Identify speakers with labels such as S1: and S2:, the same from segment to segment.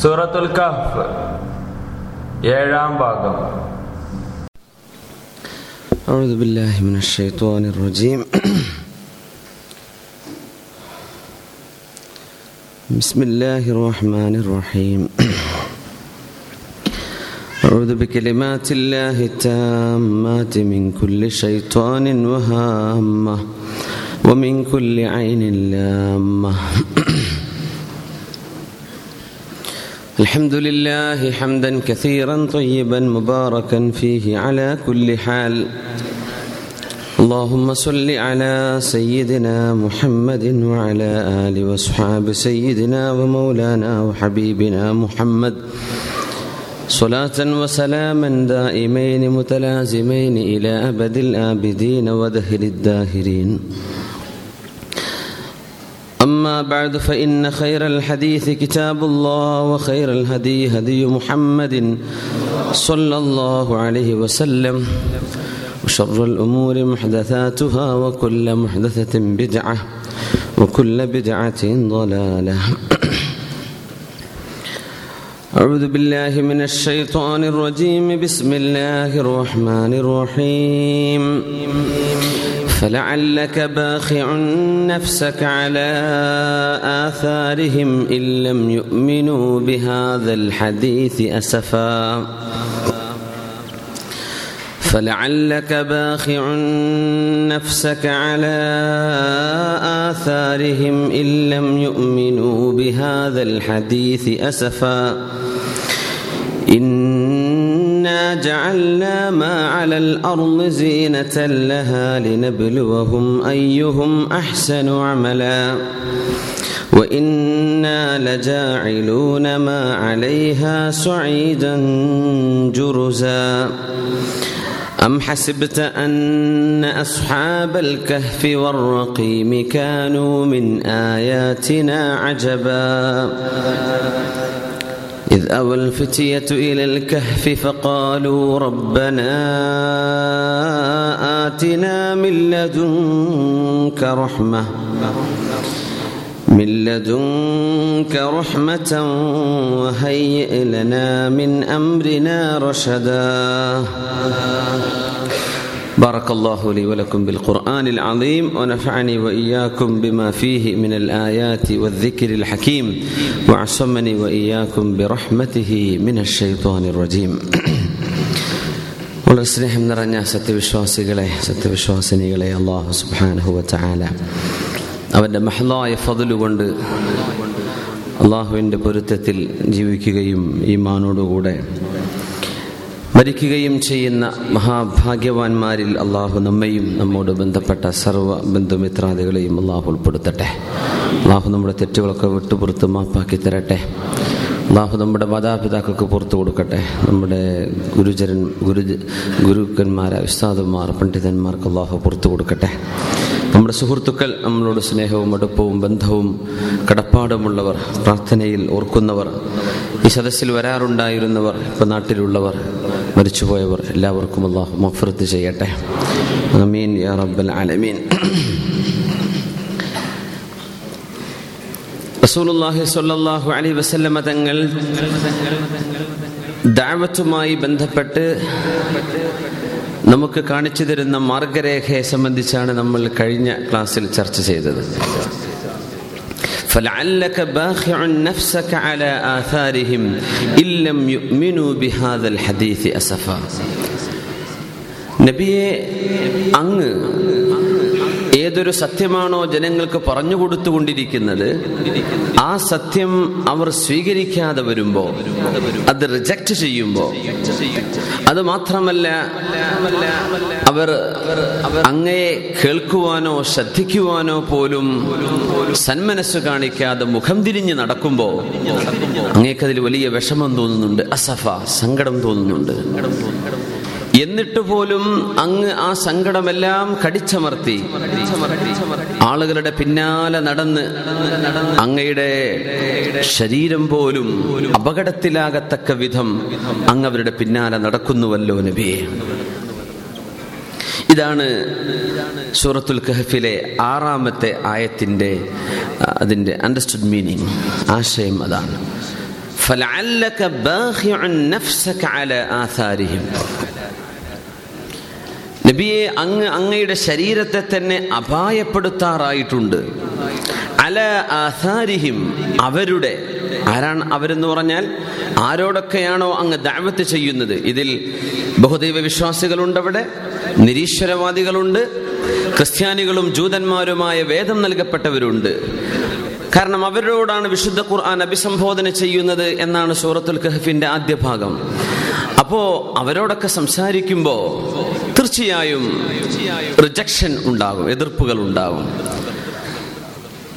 S1: സൂറത്തുൽ കഹ്ഫ് ഏഴാം ഭാഗം
S2: أعوذ بالله من الشيطان الرجيم بسم الله الرحمن الرحيم أعوذ بكلمات الله التامات من كل شيطان وهامة ومن كل عين لامة الحمد لله حمدا كثيرا طيبا مباركا فيه على كل حال. اللهم صل على سيدنا محمد وعلى آل وأصحاب سيدنا ومولانا وحبيبنا محمد. صلاة وسلاما دائمين متلازمين إلى أبد الآبدين ودهر الداهرين. أما بعد فإن خير الحديث كتاب الله وخير الهدي هدي محمد صلى الله عليه وسلم. وشر الأمور محدثاتها وكل محدثة بدعة وكل بدعة ضلالة. أعوذ بالله من الشيطان الرجيم. بسم الله الرحمن الرحيم. فلعلك باخع نفسك على آثارهم إن لم يؤمنوا بهذا الحديث أسفا. فلعلك باخع نفسك على آثارهم إن لم يؤمنوا بهذا الحديث أسفا. إنا جعلنا ما على الأرض زينة لها لنبلوهم أيهم أحسن عملا وإنا لجاعلون ما عليها صعيدا جرزا أم حسبت أن أصحاب الكهف والرقيم كانوا من آياتنا عجبا إذ أوى الفتية إلى الكهف فقالوا ربنا آتنا من لدنك رحمة من لدنك رحمة وهيئ لنا من أمرنا رشدا بارك الله لي ولكم بالقرآن العظيم ونفعني وإياكم بما فيه من الآيات والذكر الحكيم وعصمني وإياكم برحمته من الشيطان الرجيم വളരെ സ്നേഹം നിറഞ്ഞ സത്യവിശ്വാസികളെ സത്യവിശ്വാസിനികളെ അള്ളാഹു സുബാനഹുവ ചാല അവൻ്റെ മഹലായ ഫതലുകൊണ്ട് അള്ളാഹുവിൻ്റെ പൊരുത്തത്തിൽ ജീവിക്കുകയും ഈമാനോടുകൂടെ മരിക്കുകയും ചെയ്യുന്ന മഹാഭാഗ്യവാന്മാരിൽ അള്ളാഹു നമ്മയും നമ്മോട് ബന്ധപ്പെട്ട സർവ ബന്ധുമിത്രാദികളെയും അള്ളാഹു ഉൾപ്പെടുത്തട്ടെ. അള്ളാഹു നമ്മുടെ തെറ്റുകളൊക്കെ വിട്ടുപുറത്ത് മാപ്പാക്കി തരട്ടെ. അള്ളാഹു നമ്മുടെ മാതാപിതാക്കൾക്ക് പുറത്തു കൊടുക്കട്ടെ. നമ്മുടെ ഗുരുചരൻ ഗുരു ഗുരുക്കന്മാരെ ഉസ്താദന്മാർ പണ്ഡിതന്മാർക്ക് അള്ളാഹു പുറത്തു കൊടുക്കട്ടെ. നമ്മുടെ സുഹൃത്തുക്കൾ നമ്മളോട് സ്നേഹവും അടുപ്പവും ബന്ധവും കടപ്പാടുമുള്ളവർ പ്രാർത്ഥനയിൽ ഓർക്കുന്നവർ ഈ സദസ്സിൽ വരാറുണ്ടായിരുന്നവർ ഇപ്പം നാട്ടിലുള്ളവർ മരിച്ചുപോയവർ എല്ലാവർക്കും അള്ളാഹു മഫ്രത്ത് ചെയ്യട്ടെ. അമീൻ യാ റബ്ബൽ ആലമീൻ. റസൂലുള്ളാഹി സ്വല്ലല്ലാഹു അലൈഹി തങ്ങൾ ദഅവത്തുമായി ബന്ധപ്പെട്ട് നമുക്ക് കാണിച്ചു തരുന്ന മാർഗരേഖയെ സംബന്ധിച്ചാണ് നമ്മൾ കഴിഞ്ഞ ക്ലാസ്സിൽ ചർച്ച ചെയ്തത് فلعلك باخع نفسك على آثارهم إن لم يؤمنوا بهذا الحديث أسفا നബിയെ അങ്ങ് ഏതൊരു സത്യമാണോ ജനങ്ങൾക്ക് പറഞ്ഞു കൊടുത്തുകൊണ്ടിരിക്കുന്നത് ആ സത്യം അവർ സ്വീകരിക്കാതെ വരുമ്പോ അത് റിജക്റ്റ് ചെയ്യുമ്പോ അത് മാത്രമല്ല അവർ അങ്ങയെ കേൾക്കുവാനോ ശ്രദ്ധിക്കുവാനോ പോലും സന്മനസ് കാണിക്കാതെ മുഖം തിരിഞ്ഞ് നടക്കുമ്പോ അങ്ങേക്കതിൽ വലിയ വിഷമം തോന്നുന്നുണ്ട് അസഫ സങ്കടം തോന്നുന്നുണ്ട്. എന്നിട്ട് പോലും അങ്ങ് ആ സങ്കടമെല്ലാം കടിച്ചമർത്തി. ആളുകളുടെ പിന്നാലെ നടന്ന് അങ്ങയുടെ ശരീരം പോലും അപകടത്തിലാകത്തക്ക വിധം അങ്ങ് അവരുടെ പിന്നാലെ നടക്കുന്നുവല്ലോ നബിയെ. ഇതാണ് സൂറത്തുൽ കഹഫിലെ ആറാമത്തെ ആയത്തിന്റെ അതിന്റെ അണ്ടർസ്റ്റുഡ് മീനിങ് ആശയം അതാണ്. ഫലഅല്ലക ബാഖിഉൻ നഫ്സക അലാ ആസാരിഹിം. നബിയെ അങ്ങ് അങ്ങയുടെ ശരീരത്തെ തന്നെ അപായപ്പെടുത്താറായിട്ടുണ്ട്. അല ആസാരിഹിം അവരുടെ ആരാണ് അവരെന്ന് പറഞ്ഞാൽ? ആരോടൊക്കെയാണോ അങ്ങ് ദാവത്ത് ചെയ്യുന്നത്? ഇതിൽ ബഹുദൈവ വിശ്വാസികളുണ്ട് അവിടെ നിരീശ്വരവാദികളുണ്ട് ക്രിസ്ത്യാനികളും ജൂതന്മാരുമായ വേദം നൽകപ്പെട്ടവരുണ്ട്. കാരണം അവരോടാണ് വിശുദ്ധ ഖുർആൻ അഭിസംബോധന ചെയ്യുന്നത് എന്നാണ് സൂറത്തുൽ കഹഫിന്റെ ആദ്യ ഭാഗം അപ്പോ അവരോടൊക്കെ സംസാരിക്കുമ്പോൾ തീർച്ചയായും റിജക്ഷൻ ഉണ്ടാകും എതിർപ്പുകൾ ഉണ്ടാകും.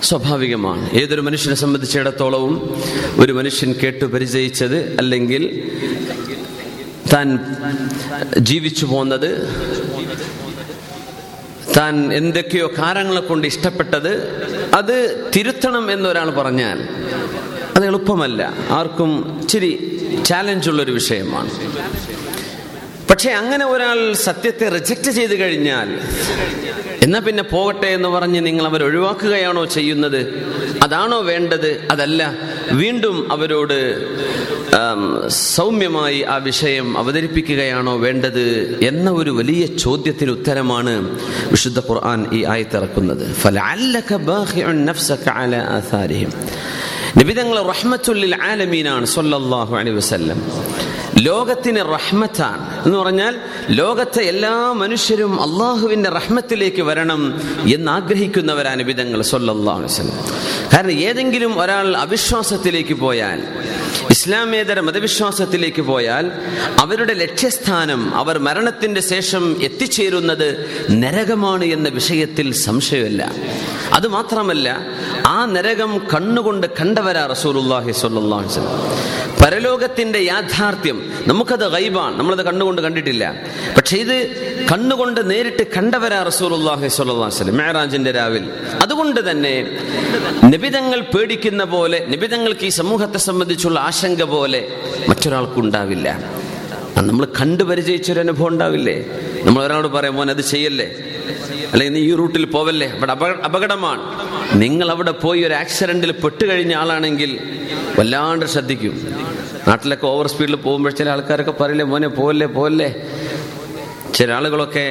S2: സ്വാഭാവികമാണ്. ഏതൊരു മനുഷ്യനെ സംബന്ധിച്ചിടത്തോളവും ഒരു മനുഷ്യൻ കേട്ടു പരിചയിച്ചത് അല്ലെങ്കിൽ താൻ ജീവിച്ചു പോന്നത് താൻ എന്തൊക്കെയോ കാരണങ്ങളെ കൊണ്ട് ഇഷ്ടപ്പെട്ടത് അത് തിരുത്തണം എന്നൊരാൾ പറഞ്ഞാൽ അത് എളുപ്പമല്ല. ആർക്കും ഇച്ചിരി ചാലഞ്ചുള്ളൊരു വിഷയമാണ്. പക്ഷെ അങ്ങനെ ഒരാൾ സത്യത്തെ റിജക്റ്റ് ചെയ്തു കഴിഞ്ഞാൽ എന്നാ പിന്നെ പോകട്ടെ എന്ന് പറഞ്ഞ് നിങ്ങൾ അവർ ഒഴിവാക്കുകയാണോ ചെയ്യുന്നത്? അതാണോ വേണ്ടത്? അതല്ല. വീണ്ടും അവരോട് സൗമ്യമായി ആ വിഷയം അവതരിപ്പിക്കുകയാണോ വേണ്ടത് എന്ന ഒരു വലിയ ചോദ്യത്തിന് ഉത്തരമാണ് വിശുദ്ധ ഖുർആൻ ഈ ആയത്തിറക്കുന്നത് നിബിതങ്ങൾ റഹ്മത്തുല്ലിൽ ആലമീനാണ് സൊല്ലാഹു അലൈ വസ്ല്ലം. ലോകത്തിന് റഹ്മത്താണ്. എന്ന് പറഞ്ഞാൽ ലോകത്തെ എല്ലാ മനുഷ്യരും അള്ളാഹുവിന്റെ റഹ്മത്തിലേക്ക് വരണം എന്ന് ആഗ്രഹിക്കുന്നവരാണ് സൊല്ലാഹു വസ്ലം കാരണം ഏതെങ്കിലും ഒരാൾ അവിശ്വാസത്തിലേക്ക് പോയാൽ ഇസ്ലാമേതര മതവിശ്വാസത്തിലേക്ക് പോയാൽ അവരുടെ ലക്ഷ്യസ്ഥാനം അവർ മരണത്തിന്റെ ശേഷം എത്തിച്ചേരുന്നത് നരകമാണ് എന്ന വിഷയത്തിൽ സംശയമല്ല. അതുമാത്രമല്ല ആ നരകം കണ്ണുകൊണ്ട് കണ്ടവരാ റസൂലുല്ലാഹി പരലോകത്തിന്റെ യാഥാർത്ഥ്യം നമുക്കത് ഗൈബാണ്. നമ്മളത് കണ്ണുകൊണ്ട് കണ്ടിട്ടില്ല. പക്ഷെ ഇത് കണ്ണുകൊണ്ട് നേരിട്ട് കണ്ടവരാ റസൂലുല്ലാഹി മേറാജിന്റെ രാവിൽ. അതുകൊണ്ട് തന്നെ നിബിതങ്ങൾ പേടിക്കുന്ന പോലെ നിബിതങ്ങൾക്ക് ഈ സമൂഹത്തെ സംബന്ധിച്ചുള്ള ആശങ്ക പോലെ മറ്റൊരാൾക്കുണ്ടാവില്ല നമ്മൾ കണ്ടു പരിചയിച്ചൊരു അനുഭവം ഉണ്ടാവില്ലേ? നമ്മൾ ഒരാളോട് പറയാം മോൻ അത് ചെയ്യല്ലേ? അല്ലെങ്കിൽ നീ ഈ റൂട്ടിൽ പോവല്ലേ? അവിടെ അപകടമാണ്. നിങ്ങൾ അവിടെ പോയി ഒരു ആക്സിഡന്റിൽ പെട്ടുകഴിഞ്ഞ ആളാണെങ്കിൽ വല്ലാണ്ട് ശ്രദ്ധിക്കും. നാട്ടിലൊക്കെ ഓവർ സ്പീഡിൽ പോകുമ്പോൾ ചില ആൾക്കാരൊക്കെ പറയില്ലേ മോനെ പോകല്ലേ പോകല്ലേ ചില ആളുകളൊക്കെ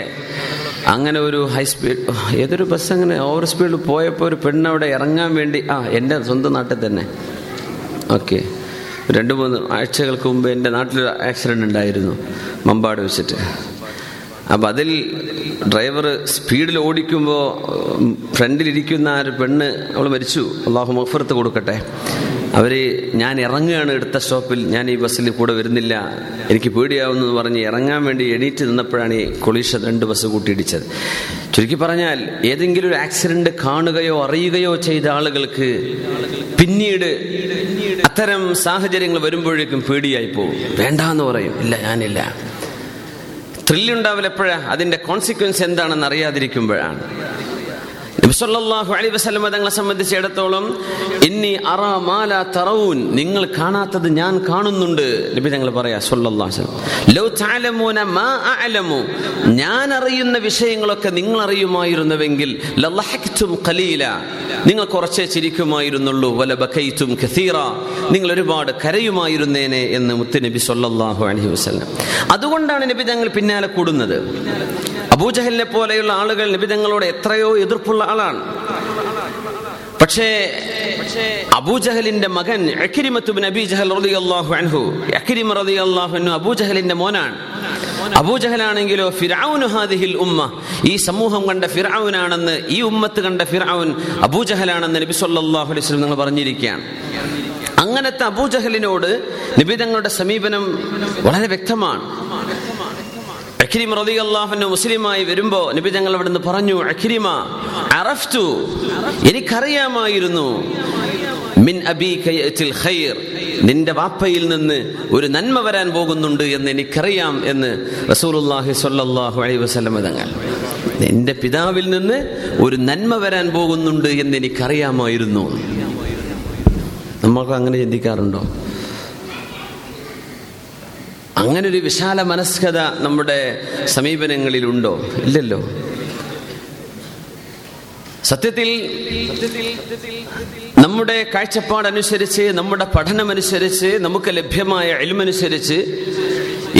S2: അങ്ങനെ ഒരു ഹൈ സ്പീഡ് ഏതൊരു ബസ് അങ്ങനെ ഓവർ സ്പീഡിൽ പോയപ്പോൾ ഒരു പെണ്ണവിടെ ഇറങ്ങാൻ വേണ്ടി ആ എന്റെ സ്വന്തം നാട്ടിൽ തന്നെ. ഓക്കെ രണ്ട് മൂന്ന് ആഴ്ചകൾക്ക് മുമ്പ് എന്റെ നാട്ടിലൊരു ആക്സിഡന്റ് ഉണ്ടായിരുന്നു. മമ്പാട് വെച്ചിട്ട്. അപ്പം അതിൽ ഡ്രൈവർ സ്പീഡിൽ ഓടിക്കുമ്പോൾ ഫ്രണ്ടിലിരിക്കുന്ന ഒരു പെണ്ണ് അവൾ മരിച്ചു. അള്ളാഹു മഫറത്ത് കൊടുക്കട്ടെ. അവർ ഞാൻ ഇറങ്ങുകയാണ് എടുത്ത സ്റ്റോപ്പിൽ. ഞാൻ ഈ ബസ്സിൽ കൂടെ വരുന്നില്ല. എനിക്ക് പേടിയാവുന്നു എന്ന് പറഞ്ഞ് ഇറങ്ങാൻ വേണ്ടി എണീറ്റ് നിന്നപ്പോഴാണ് ഈ കൊളീഷ രണ്ട് ബസ് കൂട്ടിയിടിച്ചത്. ചുരുക്കി പറഞ്ഞാൽ ഏതെങ്കിലും ഒരു ആക്സിഡന്റ് കാണുകയോ അറിയുകയോ ചെയ്ത ആളുകൾക്ക് പിന്നീട് അത്തരം സാഹചര്യങ്ങൾ വരുമ്പോഴേക്കും പേടിയായി പോകും. വേണ്ടാന്ന് പറയും. ഇല്ല ഞാനില്ല. ത്രില്ലുണ്ടാവില്ല എപ്പോഴാണ് അതിന്റെ കോൺസിക്വൻസ് എന്താണെന്ന് അറിയാതിരിക്കുമ്പോഴാണ്. നബിസല്ലാഹു അലൈ വസ്ലമ തങ്ങളെ സംബന്ധിച്ചിടത്തോളം ഇന്നി അറ മാല തറവൂൻ നിങ്ങൾ കാണാത്തത് ഞാൻ കാണുന്നുണ്ട്. നബി തങ്ങൾ പറയാ സൊല്ലാഹു ഞാൻ അറിയുന്ന വിഷയങ്ങളൊക്കെ നിങ്ങൾ അറിയുമായിരുന്നുവെങ്കിൽ കലീല നിങ്ങൾ കുറച്ചേ ചിരിക്കുമായിരുന്നുള്ളൂ വല ബക്കൈത്തും ഖസീറ നിങ്ങൾ ഒരുപാട് കരയുമായിരുന്നേനെ എന്ന് മുത്തുനബി സൊല്ലാഹു അലൈഹി വസ്ലം അതുകൊണ്ടാണ് നബി തങ്ങൾ പിന്നാലെ കൂടുന്നത്. അബൂജഹലിനെ പോലെയുള്ള ആളുകൾ നിബിതങ്ങളോട് എത്രയോ എതിർപ്പുള്ള ആളാണ്. പക്ഷേ അബൂജഹലിന്റെ മകൻ അബൂജഹലിന്റെ മോനാണ്. അബൂജഹലാണെങ്കിലോ ഹാദിഹിൽ ഉമ്മ ഈ സമൂഹം കണ്ട ഫിറാവുനാണെന്ന് ഈ ഉമ്മത്ത് കണ്ട ഫിറാവുൻ അബൂജഹലാണെന്ന് നബി സല്ലല്ലാഹു അലൈഹി വസല്ലം നിങ്ങൾ പറഞ്ഞിരിക്കുകയാണ്. അങ്ങനത്തെ അബൂജഹലിനോട് നിബിതങ്ങളുടെ സമീപനം വളരെ വ്യക്തമാണ്. അഖിരിമ റളിയല്ലാഹു മുസ്ലിമായി വരുമ്പോ നബി തങ്ങൾ അവിടെ നിന്ന് പറഞ്ഞു അഖിരിമ അറഫ്തു എനിക്കറിയാമായിരുന്നു. മിൻ ഖൈർ നിന്റെ വാപ്പയിൽ നിന്ന് ഒരു നന്മ വരാൻ പോകുന്നുണ്ട് എന്ന് എനിക്കറിയാം എന്ന് റസൂലുള്ളാഹി സ്വല്ലല്ലാഹു അലൈഹി വസല്ലം തങ്ങൾ. നിന്റെ പിതാവിൽ നിന്ന് ഒരു നന്മ വരാൻ പോകുന്നുണ്ട് എന്ന് എനിക്കറിയാമായിരുന്നു. നമ്മൾക്ക് അങ്ങനെ ചിന്തിക്കാറുണ്ടോ? അങ്ങനെ ഒരു വിശാല മനസ്കത നമ്മുടെ സമീപനങ്ങളിലുണ്ടോ? ഇല്ലല്ലോ. സത്യത്തിൽ നമ്മുടെ കാഴ്ചപ്പാടനുസരിച്ച് നമ്മുടെ പഠനമനുസരിച്ച് നമുക്ക് ലഭ്യമായ എൽമനുസരിച്ച്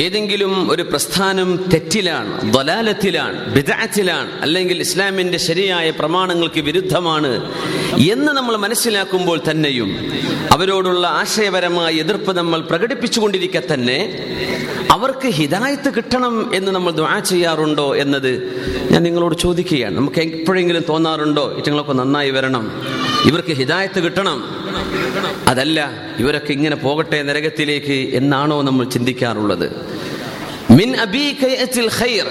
S2: ഏതെങ്കിലും ഒരു പ്രസ്ഥാനം തെറ്റിലാണ് ദലാലത്തിലാണ് ബിദാറ്റിലാണ് അല്ലെങ്കിൽ ഇസ്ലാമിന്റെ ശരിയായ പ്രമാണങ്ങൾക്ക് വിരുദ്ധമാണ് എന്ന് നമ്മൾ മനസ്സിലാക്കുമ്പോൾ തന്നെയും അവരോടുള്ള ആശയപരമായ എതിർപ്പ് നമ്മൾ പ്രകടിപ്പിച്ചുകൊണ്ടിരിക്കെ തന്നെ അവർക്ക് ഹിതായത്ത് കിട്ടണം എന്ന് നമ്മൾ ദ്വാ ചെയ്യാറുണ്ടോ എന്നത് ഞാൻ നിങ്ങളോട് ചോദിക്കുകയാണ്. നമുക്ക് എപ്പോഴെങ്കിലും തോന്നാറുണ്ടോ? ഇറ്റങ്ങളൊക്കെ നന്നായി വരണം. ഇവർക്ക് ഹിദായത്ത് കിട്ടണം. അതല്ല ഇവരൊക്കെ ഇങ്ങനെ പോകട്ടെ നരകത്തിലേക്ക് എന്നാണോ നമ്മൾ ചിന്തിക്കാറുള്ളത്? മിൻ അബീഖയത്തിൽ ഖൈർ.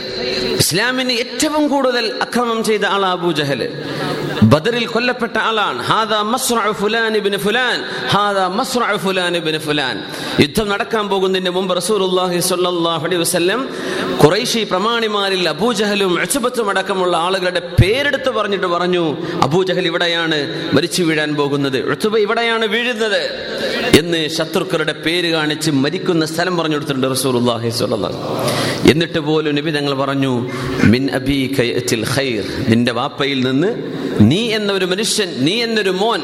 S2: ഇസ്ലാമിന് ഏറ്റവും കൂടുതൽ അക്രമം ചെയ്ത ആൾ അബൂ ജഹൽ. ബദറിൽ കൊല്ലപ്പെട്ട ആളാണ്. ഹാദാ മസ്റഉ ഫുലാൻ ഇബ്നു ഫുലാൻ. ഹാദാ മസ്റഉ ഫുലാൻ ഇബ്നു ഫുലാൻ. യുദ്ധം നടക്കാൻ പോകുന്നതിന്റെ മുമ്പ് റസൂലുള്ളാഹി സ്വല്ലല്ലാഹു അലൈഹി വസല്ലം ഖുറൈശി പ്രമാണിമാരിൽ അബൂജഹലും അച്ചുബത്തും അടക്കമുള്ള ആളുകളുടെ പേരെടുത്ത് പറഞ്ഞിട്ട് പറഞ്ഞു അബൂ ജഹൽ ഇവിടെയാണ് മരിച്ചു വീഴാൻ പോകുന്നത്. ഉത്തുബ ഇവിടെയാണ് വീഴുന്നത്. എന്ന് ശത്രുക്കളുടെ പേര് കാണിച്ച് മരിക്കുന്ന സ്ഥലം പറഞ്ഞു കൊടുത്തിട്ടുണ്ട് റസൂലുള്ളാഹി എന്നിട്ട് പോലും നബി തങ്ങൾ പറഞ്ഞു മിൻ ഖൈർ. നിന്റെ വാപ്പയിൽ നിന്ന് നീ എന്നൊരു മനുഷ്യൻ നീ എന്നൊരു മോൻ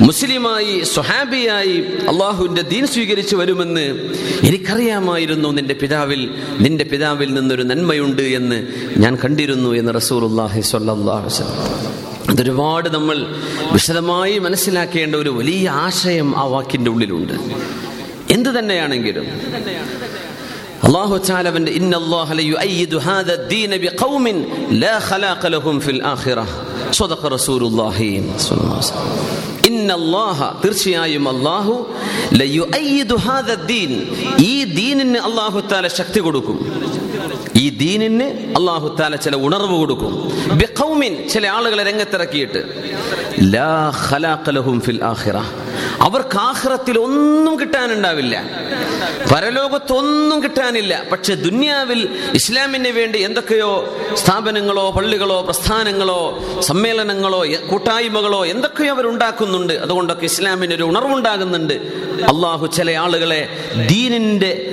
S2: മുസ്ലിമായി സ്വഹാബിയായി അള്ളാഹുവിന്റെ ദീൻ സ്വീകരിച്ചു വരുമെന്ന് എനിക്കറിയാമായിരുന്നു നിന്റെ പിതാവിൽ നിന്റെ പിതാവിൽ നിന്നൊരു നന്മയുണ്ട് എന്ന് ഞാൻ കണ്ടിരുന്നു എന്ന് റസൂലുള്ളാഹി സ്വല്ലല്ലാഹു അലൈഹി അതൊരുപാട് നമ്മൾ വിശദമായി മനസ്സിലാക്കേണ്ട ഒരു വലിയ ആശയം ആ വാക്കിന്റെ ഉള്ളിലുണ്ട്. എന്ത് തന്നെയാണെങ്കിലും. അള്ളാഹു തീർച്ചയായും ഈ ശക്തി കൊടുക്കും. ഈ ദീനിന് അള്ളാഹു താല ചില ഉണർവ് കൊടുക്കും. ചില ആളുകളെ രംഗത്തിറക്കിയിട്ട് ഫിൽ അവർക്ക് ആഹ്റത്തിൽ ഒന്നും കിട്ടാനുണ്ടാവില്ല. പരലോകത്തൊന്നും കിട്ടാനില്ല. പക്ഷെ ദുന്യാവിൽ ഇസ്ലാമിന് വേണ്ടി എന്തൊക്കെയോ സ്ഥാപനങ്ങളോ പള്ളികളോ പ്രസ്ഥാനങ്ങളോ സമ്മേളനങ്ങളോ കൂട്ടായ്മകളോ എന്തൊക്കെയോ അവരുണ്ടാക്കുന്നുണ്ട് അതുകൊണ്ടൊക്കെ ഇസ്ലാമിന് ഒരു ഉണർവുണ്ടാകുന്നുണ്ട്. അള്ളാഹു ചില ആളുകളെ ദീനിന്റെ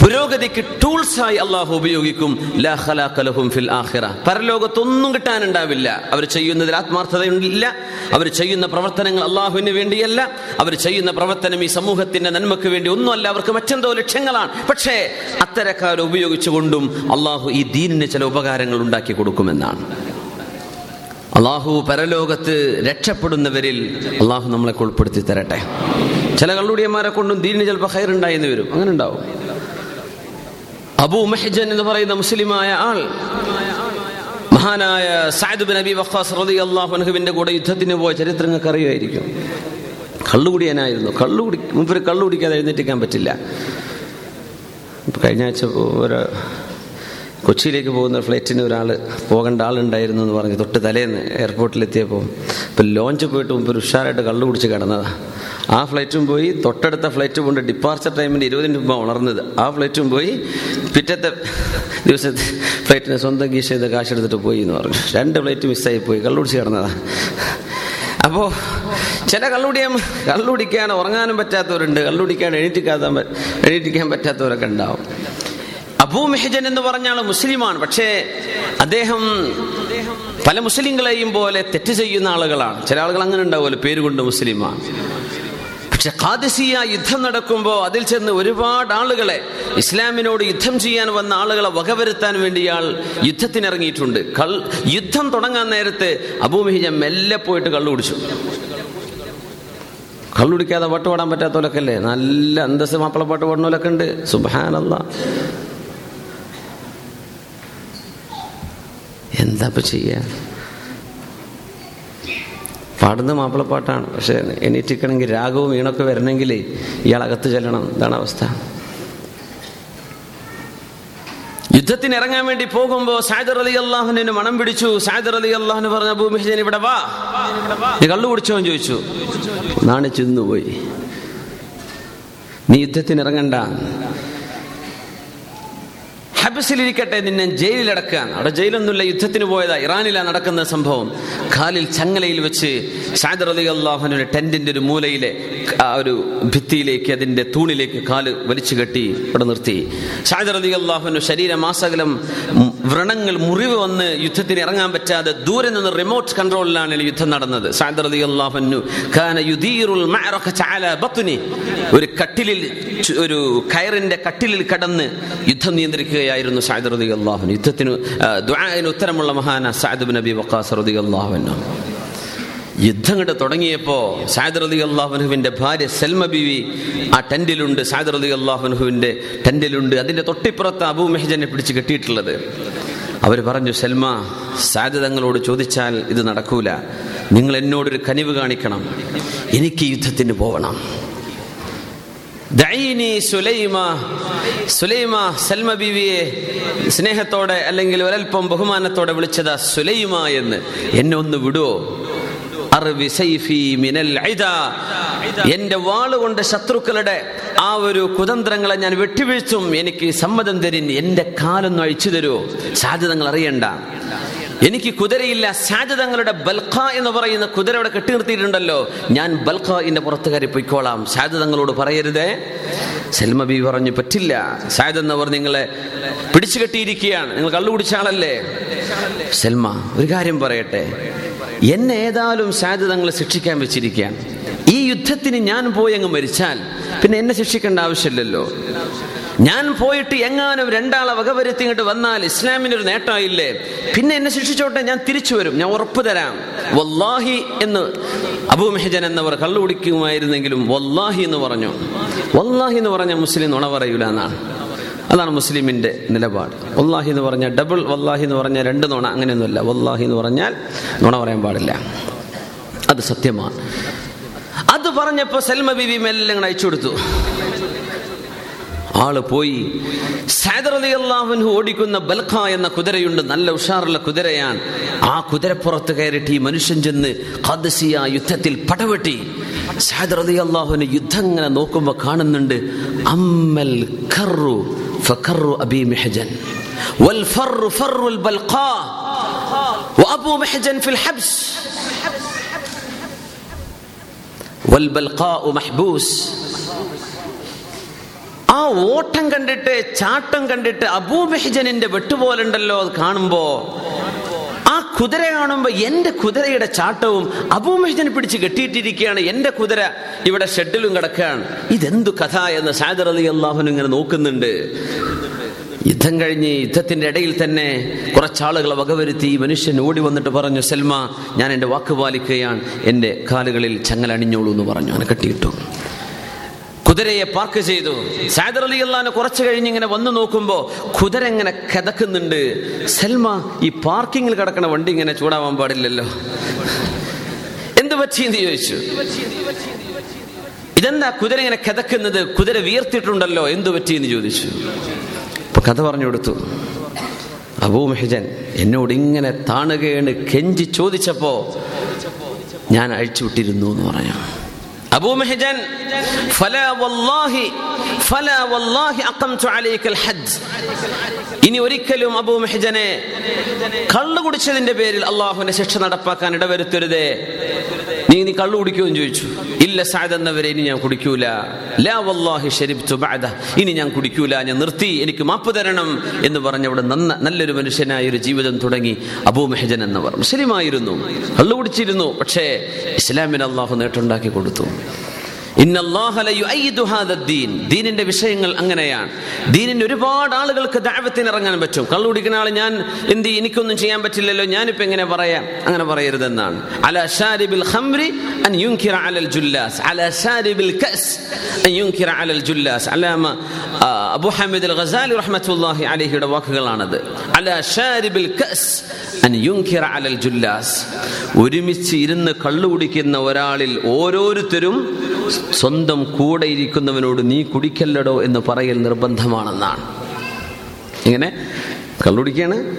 S2: പുരോഗതിക്ക് ടൂൾസായി അള്ളാഹു ഉപയോഗിക്കും. ലാ ഖലാഖ ലഹും ഫിൽ ആഹിറ പരലോകത്തൊന്നും കിട്ടാനുണ്ടാവില്ല. അവർ ചെയ്യുന്നതിൽ ആത്മാർത്ഥതയില്ല അവർ ചെയ്യുന്ന പ്രവർത്തനങ്ങൾ അള്ളാഹുവിന് വേണ്ടിയല്ല. അവർ ചെയ്യുന്ന പ്രവർത്തനം ഈ സമൂഹത്തിന്റെ നന്മക്ക് വേണ്ടി ഒന്നുമല്ല. അവർക്ക് മറ്റെന്തോ ലക്ഷ്യങ്ങളാണ്. പക്ഷേ അത്തരക്കാരെ ഉപയോഗിച്ചുകൊണ്ടും അള്ളാഹു ഈ ദീനിന് ചില ഉപകാരങ്ങൾ ഉണ്ടാക്കി കൊടുക്കുമെന്നാണ്. അള്ളാഹു പരലോകത്ത് രക്ഷപ്പെടുന്നവരിൽ അള്ളാഹു നമ്മളെ ഉൾപ്പെടുത്തി തരട്ടെ ചില കള്ളുടിയന്മാരെ കൊണ്ടും ദീനിന് ചിലപ്പോൾ ഹൈറുണ്ടായെന്ന് വരും. അങ്ങനെ ഉണ്ടാവും അബൂ മെഹജൻ എന്ന് പറയുന്ന മുസ്ലിമായ ആൾ മഹാനായ സാദ് ബിൻ അബി വഖാസ് റളിയല്ലാഹു അൻഹുവിന്റെ കൂടെ യുദ്ധത്തിന് പോയ ചരിത്രം നിങ്ങൾക്ക് അറിയുമായിരിക്കും. കള്ളുകുടിയനായിരുന്നു. കള്ളുകുടി മുമ്പ് കള്ളു കുടിക്കാതെ എഴുന്നേറ്റിക്കാൻ പറ്റില്ല. കഴിഞ്ഞ ആഴ്ച ഒരു കൊച്ചിയിലേക്ക് പോകുന്ന ഫ്ലൈറ്റിന് ഒരാൾ പോകേണ്ട ആളുണ്ടായിരുന്നു എന്ന് പറഞ്ഞ് തൊട്ട് തലേന്ന് എയർപോർട്ടിലെത്തിയപ്പോൾ ഇപ്പം ലോഞ്ച് പോയിട്ട് മുമ്പ് ഉഷാറായിട്ട് കള്ളു കുടിച്ച് കിടന്നതാണ് ആ ഫ്ലൈറ്റും പോയി തൊട്ടടുത്ത ഫ്ലൈറ്റ് കൊണ്ട് ഡിപ്പാർച്ചർ ടൈമിന്റെ ഇരുപതിന് മുമ്പ് ഉണർന്നത്. ആ ഫ്ലൈറ്റും പോയി പിറ്റത്തെ ദിവസത്തെ ഫ്ലൈറ്റിന് സ്വന്തം കീശ ചെയ്ത് കാശെടുത്തിട്ട് പോയി എന്ന് പറഞ്ഞു. രണ്ട് ഫ്ലൈറ്റ് മിസ്സായി പോയി കള്ളു കുടിച്ച് കിടന്നതാണ് അപ്പോൾ ചില കള്ളുടിയാൻ കള്ളുടിക്കാൻ ഉറങ്ങാനും പറ്റാത്തവരുണ്ട്. കള്ളുടിക്കാൻ എണീറ്റിക്കാത്ത എണീറ്റിക്കാൻ പറ്റാത്തവരൊക്കെ ഉണ്ടാവും. അബൂ മെഹജൻ എന്ന് പറഞ്ഞാൽ മുസ്ലിമാണ്. പക്ഷേ അദ്ദേഹം പല മുസ്ലിങ്ങളെയും പോലെ തെറ്റ് ചെയ്യുന്ന ആളുകളാണ്. ചില ആളുകൾ അങ്ങനെ ഉണ്ടാവുമല്ലോ പേരുകൊണ്ട് മുസ്ലിമാണ്. പക്ഷെ ഖാദിസിയ യുദ്ധം നടക്കുമ്പോൾ അതിൽ ചെന്ന് ഒരുപാട് ആളുകളെ ഇസ്ലാമിനോട് യുദ്ധം ചെയ്യാൻ വന്ന ആളുകളെ വകവരുത്താൻ വേണ്ടി ഇയാൾ യുദ്ധത്തിനിറങ്ങിയിട്ടുണ്ട്. കൾ യുദ്ധം തുടങ്ങാൻ നേരത്തെ അബൂമിഹിജ മെല്ലെ പോയിട്ട് കള്ളു കുടിച്ചു. കള്ളുടിക്കാതെ പാട്ട് പാടാൻ പറ്റാത്തവരൊക്കെ അല്ലേ? നല്ല അന്തസ് മാപ്പിള പാട്ട് പാടുന്നവരൊക്കെ ഉണ്ട്. സുബാനല്ല എന്താ ഇപ്പൊ ചെയ്യാ? പാടുന്ന മാപ്പിളപ്പാട്ടാണ് പക്ഷെ എണീറ്റിക്കണമെങ്കിൽ രാഗവും ഈണൊക്കെ വരണമെങ്കിൽ ഇയാൾ അകത്ത് ചെല്ലണം. ഇതാണ് അവസ്ഥ. യുദ്ധത്തിന് ഇറങ്ങാൻ വേണ്ടി പോകുമ്പോ സാദർ അലി അള്ളാഹുനെ മണം പിടിച്ചു. സാദർ അലി അള്ളാഹുന് പറഞ്ഞ ഭൂമിഹിജൻ ഇവിടെ വാ. നീ കള്ളു കുടിച്ചോ എന്ന് ചോദിച്ചു. നാണിച്ചു പോയി നീ യുദ്ധത്തിന് ഇറങ്ങണ്ട. ഹബസിലിരിക്കട്ടെ നിന്നെ ജയിലിലടക്കാൻ അവിടെ ജയിലൊന്നുമില്ല യുദ്ധത്തിന് പോയതാ. ഇറാനിലാണ് നടക്കുന്ന സംഭവം. കാലിൽ ചങ്ങലയിൽ വെച്ച് ഷാദർ അലി അള്ളാഹുവിന്റെ ടെന്റിന്റെ ഒരു മൂലയിലെ ആ ഒരു ഭിത്തിയിലേക്ക് അതിന്റെ തൂണിലേക്ക് കാൽ വലിച്ചു കെട്ടി ഇവിടെ നിർത്തി. ഷാദർ അലി അള്ളാഹുനു ശരീരമാസകലം വ്രണങ്ങൾ മുറിവ് വന്ന് യുദ്ധത്തിന് ഇറങ്ങാൻ പറ്റാതെ ദൂരെ നിന്ന് റിമോട്ട് കൺട്രോളിലാണ് യുദ്ധം നടന്നത്. ഒരു കട്ടിലിൽ ഒരു കയറിന്റെ കട്ടിലിൽ കടന്ന് യുദ്ധം നിയന്ത്രിക്കുകയായിരുന്നു സായദ് റതി അള്ളാഹുൻ യുദ്ധത്തിന് ദുആന് ഉത്തരമുള്ള മഹാന സായദ് നബി വക്കാസ് റളിയല്ലാഹു അൻഹു. യുദ്ധം തുടങ്ങിയപ്പോ സാദർ അലി അള്ളാഹുനുവിന്റെ ഭാര്യ സൽമ ബിവി ആ ടെന്റിലുണ്ട്. സാദർ അലി അള്ളാഹുനുവിന്റെ ടെന്റിലുണ്ട്. അതിന്റെ തൊട്ടിപ്പുറത്ത് അബൂ മെഹജനെ പിടിച്ച് കെട്ടിയിട്ടുള്ളത്. അവർ പറഞ്ഞു സൽമ സാധ്യതങ്ങളോട് ചോദിച്ചാൽ ഇത് നടക്കൂല. നിങ്ങൾ എന്നോടൊരു കനിവ് കാണിക്കണം. എനിക്ക് യുദ്ധത്തിന് പോകണം സൽമ ബീവിയെ സ്നേഹത്തോടെ അല്ലെങ്കിൽ ഒരൽപ്പം ബഹുമാനത്തോടെ വിളിച്ചതാ സുലൈമ എന്ന്. എന്നെ ഒന്ന് വിടുവോ? എന്റെ വാളുകൊണ്ട് ശത്രുക്കളുടെ ആ ഒരു കുതന്ത്രങ്ങളെ ഞാൻ വെട്ടിവീഴ്ത്തും. എനിക്ക് സമ്മതം തരിൻ എന്റെ കാലൊന്ന് അഴിച്ചു തരൂ. സാധ്യതങ്ങൾ അറിയണ്ട. എനിക്ക് കുതിരയില്ല സാധ്യതങ്ങളുടെ ബൽഖ എന്ന് പറയുന്ന കുതിര അവിടെ കെട്ടി നിർത്തിയിട്ടുണ്ടല്ലോ. ഞാൻ ബൽഖിന്റെ പുറത്തു കയറി പൊയ്ക്കോളാം. സാധ്യതങ്ങളോട് പറയരുതേ. സെൽമ ബി പറഞ്ഞു പറ്റില്ല. സായദ് എന്നവർ നിങ്ങളെ പിടിച്ചു കെട്ടിയിരിക്കുകയാണ് നിങ്ങൾ കള്ളു കുടിച്ച ആളല്ലേ? സെൽമ ഒരു കാര്യം പറയട്ടെ. എന്നെ ഏതായാലും സാധ്യത തങ്ങളെ ശിക്ഷിക്കാൻ വെച്ചിരിക്കുകയാണ്. ഈ യുദ്ധത്തിന് ഞാൻ പോയി അങ്ങ് മരിച്ചാൽ പിന്നെ എന്നെ ശിക്ഷിക്കേണ്ട ആവശ്യമില്ലല്ലോ. ഞാൻ പോയിട്ട് എങ്ങാനും രണ്ടാളെ വകവരുത്തി ഇങ്ങോട്ട് വന്നാൽ ഇസ്ലാമിന് ഒരു നേട്ടമായില്ലേ? പിന്നെ എന്നെ ശിക്ഷിച്ചോട്ടെ ഞാൻ തിരിച്ചു വരും. ഞാൻ ഉറപ്പ് തരാം. വല്ലാഹി എന്ന് അബൂ മെഹജൻ എന്നവർ കള്ളുപിടിക്കുമായിരുന്നെങ്കിലും വല്ലാഹി എന്ന് പറഞ്ഞു. വല്ലാഹി എന്ന് പറഞ്ഞ മുസ്ലിം നുണ പറയൂല എന്നാണ്. അതാണ് മുസ്ലിമിന്റെ നിലപാട്. വല്ലാഹി എന്ന് പറഞ്ഞാൽ ഡബിൾ വല്ലാഹി എന്ന് പറഞ്ഞാൽ രണ്ട് നുണ അങ്ങനെയൊന്നുമില്ല. വല്ലാഹി എന്ന് പറഞ്ഞാൽ നോണ പറയാൻ പാടില്ല. അത് സത്യമാണ്. അത് പറഞ്ഞപ്പോ സൽമ ബിബി മെല്ലെ ഇങ്ങനെ അയച്ചു കൊടുത്തു. ആൾ പോയി. അള്ളാഹുൻഹു ഓടിക്കുന്ന ബൽഖ എന്ന കുതിരയുണ്ട്. നല്ല ഉഷാറുള്ള കുതിരയാണ്. ആ കുതിരപ്പുറത്ത് കയറിയിട്ട് ഈ മനുഷ്യൻ ചെന്ന് ഖദ്സിയ യുദ്ധത്തിൽ പടവെട്ടി. അള്ളാഹുവിന് യുദ്ധം ഇങ്ങനെ നോക്കുമ്പോൾ കാണുന്നുണ്ട്. അമ്മൽ ഖർറു ഫഖർറു അബി മെഹജൻ والفر فر البلقاء وابو محجن في الحبس والبلقاء محبوس ആ ഓട്ടം കണ്ടിട്ട് ചാട്ടം കണ്ടിട്ട് അബൂ മെഹജനിന്റെ വെട്ടുപോലുണ്ടല്ലോ അത് കാണുമ്പോ ആ കുതിര കാണുമ്പോ എന്റെ കുതിരയുടെ ചാട്ടവും അബൂ മെഹജനെ പിടിച്ച് കെട്ടിയിട്ടിരിക്കുകയാണ്. എന്റെ കുതിര ഇവിടെ ഷെഡിലും കിടക്കുകയാണ്. ഇതെന്തു കഥ എന്ന് സാദർ അലി അള്ളാഹുൻ ഇങ്ങനെ നോക്കുന്നുണ്ട്. യുദ്ധം കഴിഞ്ഞ് യുദ്ധത്തിന്റെ ഇടയിൽ തന്നെ കുറച്ചാളുകളെ വകവരുത്തി മനുഷ്യൻ ഓടി വന്നിട്ട് പറഞ്ഞു സെൽമ ഞാൻ എന്റെ വാക്ക് പാലിക്കുകയാണ്. എന്റെ കാലുകളിൽ ചങ്ങലണിഞ്ഞോളൂ എന്ന് പറഞ്ഞു. അങ്ങനെ കെട്ടിയിട്ടു. കുതിരയെ പാർക്ക് ചെയ്തു. സാദർ അലി അള്ളഹാനെ കുറച്ച് കഴിഞ്ഞ് ഇങ്ങനെ വന്നു നോക്കുമ്പോൾ കുതിര ഇങ്ങനെ കിതക്കുന്നുണ്ട്. സൽമ ഈ പാർക്കിങ്ങിൽ കിടക്കുന്ന വണ്ടി ഇങ്ങനെ ചൂടാവാൻ പാടില്ലല്ലോ. എന്ത് പറ്റിയെന്ന് ചോദിച്ചു. ഇതെന്താ കുതിര ഇങ്ങനെ കിതക്കുന്നത്? കുതിര വീർത്തിട്ടുണ്ടല്ലോ. എന്തു പറ്റിയെന്ന് ചോദിച്ചു. കഥ പറഞ്ഞു കൊടുത്തു. അബൂ മെഹജൻ എന്നോട് ഇങ്ങനെ താണുകയാണ് കെഞ്ചി ചോദിച്ചപ്പോ ഞാൻ അഴിച്ചുവിട്ടിരുന്നു എന്ന് പറഞ്ഞു. അബൂ മെഹജൻ ഇനി ഒരിക്കലും അബൂ മെഹജനെ കള്ളു കുടിച്ചതിന്റെ പേരിൽ അള്ളാഹുവിന്റെ ശിക്ഷ നടപ്പാക്കാൻ ഇടവരുത്തരുതേ. നീ നീ കള്ളു കുടിക്കുമെന്ന് ചോദിച്ചു. ഇല്ല സാദ് എന്നവരെ ഇനി ഞാൻ കുടിക്കൂല. ലാ വല്ലാഹി ശരിബ്തു ബഅദ. ഇനി ഞാൻ കുടിക്കൂല ഞാൻ നിർത്തി എനിക്ക് മാപ്പ് തരണം എന്ന് പറഞ്ഞ അവിടെ നന്ന നല്ലൊരു മനുഷ്യനായ ഒരു ജീവിതം തുടങ്ങി അബൂ മെഹജൻ എന്നവർ മുസ്ലിമായിരുന്നു. കള്ളു കുടിച്ചിരുന്നു പക്ഷേ ഇസ്ലാമിന് അള്ളാഹു നേട്ടുണ്ടാക്കി കൊടുത്തു. ദീനിന്റെ വിഷയങ്ങൾ അങ്ങനെയാണ്. ദീനിന്റെ ഒരുപാട് ആളുകൾക്ക് ദഅവത്തിന് ഇറങ്ങാൻ പറ്റും. കള്ളുടിക്കുന്ന ആൾ ഞാൻ എന്ത് എനിക്കൊന്നും ചെയ്യാൻ പറ്റില്ലല്ലോ. ഞാനിപ്പോ എങ്ങനെ പറയാം? അങ്ങനെ പറയരുതെന്നാണ്. ഹമീദ് വാക്കുകളാണത്. ഒരുമിച്ച് ഇരുന്ന് കള്ളു കുടിക്കുന്ന ഒരാളിൽ ഓരോരുത്തരും സ്വന്തം കൂടെ ഇരിക്കുന്നവനോട് നീ കുടിക്കല്ലടോ എന്ന് പറയൽ നിർബന്ധമാണെന്നാണ്. ഇങ്ങനെ കള്ളുടിക്കാണ്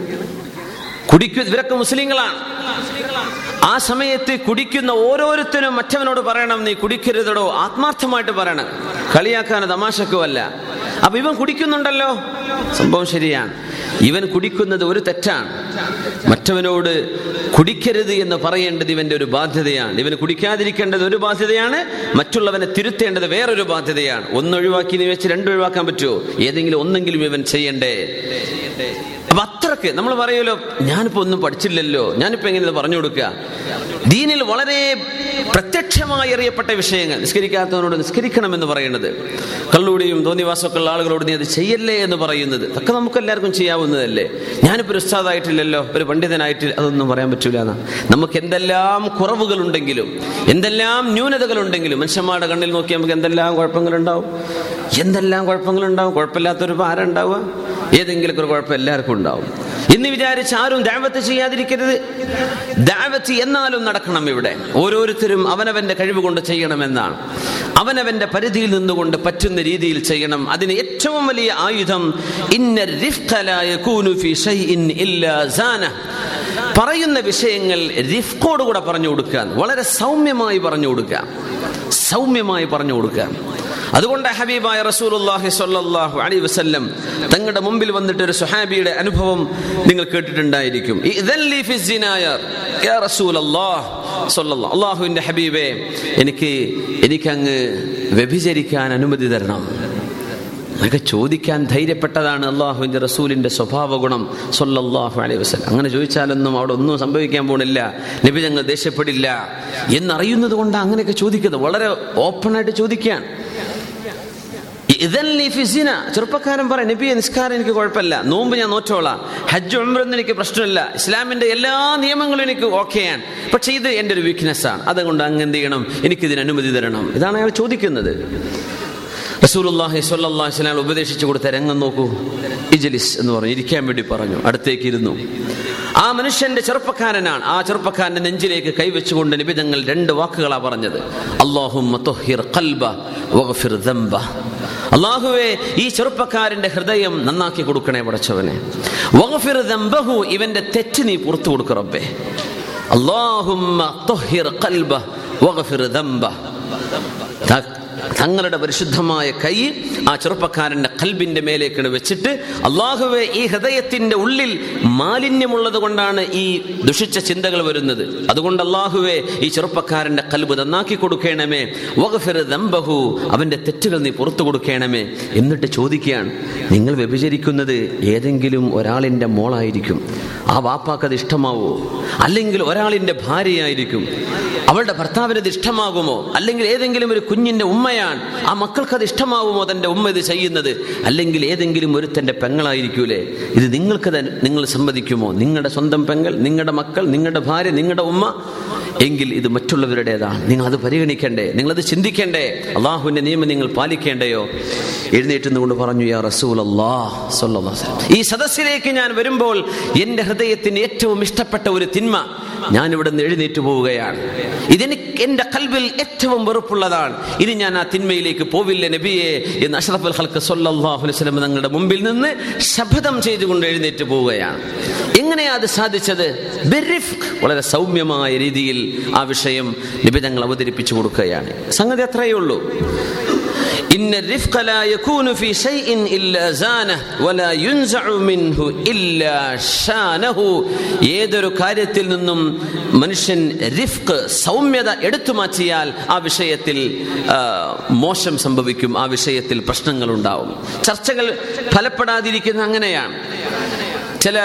S2: കുടിക്കു ഇവരൊക്കെ മുസ്ലിങ്ങളാണ്. ആ സമയത്ത് കുടിക്കുന്ന ഓരോരുത്തരും മറ്റവനോട് പറയണം നീ കുടിക്കരുതടോ. ആത്മാർത്ഥമായിട്ട് പറയണം. കളിയാക്കാനോ തമാശക്കോ അല്ല. അപ്പൊ ഇവൻ കുടിക്കുന്നുണ്ടല്ലോ. സംഭവം ശരിയാണ്. ഇവൻ കുടിക്കുന്നത് ഒരു തെറ്റാണ്. മറ്റവനോട് കുടിക്കരുത് എന്ന് പറയേണ്ടത് ഇവന്റെ ഒരു ബാധ്യതയാണ്. ഇവന് കുടിക്കാതിരിക്കേണ്ടത് ഒരു ബാധ്യതയാണ് മറ്റുള്ളവനെ തിരുത്തേണ്ടത് വേറൊരു ബാധ്യതയാണ്. ഒന്നൊഴിവാക്കി നീ വെച്ച് രണ്ട് ഒഴിവാക്കാൻ പറ്റുമോ? ഏതെങ്കിലും ഒന്നെങ്കിലും ഇവൻ ചെയ്യണ്ടേ? അപ്പൊ അത്രയ്ക്ക് നമ്മൾ പറയുമല്ലോ ഞാനിപ്പോ ഒന്നും പഠിച്ചില്ലല്ലോ ഞാനിപ്പോ എങ്ങനെ പറഞ്ഞു കൊടുക്കുക? ദീനിൽ വളരെ പ്രത്യക്ഷമായി അറിയപ്പെട്ട വിഷയങ്ങൾ നിസ്കരിക്കാത്തവനോട് നിസ്കരിക്കണമെന്ന് പറയുന്നത്. കള്ളൂടിയും തോന്നിവാസമൊക്കെയുള്ള ആളുകളോട് നീ അത് ചെയ്യല്ലേ എന്ന് പറയുന്നത്. അതൊക്കെ നമുക്ക് എല്ലാവർക്കും ചെയ്യാവുന്നതല്ലേ. ഞാനിപ്പോൾ ഒരു ഉസ്താദായിട്ടില്ലല്ലോ ഒരു പണ്ഡിതനായിട്ടില്ല അതൊന്നും പറയാൻ പറ്റൂല നമുക്ക് എന്തെല്ലാം കുറവുകളുണ്ടെങ്കിലും എന്തെല്ലാം ന്യൂനതകളുണ്ടെങ്കിലും മനുഷ്യന്മാരുടെ കണ്ണിൽ നോക്കി നമുക്ക് എന്തെല്ലാം കുഴപ്പങ്ങളുണ്ടാവും? എന്തെല്ലാം കുഴപ്പങ്ങളുണ്ടാവും? കുഴപ്പമില്ലാത്തൊരു ഭാരം ഉണ്ടാവുക? ഏതെങ്കിലും ഒരു കുഴപ്പം എല്ലാവർക്കും ഉണ്ടാവും. ഇന്ന് വിചാരിച്ച് ആരും ദാവത്ത് ചെയ്യാതിരിക്കരുത്. ദാവത്ത് എന്നാലും നടക്കണം ഇവിടെ. ഓരോരുത്തരും അവനവന്റെ കഴിവ് കൊണ്ട് ചെയ്യണമെന്നാണ്. അവനവന്റെ പരിധിയിൽ നിന്നുകൊണ്ട് പറ്റുന്ന രീതിയിൽ ചെയ്യണം. അതിന് ഏറ്റവും വലിയ ആയുധം ഇന്ന പറയുന്ന വിഷയങ്ങൾ റിഫ്കോട് കൂടെ പറഞ്ഞു കൊടുക്കുക. വളരെ സൗമ്യമായി പറഞ്ഞു കൊടുക്കുക. സൗമ്യമായി പറഞ്ഞു കൊടുക്കുക. അതുകൊണ്ട് ഹബീബായ റസൂലുള്ളാഹി സ്വല്ലല്ലാഹു അലൈഹി വസല്ലം തങ്ങളുടെ മുമ്പിൽ വന്നിട്ട് ഒരു സുഹാബിയുടെ അനുഭവം നിങ്ങൾ കേട്ടിട്ടുണ്ടായിരിക്കും. റസൂലല്ലാഹ് അല്ലാഹുവിന്റെ ഹബീബേ എനിക്ക് എനിക്കങ്ങ് വ്യഭിചരിക്കാൻ അനുമതി തരണം. അതൊക്കെ ചോദിക്കാൻ ധൈര്യപ്പെട്ടതാണ് അള്ളാഹുവിന്റെ റസൂലിന്റെ സ്വഭാവ ഗുണം സൊല്ലാഹു അലൈഹി വസ്ലം അങ്ങനെ ചോദിച്ചാലൊന്നും അവിടെ ഒന്നും സംഭവിക്കാൻ പോണില്ല നബി ഞങ്ങൾ ദേഷ്യപ്പെടില്ല എന്നറിയുന്നത് കൊണ്ട് അങ്ങനെയൊക്കെ ചോദിക്കുന്നത്. വളരെ ഓപ്പണായിട്ട് ചോദിക്കുകയാണ്. ചെറുപ്പക്കാരൻ പറയും നബിയെ നിസ്കാരം എനിക്ക് കുഴപ്പമില്ല. നോമ്പ് ഞാൻ നോറ്റോളാം. ഹജ്ജ് ഉംറൊന്നും എനിക്ക് പ്രശ്നമില്ല. ഇസ്ലാമിന്റെ എല്ലാ നിയമങ്ങളും എനിക്ക് ഓക്കെയാണ് പക്ഷെ ഇത് എന്റെ ഒരു വീക്ക്നെസ് ആണ്. അതുകൊണ്ട് അങ്ങ് എന്ത് ചെയ്യണം? എനിക്ക് ഇതിന് അനുമതി തരണം. ഇതാണ് അയാൾ ചോദിക്കുന്നത്. റസൂലുള്ളാഹി സ്വല്ലല്ലാഹി ഉപദേശിച്ചു കൊടുത്ത രംഗം നോക്കൂ. ഇജലിസ് എന്ന് പറഞ്ഞു. ഇരിക്കാൻ വേണ്ടി പറഞ്ഞു. അടുത്തേക്ക് ഇരുന്നു. ആ മനുഷ്യന്റെ ചെറുപ്പക്കാരനാണ്. ആ ചെറുപ്പക്കാരന്റെ നെഞ്ചിലേക്ക് കൈവച്ചുകൊണ്ട് നിബിതങ്ങൾ രണ്ട് വാക്കുകളാ പറഞ്ഞത്. അള്ളാഹുവേ ഈ ചെറുപ്പക്കാരന്റെ ഹൃദയം നന്നാക്കി കൊടുക്കണേ പടച്ചവനെ. ഇവന്റെ തെറ്റ് നീ പുറത്തു കൊടുക്ക റബ്ബേ. അള്ളാഹുമ്മ തങ്ങളുടെ പരിശുദ്ധമായ കൈ ആ ചെറുപ്പക്കാരന്റെ കൽബിന്റെ മേലേക്കാണ് വെച്ചിട്ട് അള്ളാഹുവെ ഈ ഹൃദയത്തിന്റെ ഉള്ളിൽ മാലിന്യമുള്ളത് കൊണ്ടാണ് ഈ ദുഷിച്ച ചിന്തകൾ വരുന്നത്. അതുകൊണ്ട് അള്ളാഹുവെ ഈ ചെറുപ്പക്കാരന്റെ കൽബ് നന്നാക്കി കൊടുക്കണമേ. വഗഫിർ ദംബഹു അവന്റെ തെറ്റുകൾ നീ പുറത്തു കൊടുക്കണമേ. എന്നിട്ട് ചോദിക്കുകയാണ് നിങ്ങൾ വ്യഭിചരിക്കുന്നത് ഏതെങ്കിലും ഒരാളിന്റെ മോളായിരിക്കും. ആ വാപ്പാക്കത് ഇഷ്ടമാവോ? അല്ലെങ്കിൽ ഒരാളിന്റെ ഭാര്യയായിരിക്കും. അവളുടെ ഭർത്താവിന് ഇത് ഇഷ്ടമാകുമോ? അല്ലെങ്കിൽ ഏതെങ്കിലും ഒരു കുഞ്ഞിന്റെ ഉമ്മയാണ്. ആ മക്കൾക്ക് അത് ഇഷ്ടമാവുമോ തന്റെ ഉമ്മ ഇത് ചെയ്യുന്നത്? അല്ലെങ്കിൽ ഏതെങ്കിലും ഒരു ഒരുത്തന്റെ പെങ്ങളായിരിക്കൂലേ? ഇത് നിങ്ങൾക്ക് നിങ്ങൾ സമ്മതിക്കുമോ? നിങ്ങളുടെ സ്വന്തം പെങ്ങൾ നിങ്ങളുടെ മക്കൾ നിങ്ങളുടെ ഭാര്യ നിങ്ങളുടെ ഉമ്മ? എങ്കിൽ ഇത് മറ്റുള്ളവരുടേതാണ്. നിങ്ങൾ അത് പരിഗണിക്കണ്ടേ? നിങ്ങളത് ചിന്തിക്കണ്ടേ? അള്ളാഹുവിന്റെ നിയമം നിങ്ങൾ പാലിക്കേണ്ടയോ? എഴുന്നേറ്റുന്നുകൊണ്ട് പറഞ്ഞു യാ റസൂൽ ഈ സദസ്സിലേക്ക് ഞാൻ വരുമ്പോൾ എന്റെ ഹൃദയത്തിന് ഏറ്റവും ഇഷ്ടപ്പെട്ട ഒരു തിന്മ ഞാൻ ഇവിടെ നിന്ന് എഴുന്നേറ്റ് പോവുകയാണ്. ഇതെനിക്ക് എന്റെ കൽവിൽ ഏറ്റവും വെറുപ്പുള്ളതാണ്. ഇനി ഞാൻ ആ തിന്മയിലേക്ക് പോവില്ല നബിയെ എന്ന് അഷ്റഫുൽ ഹൽക്ക് സൊല്ലാഹു വസ്ലം തങ്ങളുടെ മുമ്പിൽ നിന്ന് ശപഥം ചെയ്തുകൊണ്ട് എഴുന്നേറ്റ് പോവുകയാണ്. എങ്ങനെയാ അത് സാധിച്ചത്? വളരെ സൗമ്യമായ രീതിയിൽ ആ വിഷയം നബി തങ്ങൾ അവതരിപ്പിച്ചു കൊടുക്കുകയാണ്. സംഗതി അത്രയേ ഉള്ളൂ. إن الرفق لا يكون في شيء إلا زانه ولا ينزع منه إلا شانه ഏതൊരു കാര്യത്തിൽ നിന്നും മനുഷ്യൻ റിഫ്ക് സൗമ്യത എടുത്തു മാറ്റിയാൽ ആ വിഷയത്തിൽ മോശം സംഭവിക്കും ആ വിഷയത്തിൽ പ്രശ്നങ്ങൾ ഉണ്ടാവും ചർച്ചകൾ ഫലപ്പെടാതിരിക്കുന്ന അങ്ങനെയാണ് ചില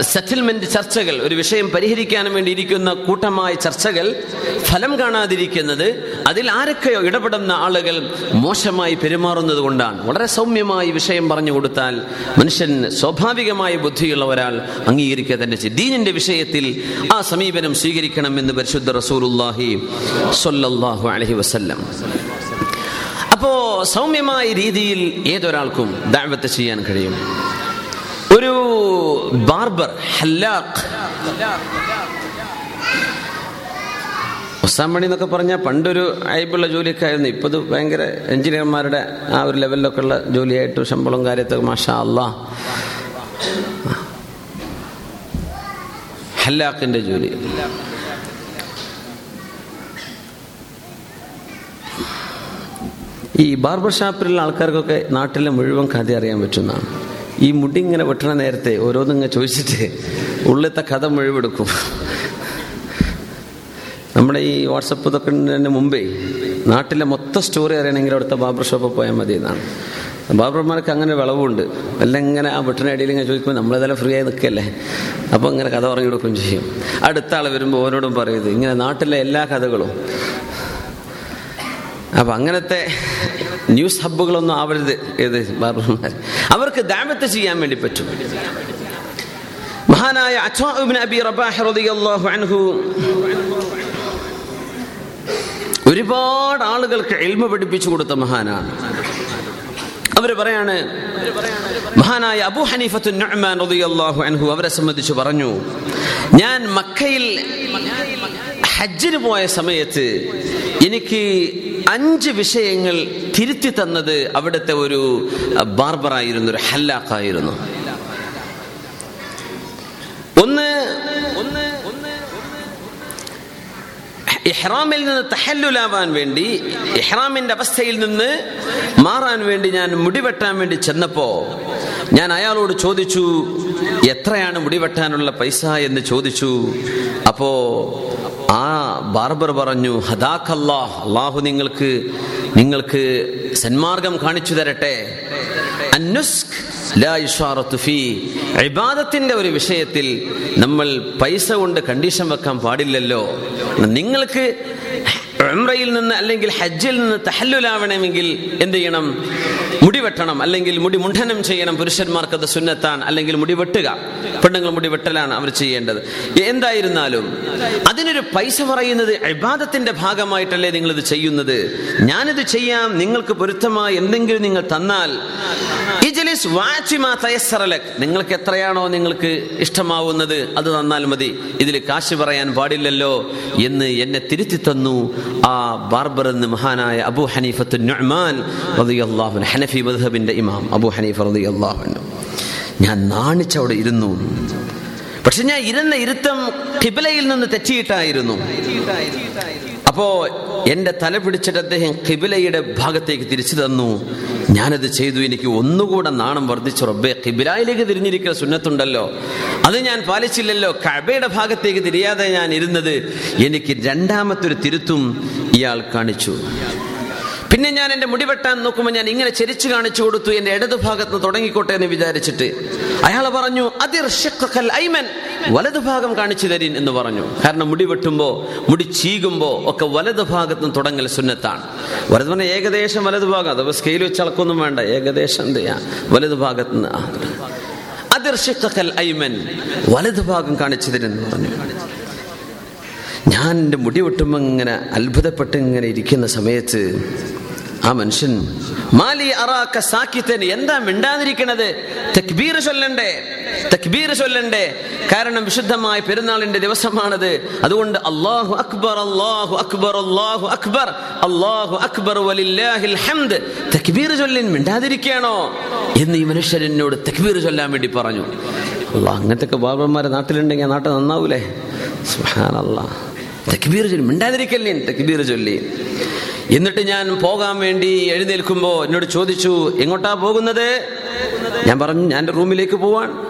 S2: സെറ്റിൽമെന്റ് ചർച്ചകൾ ഒരു വിഷയം പരിഹരിക്കാൻ വേണ്ടിയിരിക്കുന്ന കൂട്ടമായ ചർച്ചകൾ ഫലം കാണാതിരിക്കുന്നത് അതിൽ ആരൊക്കെയോ ഇടപെടുന്ന ആളുകൾ മോശമായി പെരുമാറുന്നത് കൊണ്ടാണ്. വളരെ സൗമ്യമായി വിഷയം പറഞ്ഞു കൊടുത്താൽ മനുഷ്യൻ സ്വാഭാവികമായ ബുദ്ധിയുള്ള ഒരാൾ അംഗീകരിക്കുക തന്നെ ചെയ്യും. ദീനിന്റെ വിഷയത്തിൽ ആ സമീപനം സ്വീകരിക്കണം എന്ന് പരിശുദ്ധ റസൂലുല്ലാഹി സൊല്ലാഹു അലഹി വസ്ല്ലം. അപ്പോ സൗമ്യമായ രീതിയിൽ ഏതൊരാൾക്കും ദാവത്ത് ചെയ്യാൻ കഴിയും. ബാർബർ ഹല്ലാഖ്. ഒസാം മണി എന്നൊക്കെ പറഞ്ഞാൽ പണ്ടൊരു അയബുള്ള ജോലിയൊക്കെ ആയിരുന്നു ഇപ്പോൾ ഇത് ഭയങ്കര എഞ്ചിനീയർമാരുടെ ആ ഒരു ലെവലിലൊക്കെ ഉള്ള ജോലിയായിട്ട് ശമ്പളം കാര്യത്തൊക്കെ മാഷാ അല്ലാ ഹല്ലാഖിന്റെ ജോലി. ഈ ബാർബർ ഷാപ്പിലുള്ള ആൾക്കാർക്കൊക്കെ നാട്ടിലെ മുഴുവൻ കഥ അറിയാൻ പറ്റുന്നതാണ്. ഈ മുടി ഇങ്ങനെ വെട്ടണ നേരത്തെ ഓരോന്നിങ്ങനെ ചോദിച്ചിട്ട് ഉള്ളിലത്തെ കഥ മുഴുവെടുക്കും. നമ്മുടെ ഈ വാട്സപ്പ് ഇതൊക്കെ മുമ്പേ നാട്ടിലെ മൊത്തം സ്റ്റോറി അറിയണമെങ്കിൽ അവിടുത്തെ ബാബർ ഷോപ്പിൽ പോയാൽ മതി എന്നാണ്. ബാബർമാർക്ക് അങ്ങനെ വിളവുണ്ട്. എല്ലാം ഇങ്ങനെ ആ വെട്ടിനടിയിൽ ഇങ്ങനെ ചോദിക്കുമ്പോൾ നമ്മളിതെല്ലാം ഫ്രീ ആയി നിൽക്കല്ലേ? അപ്പോൾ ഇങ്ങനെ കഥ പറഞ്ഞു കൊടുക്കുകയും ചെയ്യും. അടുത്ത ആൾ വരുമ്പോൾ ഓരോടും പറയുന്നത് ഇങ്ങനെ നാട്ടിലെ എല്ലാ കഥകളും അപ്പൊ അങ്ങനത്തെ ന്യൂസ് ഹബ്ബുകളൊന്നും ആവരുത് ഏത് അവർക്ക് ദാമത്ത് ചെയ്യാൻ വേണ്ടി പറ്റും. മഹാനായ റബാഹ് റളിയല്ലാഹു അൻഹു ഒരുപാട് ആളുകൾക്ക് എൽമ പഠിപ്പിച്ചു കൊടുത്ത മഹാനാണ്. അവർ പറയാണ് മഹാനായ അബു ഹനീഫത്തു റളിയല്ലാഹു അൻഹു അവരെ സംബന്ധിച്ച് പറഞ്ഞു ഞാൻ മക്കയിൽ ഹജ്ജിന് പോയ സമയത്ത് എനിക്ക് അഞ്ച് വിഷയങ്ങൾ തിരുത്തി തന്നത് അവിടുത്തെ ഒരു ബാർബറായിരുന്നു ഒരു ഹല്ലാക്കായിരുന്നു. ഒന്ന് ഒന്ന് ഇഹ്റാമിൽ നിന്ന് തഹല്ലുലാവാൻ വേണ്ടി ഇഹ്റാമിന്റെ അവസ്ഥയിൽ നിന്ന് മാറാൻ വേണ്ടി ഞാൻ മുടിവെട്ടാൻ വേണ്ടി ചെന്നപ്പോ ഞാൻ അയാളോട് ചോദിച്ചു എത്രയാണ് മുടി വെട്ടാനുള്ള പൈസ? എന്ന് ചോദിച്ചു. അപ്പോ ആ ബാർബർ പറഞ്ഞു ഹദാഖല്ലാ അള്ളാഹു നിങ്ങൾക്ക് നിങ്ങൾക്ക് സന്മാർഗം കാണിച്ചു തരട്ടെ. അന്നുസ്ക് ഇബാദത്തിന്റെ ഒരു വിഷയത്തിൽ നമ്മൾ പൈസ കൊണ്ട് കണ്ടീഷൻ വെക്കാൻ പാടില്ലല്ലോ. നിങ്ങൾക്ക് ഉംറയിൽ നിന്ന് അല്ലെങ്കിൽ ഹജ്ജിൽ നിന്ന് തഹല്ലുലാവണമെങ്കിൽ എന്ത് ചെയ്യണം? മുടി വെട്ടണം അല്ലെങ്കിൽ മുടി മുണ്ഠനം ചെയ്യണം പുരുഷന്മാർക്ക് അത് സുന്നത്താണ് അല്ലെങ്കിൽ മുടി വെട്ടുക. പെണ്ണുങ്ങൾ മുടി വെട്ടലാണ് അവർ ചെയ്യേണ്ടത്. എന്തായിരുന്നാലും അതിനൊരു പൈസ പറയുന്നത് ഇബാദത്തിന്റെ ഭാഗമായിട്ടല്ലേ നിങ്ങൾ ഇത് ചെയ്യുന്നത്. ഞാനിത് ചെയ്യാം നിങ്ങൾക്ക് പൊരുത്തമായി എന്തെങ്കിലും നിങ്ങൾ തന്നാൽ. നിങ്ങൾക്ക് എത്രയാണോ നിങ്ങൾക്ക് ഇഷ്ടമാവുന്നത് അത് തന്നാൽ മതി. ഇതിൽ കാശ് പറയാൻ പാടില്ലല്ലോ എന്ന് എന്നെ തിരുത്തി തന്നു ആ ബാർബർ എന്ന് മഹാനായ അബു ഹനീഫത്ത് ഹനഫി മദ്ഹബിന്റെ ഇമാം അബു ഹനീഫ റളിയല്ലാഹു അൻഹു. ഞാൻ നാണിച്ചവിടെ ഇരുന്നു. പക്ഷെ ഞാൻ ഇരുന്ന ഇരുത്തം കിബിലയിൽ നിന്ന് തെറ്റിയിട്ടായിരുന്നു. അപ്പോ എന്റെ തല പിടിച്ചിട്ട് അദ്ദേഹം ഖിബലയുടെ ഭാഗത്തേക്ക് തിരിച്ചു തന്നു. ഞാനത് ചെയ്തു. എനിക്ക് ഒന്നുകൂടെ നാണം വർദ്ധിച്ചു. റബ്ബെ ഖിബിലായിലേക്ക് തിരിഞ്ഞിരിക്കുന്ന സുന്നത്തുണ്ടല്ലോ. അത് ഞാൻ പാലിച്ചില്ലല്ലോ. കബയുടെ ഭാഗത്തേക്ക് തിരിയാതെ ഞാൻ ഇരുന്നത് എനിക്ക് രണ്ടാമത്തൊരു തിരുത്തും ഇയാൾ കാണിച്ചു. പിന്നെ ഞാൻ എന്റെ മുടി വെട്ടാൻ നോക്കുമ്പോൾ ഞാൻ ഇങ്ങനെ ചെരിച്ചു കാണിച്ചു കൊടുത്തു എന്റെ ഇടതു ഭാഗത്ത് നിന്ന് തുടങ്ങിക്കോട്ടെ എന്ന് വിചാരിച്ചിട്ട്. അയാൾ പറഞ്ഞു അതിർ ഐമൻ വലതു ഭാഗം കാണിച്ചു തരീൻ എന്ന് പറഞ്ഞു. കാരണം മുടി വെട്ടുമ്പോ മുടി ചീകുമ്പോ ഒക്കെ വലതു ഭാഗത്ത് നിന്ന് തുടങ്ങൽ സുന്നത്താണ്. വലത് പറഞ്ഞാൽ ഏകദേശം വലതു ഭാഗം അഥവാ സ്കെയിൽ വെച്ച് അളക്കൊന്നും വേണ്ട ഏകദേശം എന്ത് ചെയ്യാം? വലതു ഭാഗത്ത് നിന്ന്. അതിർ ഐമൻ വലതു ഭാഗം കാണിച്ചു എന്ന് പറഞ്ഞു. ഞാൻ എന്റെ മുടി വെട്ടുമ്പോൾ ഇങ്ങനെ അത്ഭുതപ്പെട്ട് ഇങ്ങനെ ഇരിക്കുന്ന സമയത്ത് ആ മനുഷ്യൻ മാലി അറാക്ക സാക്കിത്തൻ എന്താ മിണ്ടാതിരിക്കണത്? തക്ബീർ ചൊല്ലണ്ടേ? തക്ബീർ ചൊല്ലണ്ടേ? കാരണം വിശുദ്ധമായ പെരുന്നാളിന്റെ ദിവസമാണത്. അതുകൊണ്ട് അള്ളാഹു അക്ബർ അള്ളാഹു അക്ബർ അള്ളാഹു അക്ബർ അള്ളാഹു അക്ബർ വലില്ലാഹിൽ ഹംദ്. തക്ബീർ ചൊല്ലിൻ മിണ്ടാതിരിക്കണോ? എന്ന് ഈ മനുഷ്യൻ എന്നോട് തക്ബീർ ചൊല്ലാൻ വേണ്ടി പറഞ്ഞു. അള്ളാഹ് അങ്ങനത്തെ ബാബന്മാരെ നാട്ടിലുണ്ടെങ്കിൽ ആ നാട്ടിൽ നന്നാവൂലേ? സുഹാനല്ലാ തക്ബീർ ചൊല്ലി. മിണ്ടാതിരിക്കല്ലേ? തെക്കുബീർ ചൊല്ലി. എന്നിട്ട് ഞാൻ പോകാൻ വേണ്ടി എഴുന്നേൽക്കുമ്പോ എന്നോട് ചോദിച്ചു എങ്ങോട്ടാ പോകുന്നത്? ഞാൻ പറഞ്ഞു ഞാൻ റൂമിലേക്ക് പോവാൻ.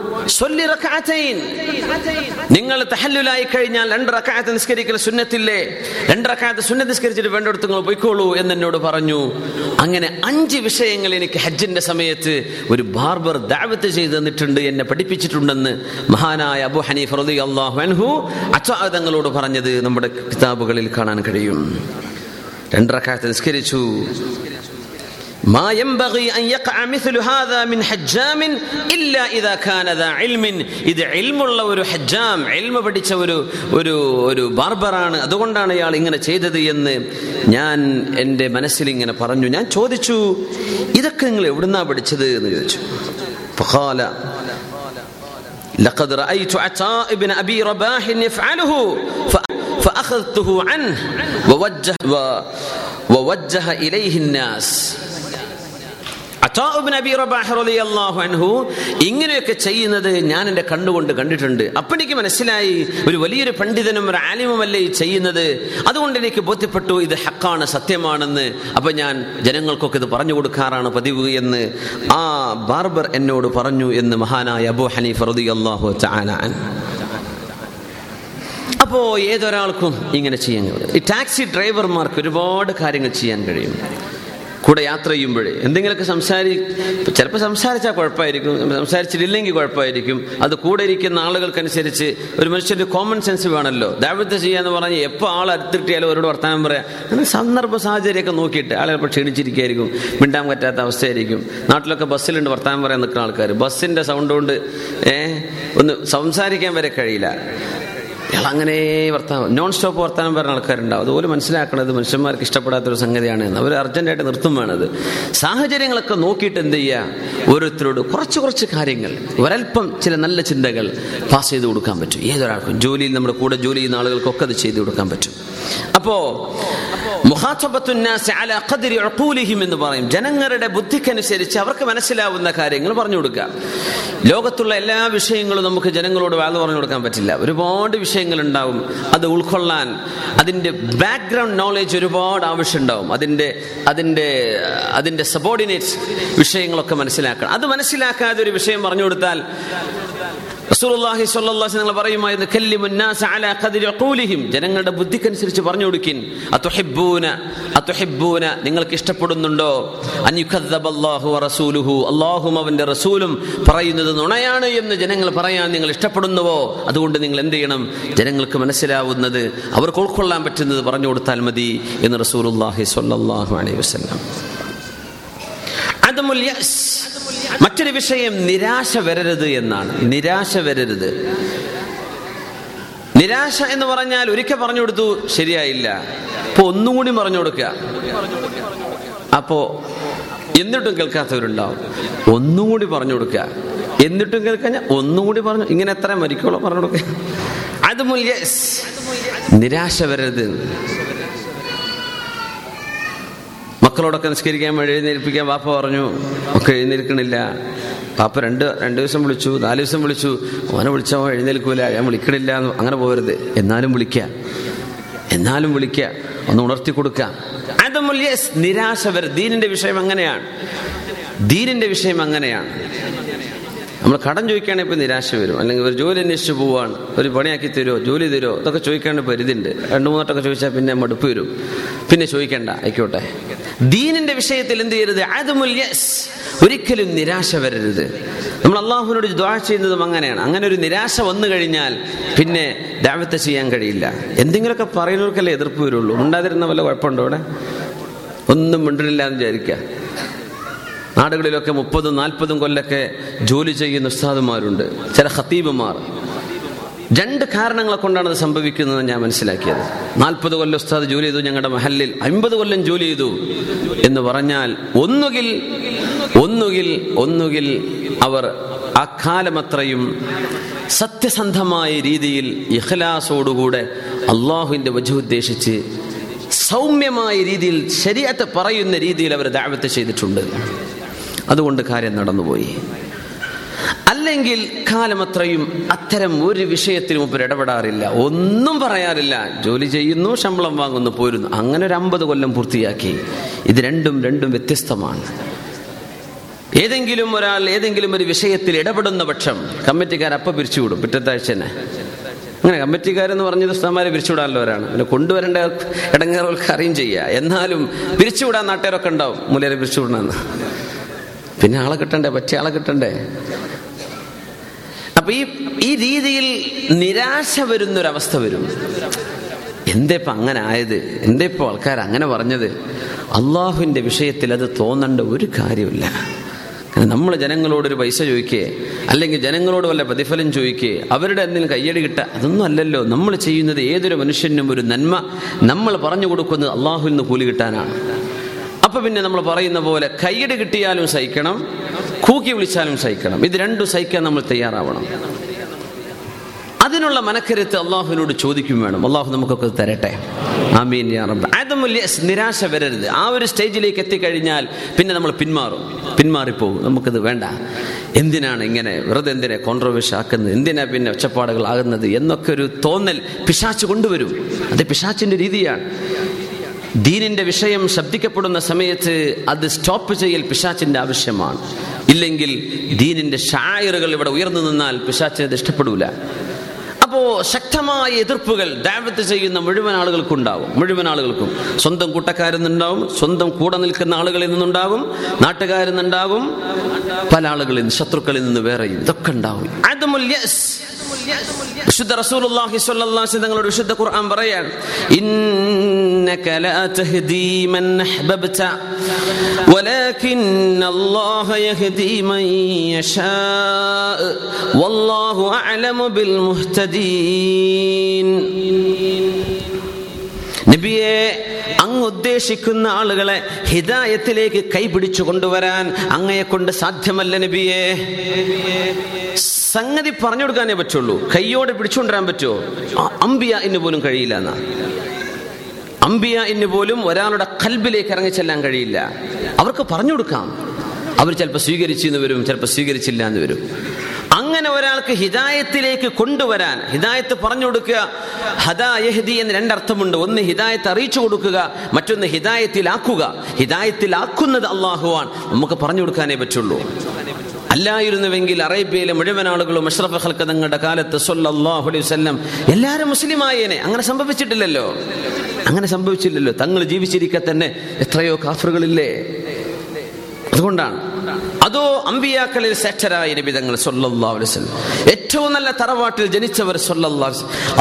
S2: നിങ്ങൾ തഹല്ലുലായി കഴിഞ്ഞാൽ രണ്ട് റക്കായത്ത് നിസ്കരിക്കൽ സുന്നത്തില്ലേ? രണ്ട് റക്കായത്ത് സുന്നത്ത് നിസ്കരിച്ചിട്ട് വേണ്ടടുത്ത് നിങ്ങൾ പോയിക്കോളൂ എന്ന് എന്നോട് പറഞ്ഞു. അങ്ങനെ അഞ്ച് വിഷയങ്ങൾ എനിക്ക് ഹജ്ജിന്റെ സമയത്ത് ഒരു ബാർബർ ദാവത്ത് ചെയ്തു തന്നിട്ടുണ്ട് എന്നെ പഠിപ്പിച്ചിട്ടുണ്ടെന്ന് മഹാനായ അബു ഹനീഫ് റളി അള്ളാഹു അച്ചാതങ്ങളോട് പറഞ്ഞത് നമ്മുടെ കിതാബുകളിൽ കാണാൻ കഴിയും. രണ്ടറക്കാലത്ത് നിസ്കരിച്ചു. ما ينبغي أن يقع مثل هذا من حجام إلا إذا كان ذا علم ഇത് ഇൽമുള്ള ഒരു ഹജ്ജാം ഇൽമ പഠിച്ച ഒരു ഒരു ഒരു ബാർബറാണ് അതുകൊണ്ടാണ് അയാൾ ഇങ്ങനെ ചെയ്തത് എന്ന് ഞാൻ എൻ്റെ മനസ്സിൽ ഇങ്ങനെ പറഞ്ഞു ഞാൻ ചോദിച്ചു ഇതൊക്കെ നിങ്ങൾ എവിടുന്നാ പഠിച്ചത് എന്ന് ചോദിച്ചു فقال لقد رأيت عطاء بن أبي رباح يفعله فأخذته عنه ووجه ووجه إليه الناس ഇങ്ങനെയൊക്കെ ചെയ്യുന്നത് ഞാൻ എന്റെ കണ്ണുകൊണ്ട് കണ്ടിട്ടുണ്ട്. അപ്പൊ എനിക്ക് മനസ്സിലായി ഒരു വലിയൊരു പണ്ഡിതനും ഒരു ആലിമുമല്ലേ ഈ ചെയ്യുന്നത്. അതുകൊണ്ട് എനിക്ക് ബോധ്യപ്പെട്ടു ഇത് ഹക്കാണ് സത്യമാണെന്ന്. അപ്പൊ ഞാൻ ജനങ്ങൾക്കൊക്കെ ഇത് പറഞ്ഞു കൊടുക്കാറാണ് പതിവ് എന്ന് ആ ബാർബർ എന്നോട് പറഞ്ഞു എന്ന് മഹാനായ അബു ഹനീഫ് റതി അള്ളാഹു ചാനാൻ അപ്പോൾ ഏതൊരാൾക്കും ഇങ്ങനെ ചെയ്യാൻ കഴിയും. ഈ ടാക്സി ഡ്രൈവർമാർക്ക് ഒരുപാട് കാര്യങ്ങൾ ചെയ്യാൻ കഴിയും. കൂടെ യാത്ര ചെയ്യുമ്പോഴേ എന്തെങ്കിലുമൊക്കെ സംസാരി ചിലപ്പോൾ സംസാരിച്ചാൽ കുഴപ്പമായിരിക്കും സംസാരിച്ചിട്ടില്ലെങ്കിൽ കുഴപ്പമായിരിക്കും. അത് കൂടെ ഇരിക്കുന്ന ആളുകൾക്കനുസരിച്ച് ഒരു മനുഷ്യന്റെ കോമൺ സെൻസ് വേണമല്ലോ. ദാവത്ത് ചെയ്യാന്ന് പറഞ്ഞ് എപ്പോൾ ആൾ അടുത്തിട്ടിയാലും അവരോട് വർത്തമാനം പറയാം. അങ്ങനെ സന്ദർഭ സാഹചര്യമൊക്കെ നോക്കിയിട്ട് ആളുകൾ ഇപ്പോൾ ക്ഷീണിച്ചിരിക്കുകയായിരിക്കും മിണ്ടാൻ പറ്റാത്ത അവസ്ഥയായിരിക്കും. നാട്ടിലൊക്കെ ബസ്സിലുണ്ട് വർത്തമാനം പറയാൻ നിൽക്കുന്ന ആൾക്കാർ. ബസ്സിന്റെ സൗണ്ട് കൊണ്ട് ഒന്ന് സംസാരിക്കാൻ വരെ കഴിയില്ല. അങ്ങനെ വർത്താനം നോൺ സ്റ്റോപ്പ് വർത്താനം പറഞ്ഞ ആൾക്കാരുണ്ടാവും. അതുപോലെ മനസ്സിലാക്കണത് മനുഷ്യന്മാർക്ക് ഇഷ്ടപ്പെടാത്തൊരു സംഗതിയാണ് അവർ അർജന്റായിട്ട് നിർത്തും വേണത്. സാഹചര്യങ്ങളൊക്കെ നോക്കിയിട്ട് എന്ത് ചെയ്യുക ഓരോരുത്തരോട് കുറച്ച് കുറച്ച് കാര്യങ്ങൾ. ഒരൽപ്പം ചില നല്ല ചിന്തകൾ പാസ് ചെയ്ത് കൊടുക്കാൻ പറ്റും. ഏതൊരാൾക്കും ജോലിയിൽ നമ്മുടെ കൂടെ ജോലി ചെയ്യുന്ന ആളുകൾക്കൊക്കെ അത് ചെയ്തു കൊടുക്കാൻ പറ്റും. അപ്പോ എന്ന് പറയും. ജനങ്ങളുടെ ബുദ്ധിക്കനുസരിച്ച് അവർക്ക് മനസ്സിലാവുന്ന കാര്യങ്ങൾ പറഞ്ഞു കൊടുക്കുക. ലോകത്തുള്ള എല്ലാ വിഷയങ്ങളും നമുക്ക് ജനങ്ങളോട് വാഴ്ന്നു പറഞ്ഞു കൊടുക്കാൻ പറ്റില്ല. ഒരുപാട് വിഷയങ്ങൾ ഉണ്ടാവും അത് ഉൾക്കൊള്ളാൻ അതിന്റെ ബാക്ക്ഗ്രൗണ്ട് നോളേജ് ഒരുപാട് ആവശ്യമുണ്ടാവും. അതിന്റെ അതിന്റെ അതിന്റെ സബോർഡിനേറ്റ്സ് വിഷയങ്ങളൊക്കെ മനസ്സിലാക്കണം. അത് മനസ്സിലാക്കാതെ ഒരു വിഷയം പറഞ്ഞു കൊടുത്താൽ റസൂലുള്ളാഹി സ്വല്ലല്ലാഹി അലൈഹി പറയുമായിരുന്നു കല്ലിമുൻ നാസ അലാ ഖദ്രി ഖൂലിഹിം. ജനങ്ങളുടെ ബുദ്ധിക്കനുസരിച്ച് പറഞ്ഞു കൊടുക്കിൻ. അതുഹിബ്ബൂന അതുഹിബ്ബൂന നിങ്ങൾക്ക് ഇഷ്ടപ്പെടുന്നുണ്ടോ? അൻ യുഖദ്ദബല്ലാഹു വറസൂലുഹു അല്ലാഹും അവന്റെ റസൂലും പറയുന്നത് നുണയാണ് എന്ന് ജനങ്ങൾ പറയാൻ നിങ്ങൾ ഇഷ്ടപ്പെടുന്നുവോ? അതുകൊണ്ട് നിങ്ങൾ എന്ത് ചെയ്യണം? ജനങ്ങൾക്ക് മനസ്സിലാവുന്നത് അവർക്ക് ഉൾക്കൊള്ളാൻ പറ്റുന്നത് പറഞ്ഞു കൊടുത്താൽ മതി എന്ന് റസൂലുള്ളാഹി സ്വല്ലല്ലാഹു അലൈഹി വസല്ലം. യസ്. മറ്റൊരു വിഷയം നിരാശ വരരുത് എന്നാണ്. നിരാശ വരരുത്. നിരാശ എന്ന് പറഞ്ഞാൽ ഒരിക്കൽ പറഞ്ഞു കൊടുത്തു ശരിയായില്ല. അപ്പൊ ഒന്നും കൂടി പറഞ്ഞു കൊടുക്കുക. അപ്പോ എന്നിട്ടും കേൾക്കാത്തവരുണ്ടാവും. ഒന്നും കൂടി പറഞ്ഞു കൊടുക്കുക. എന്നിട്ടും കേൾക്കാൻ ഒന്നും കൂടി പറഞ്ഞു ഇങ്ങനെ എത്ര മരിക്കോളോ പറഞ്ഞു കൊടുക്കുക. അത് മുല്യസ് നിരാശ വരരുത്. മക്കളോടൊക്കെ നിസ്കരിക്കാൻ വേണ്ടി എഴുന്നേൽപ്പിക്കാൻ വാപ്പ പറഞ്ഞു ഒക്കെ എഴുന്നേൽക്കണില്ല. പാപ്പ രണ്ട് രണ്ട് ദിവസം വിളിച്ചു നാല് ദിവസം വിളിച്ചു. ഓനെ വിളിച്ചോ എഴുന്നേൽക്കൂല ഞാൻ വിളിക്കണില്ല. എന്ന് അങ്ങനെ പോകരുത് എന്നാലും വിളിക്കുക എന്നാലും വിളിക്കുക ഒന്ന് ഉണർത്തി യെസ് നിരാശ വരും. ദീനിന്റെ വിഷയം അങ്ങനെയാണ്. ദീനിന്റെ വിഷയം അങ്ങനെയാണ്. നമ്മൾ കടം ചോദിക്കുകയാണെങ്കിൽ ഇപ്പം നിരാശ വരും. അല്ലെങ്കിൽ ഒരു ജോലി അന്വേഷിച്ച് പോവാണ്. ഒരു പണിയാക്കി തരുമോ ജോലി തരുമോ ഇതൊക്കെ ചോദിക്കേണ്ട പരിധിയുണ്ട് രണ്ട് മൂന്നോട്ടൊക്കെ ചോദിച്ചാൽ പിന്നെ മടുപ്പ് വരും. പിന്നെ ചോദിക്കേണ്ട ആയിക്കോട്ടെ. ദീനിന്റെ വിഷയത്തിൽ എന്ത് ചെയ്യരുത്? ആദമുൽ യെസ് ഒരിക്കലും നിരാശ വരരുത്. നമ്മൾ അള്ളാഹുവിനോട് ദ്വാ ചെയ്യുന്നതും അങ്ങനെയാണ്. അങ്ങനെ ഒരു നിരാശ വന്നു കഴിഞ്ഞാൽ പിന്നെ ദാവത്തെ ചെയ്യാൻ കഴിയില്ല. എന്തെങ്കിലുമൊക്കെ പറയുന്നവർക്കല്ലേ എതിർപ്പ് വരുള്ളൂ. ഉണ്ടാതിരുന്ന വല്ല കുഴപ്പമുണ്ടോ ഇവിടെ ഒന്നും മിണ്ടണില്ല എന്ന് വിചാരിക്കുക. നാടുകളിലൊക്കെ മുപ്പതും നാൽപ്പതും കൊല്ലൊക്കെ ജോലി ചെയ്യുന്ന ഉസ്താദുമാരുണ്ട് ചില ഖത്തീബുമാർ. രണ്ട് കാരണങ്ങളെ കൊണ്ടാണ് അത് സംഭവിക്കുന്നത് ഞാൻ മനസ്സിലാക്കിയത്. നാൽപ്പത് കൊല്ലം ഉസ്താദ് ജോലി ചെയ്തു ഞങ്ങളുടെ മഹലിൽ അമ്പത് കൊല്ലം ജോലി ചെയ്തു എന്ന് പറഞ്ഞാൽ ഒന്നുകിൽ ഒന്നുകിൽ ഒന്നുകിൽ അവർ ആ കാലമത്രയും സത്യസന്ധമായ രീതിയിൽ ഇഹ്ലാസോടുകൂടെ അള്ളാഹുവിന്റെ വജു ഉദ്ദേശിച്ച് സൗമ്യമായ രീതിയിൽ ശരിയത്ത് പറയുന്ന രീതിയിൽ അവർ ദാവത്ത് ചെയ്തിട്ടുണ്ട്. അതുകൊണ്ട് കാര്യം നടന്നുപോയി. അല്ലെങ്കിൽ കാലമത്രയും അത്തരം ഒരു വിഷയത്തിലും മുമ്പ് ഇടപെടാറില്ല. ഒന്നും പറയാറില്ല. ജോലി ചെയ്യുന്നു ശമ്പളം വാങ്ങുന്നു പോരുന്നു. അങ്ങനെ ഒരു അമ്പത് കൊല്ലം പൂർത്തിയാക്കി. ഇത് രണ്ടും രണ്ടും വ്യത്യസ്തമാണ്. ഏതെങ്കിലും ഒരാൾ ഏതെങ്കിലും ഒരു വിഷയത്തിൽ ഇടപെടുന്ന പക്ഷം കമ്മിറ്റിക്കാർ അപ്പം പിരിച്ചുവിടും. പിറ്റത്താഴ്ച തന്നെ അങ്ങനെ കമ്മിറ്റിക്കാരെന്ന് പറഞ്ഞത് ഉസ്താമാരെ പിരിച്ചുവിടാനുള്ളവരാണ് പിന്നെ കൊണ്ടുവരേണ്ട ഇടങ്ങേറുകൾക്ക് അറിയും ചെയ്യുക എന്നാലും പിരിച്ചുവിടാൻ നാട്ടുകാരൊക്കെ ഉണ്ടാവും. മുലയെ പിരിച്ചുവിടണമെന്ന്. പിന്നെ ആളെ കിട്ടണ്ടേ? പറ്റിയ ആളെ കിട്ടണ്ടേ? അപ്പൊ ഈ ഈ രീതിയിൽ നിരാശ വരുന്നൊരവസ്ഥ വരും. എന്തേപ്പോ അങ്ങനെ ആയത്? എന്തേപ്പോ ആൾക്കാർ അങ്ങനെ പറഞ്ഞത്? അള്ളാഹുവിന്റെ വിഷയത്തിൽ അത് തോന്നേണ്ട ഒരു കാര്യമില്ല നമ്മൾ ജനങ്ങളോടൊരു പൈസ ചോദിക്കേ അല്ലെങ്കിൽ ജനങ്ങളോട് വല്ല പ്രതിഫലം ചോദിക്കേ അവരുടെ എന്തെങ്കിലും കയ്യടി കിട്ട അതൊന്നും അല്ലല്ലോ. നമ്മൾ ചെയ്യുന്നത് ഏതൊരു മനുഷ്യനും ഒരു നന്മ. നമ്മൾ പറഞ്ഞു കൊടുക്കുന്നത് അള്ളാഹുവിൽ നിന്ന് കൂലി കിട്ടാനാണ്. അപ്പൊ പിന്നെ നമ്മൾ പറയുന്ന പോലെ കൈയ്യടി കിട്ടിയാലും സഹിക്കണം കൂക്കി വിളിച്ചാലും സഹിക്കണം. ഇത് രണ്ടും സഹിക്കാൻ നമ്മൾ തയ്യാറാവണം. അതിനുള്ള മനക്കരുത്ത് അള്ളാഹുവിനോട് ചോദിക്കും വേണം. അള്ളാഹു നമുക്കൊക്കെ തരട്ടെ. ആമീൻ നിരാശ വരരുത്. ആ ഒരു സ്റ്റേജിലേക്ക് എത്തിക്കഴിഞ്ഞാൽ പിന്നെ നമ്മൾ പിന്മാറും. പിന്മാറിപ്പോകും. നമുക്കത് വേണ്ട. എന്തിനാണ് ഇങ്ങനെ വെറുതെ എന്തിനെ കോൺട്രവേഴ്സ് ആക്കുന്നത്? എന്തിനാ പിന്നെ ഒച്ചപ്പാടുകൾ ആകുന്നത്? എന്നൊക്കെ ഒരു തോന്നൽ പിശാച്ച് കൊണ്ടുവരും. അത് പിശാച്ചിന്റെ രീതിയാണ്. ദീനിന്റെ വിഷയം ശബ്ദിക്കപ്പെടുന്ന സമയത്ത് അത് സ്റ്റോപ്പ് ചെയ്യൽ പിശാച്ചിന്റെ ആവശ്യമാണ്. ഇല്ലെങ്കിൽ ദീനിന്റെ ഷായറുകൾ ഇവിടെ ഉയർന്നു നിന്നാൽ പിശാച്ചിന് അത് ഇഷ്ടപ്പെടൂല. അപ്പോ ശക്തമായ എതിർപ്പുകൾ ദാവത്ത് ചെയ്യുന്ന മുഴുവൻ ആളുകൾക്കുണ്ടാവും. മുഴുവൻ ആളുകൾക്കും. സ്വന്തം കൂട്ടക്കാരിൽ നിന്നുണ്ടാവും. സ്വന്തം കൂടെ നിൽക്കുന്ന ആളുകളിൽ നിന്നുണ്ടാവും. നാട്ടുകാരിൽ നിന്നുണ്ടാവും. പല ആളുകളിൽ നിന്ന് ശത്രുക്കളിൽ നിന്ന് വേറെയും ഇതൊക്കെ ഉണ്ടാവും. വിശുദ്ധ റസൂലുള്ളാഹി സ്വല്ലല്ലാഹു അലൈഹി തങ്ങളുടെ വിശുദ്ധ ഖുർആൻ പറയാൻ ഇന്നക ലാ തഹ്ദീ മൻ അഹ്ബബ്ത വലാകിൻ അല്ലാഹ യഹ്ദീ മൻ യശാ വല്ലാഹു അഅലമു ബിൽ മുഹ്തദീൻ. നബിയെ അങ്ങ് ഉദ്ദേശിക്കുന്ന ആളുകളെ ഹിതായത്തിലേക്ക് കൈപിടിച്ചു കൊണ്ടുവരാൻ അങ്ങയെ കൊണ്ട് സാധ്യമല്ല നബിയെ. സംഗതി പറഞ്ഞു കൊടുക്കാനേ പറ്റുള്ളൂ. കൈയോടെ പിടിച്ചുകൊണ്ടുവരാൻ പറ്റുമോ? അമ്പിയ എന്ന് പോലും കഴിയില്ല എന്നാ. അമ്പിയ എന്ന് പോലും ഒരാളുടെ കൽബിലേക്ക് ഇറങ്ങി ചെല്ലാൻ കഴിയില്ല. അവർക്ക് പറഞ്ഞു കൊടുക്കാം. അവർ ചിലപ്പോൾ സ്വീകരിച്ചു എന്ന് വരും ചിലപ്പോൾ സ്വീകരിച്ചില്ല എന്ന് വരും. അങ്ങനെ ഒരാൾക്ക് ഹിദായത്തിലേക്ക് കൊണ്ടുവരാൻ ഹിദായത്ത് പറഞ്ഞു കൊടുക്കുക ഹദാ യഹ്ദി എന്ന് രണ്ടർത്ഥമുണ്ട്. ഒന്ന് ഹിദായത്ത് അറിയിച്ചു കൊടുക്കുക മറ്റൊന്ന് ഹിദായത്തിലാക്കുക. ഹിദായത്തിലാക്കുന്നത് അള്ളാഹുവാൻ നമുക്ക് പറഞ്ഞു കൊടുക്കാനേ പറ്റുള്ളൂ. അല്ലായിരുന്നുവെങ്കിൽ അറേബ്യയിലെ മുഴുവൻ ആളുകളും അഷ്റഫ് ഹൽക്ക് തങ്ങളുടെ കാലത്ത് സല്ലല്ലാഹു അലൈഹി വസല്ലം എല്ലാവരും മുസ്ലിമായേനെ. അങ്ങനെ സംഭവിച്ചിട്ടില്ലല്ലോ. അങ്ങനെ സംഭവിച്ചില്ലല്ലോ. തങ്ങൾ ജീവിച്ചിരിക്കെ തന്നെ എത്രയോ കാഫറുകളില്ലേ? അതുകൊണ്ടാണ്. അതോ അമ്പിയാക്കളിൽ ശ്രേഷ്ഠരായ നബിതങ്ങൾ ഏറ്റവും നല്ല തറവാട്ടിൽ ജനിച്ചവർ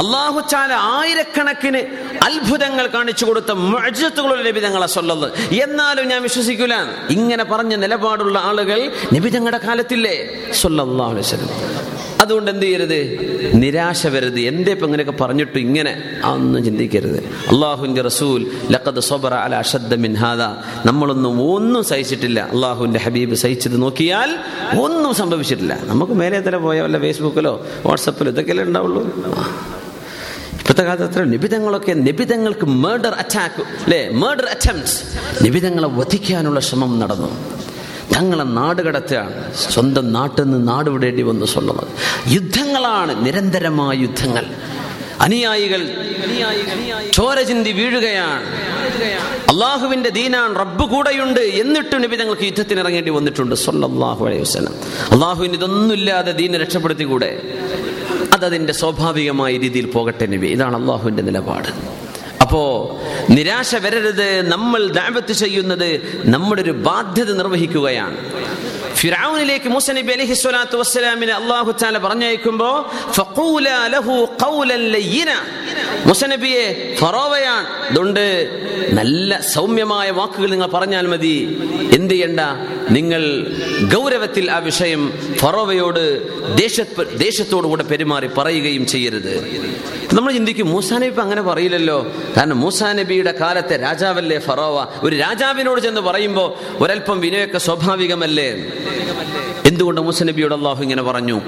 S2: അള്ളാഹു തആല ആയിരക്കണക്കിന് അത്ഭുതങ്ങൾ കാണിച്ചു കൊടുത്ത മുഅ്ജിസത്തുകളുള്ള നബിതങ്ങളെ സ്വല്ലത് എന്നാലും ഞാൻ വിശ്വസിക്കൂല. ഇങ്ങനെ പറഞ്ഞ നിലപാടുള്ള ആളുകൾ നബിതങ്ങളുടെ കാലത്തില്ലേ? വസല്ലം. അതുകൊണ്ട് എന്ത് ചെയ്യരുത്? നിരാശ വരരുത്. എന്തേ ഇപ്പം ഇങ്ങനെയൊക്കെ പറഞ്ഞിട്ട് ഇങ്ങനെ ഒന്നും ചിന്തിക്കരുത്. അള്ളാഹുവിന്റെ റസൂൽ അല അഷദ്ദ മിൻ ഹാദ. നമ്മളൊന്നും ഒന്നും സഹിച്ചിട്ടില്ല. അള്ളാഹുവിന്റെ ഹബീബ് സഹിച്ചത് നോക്കിയാൽ ഒന്നും സംഭവിച്ചിട്ടില്ല. നമുക്ക് മേലെ തല പോയ? വല്ല ഫേസ്ബുക്കിലോ വാട്സപ്പിലോ ഇതൊക്കെയല്ലേ ഉണ്ടാവുള്ളൂ. ഇപ്പോഴത്തെ കാലത്ത് അത്ര നിബിധങ്ങളൊക്കെ നിബിധങ്ങൾക്ക് മേർഡർ അറ്റാക്ക് അല്ലേ മേർഡർ അറ്റംപ്റ്റ് നിബിതങ്ങളെ വധിക്കാനുള്ള ശ്രമം നടന്നു. തങ്ങളെ നാട് കടത്തുകയാണ്. സ്വന്തം നാട്ടിൽ നിന്ന് നാട് വിടേണ്ടി വന്നു സ്വന്തം യുദ്ധങ്ങളാണ് നിരന്തരമായ യുദ്ധങ്ങൾ. അനുയായികൾ ചോര ചിന്തി വീഴുകയാണ്. അള്ളാഹുവിന്റെ ദീനാൻ റബ്ബ് കൂടെയുണ്ട് എന്നിട്ടും നബി തങ്ങൾക്ക് യുദ്ധത്തിന് ഇറങ്ങേണ്ടി വന്നിട്ടുണ്ട്. സല്ലല്ലാഹു അലൈഹി വസല്ലം. അള്ളാഹുവിന് ഇതൊന്നുമില്ലാതെ ദീനെ രക്ഷപ്പെടുത്തി കൂടെ അതതിന്റെ സ്വാഭാവികമായ രീതിയിൽ പോകട്ടെ നബി. ഇതാണ് അള്ളാഹുവിന്റെ നിലപാട്. അപ്പോ നിരാശ വരരുത് നമ്മൾ ദാവത്ത് ചെയ്യുന്നത് നമ്മുടെ ഒരു ബാധ്യത നിർവഹിക്കുകയാണ്. ഫിറാവുനിലേക്ക് മൂസ അലൈഹി സ്വലാത്തു വസ്സലാമിനെ അള്ളാഹു താല പറഞ്ഞയക്കുമ്പോ മുസനബിയെ ഫറോവയാണ് അതുകൊണ്ട് നല്ല സൗമ്യമായ വാക്കുകൾ നിങ്ങൾ പറഞ്ഞാൽ മതി. എന്ത് ചെയ്യണ്ട? നിങ്ങൾ ഗൗരവത്തിൽ ആ വിഷയം ഫറോവയോട് ദേശ ദേശത്തോടുകൂടെ പെരുമാറി പറയുകയും ചെയ്യരുത്. നമ്മൾ ചിന്തിക്കും മൂസാ നബി അങ്ങനെ പറയില്ലല്ലോ. കാരണം മൂസാ നബിയുടെ കാലത്തെ രാജാവല്ലേ ഫറോവ? ഒരു രാജാവിനോട് ചെന്ന് പറയുമ്പോൾ ഒരൽപ്പം വിനയൊക്കെ സ്വാഭാവികമല്ലേ? എന്തുകൊണ്ട് മൂസ നബിയോട് അള്ളാഹു ഇങ്ങനെ പറഞ്ഞു.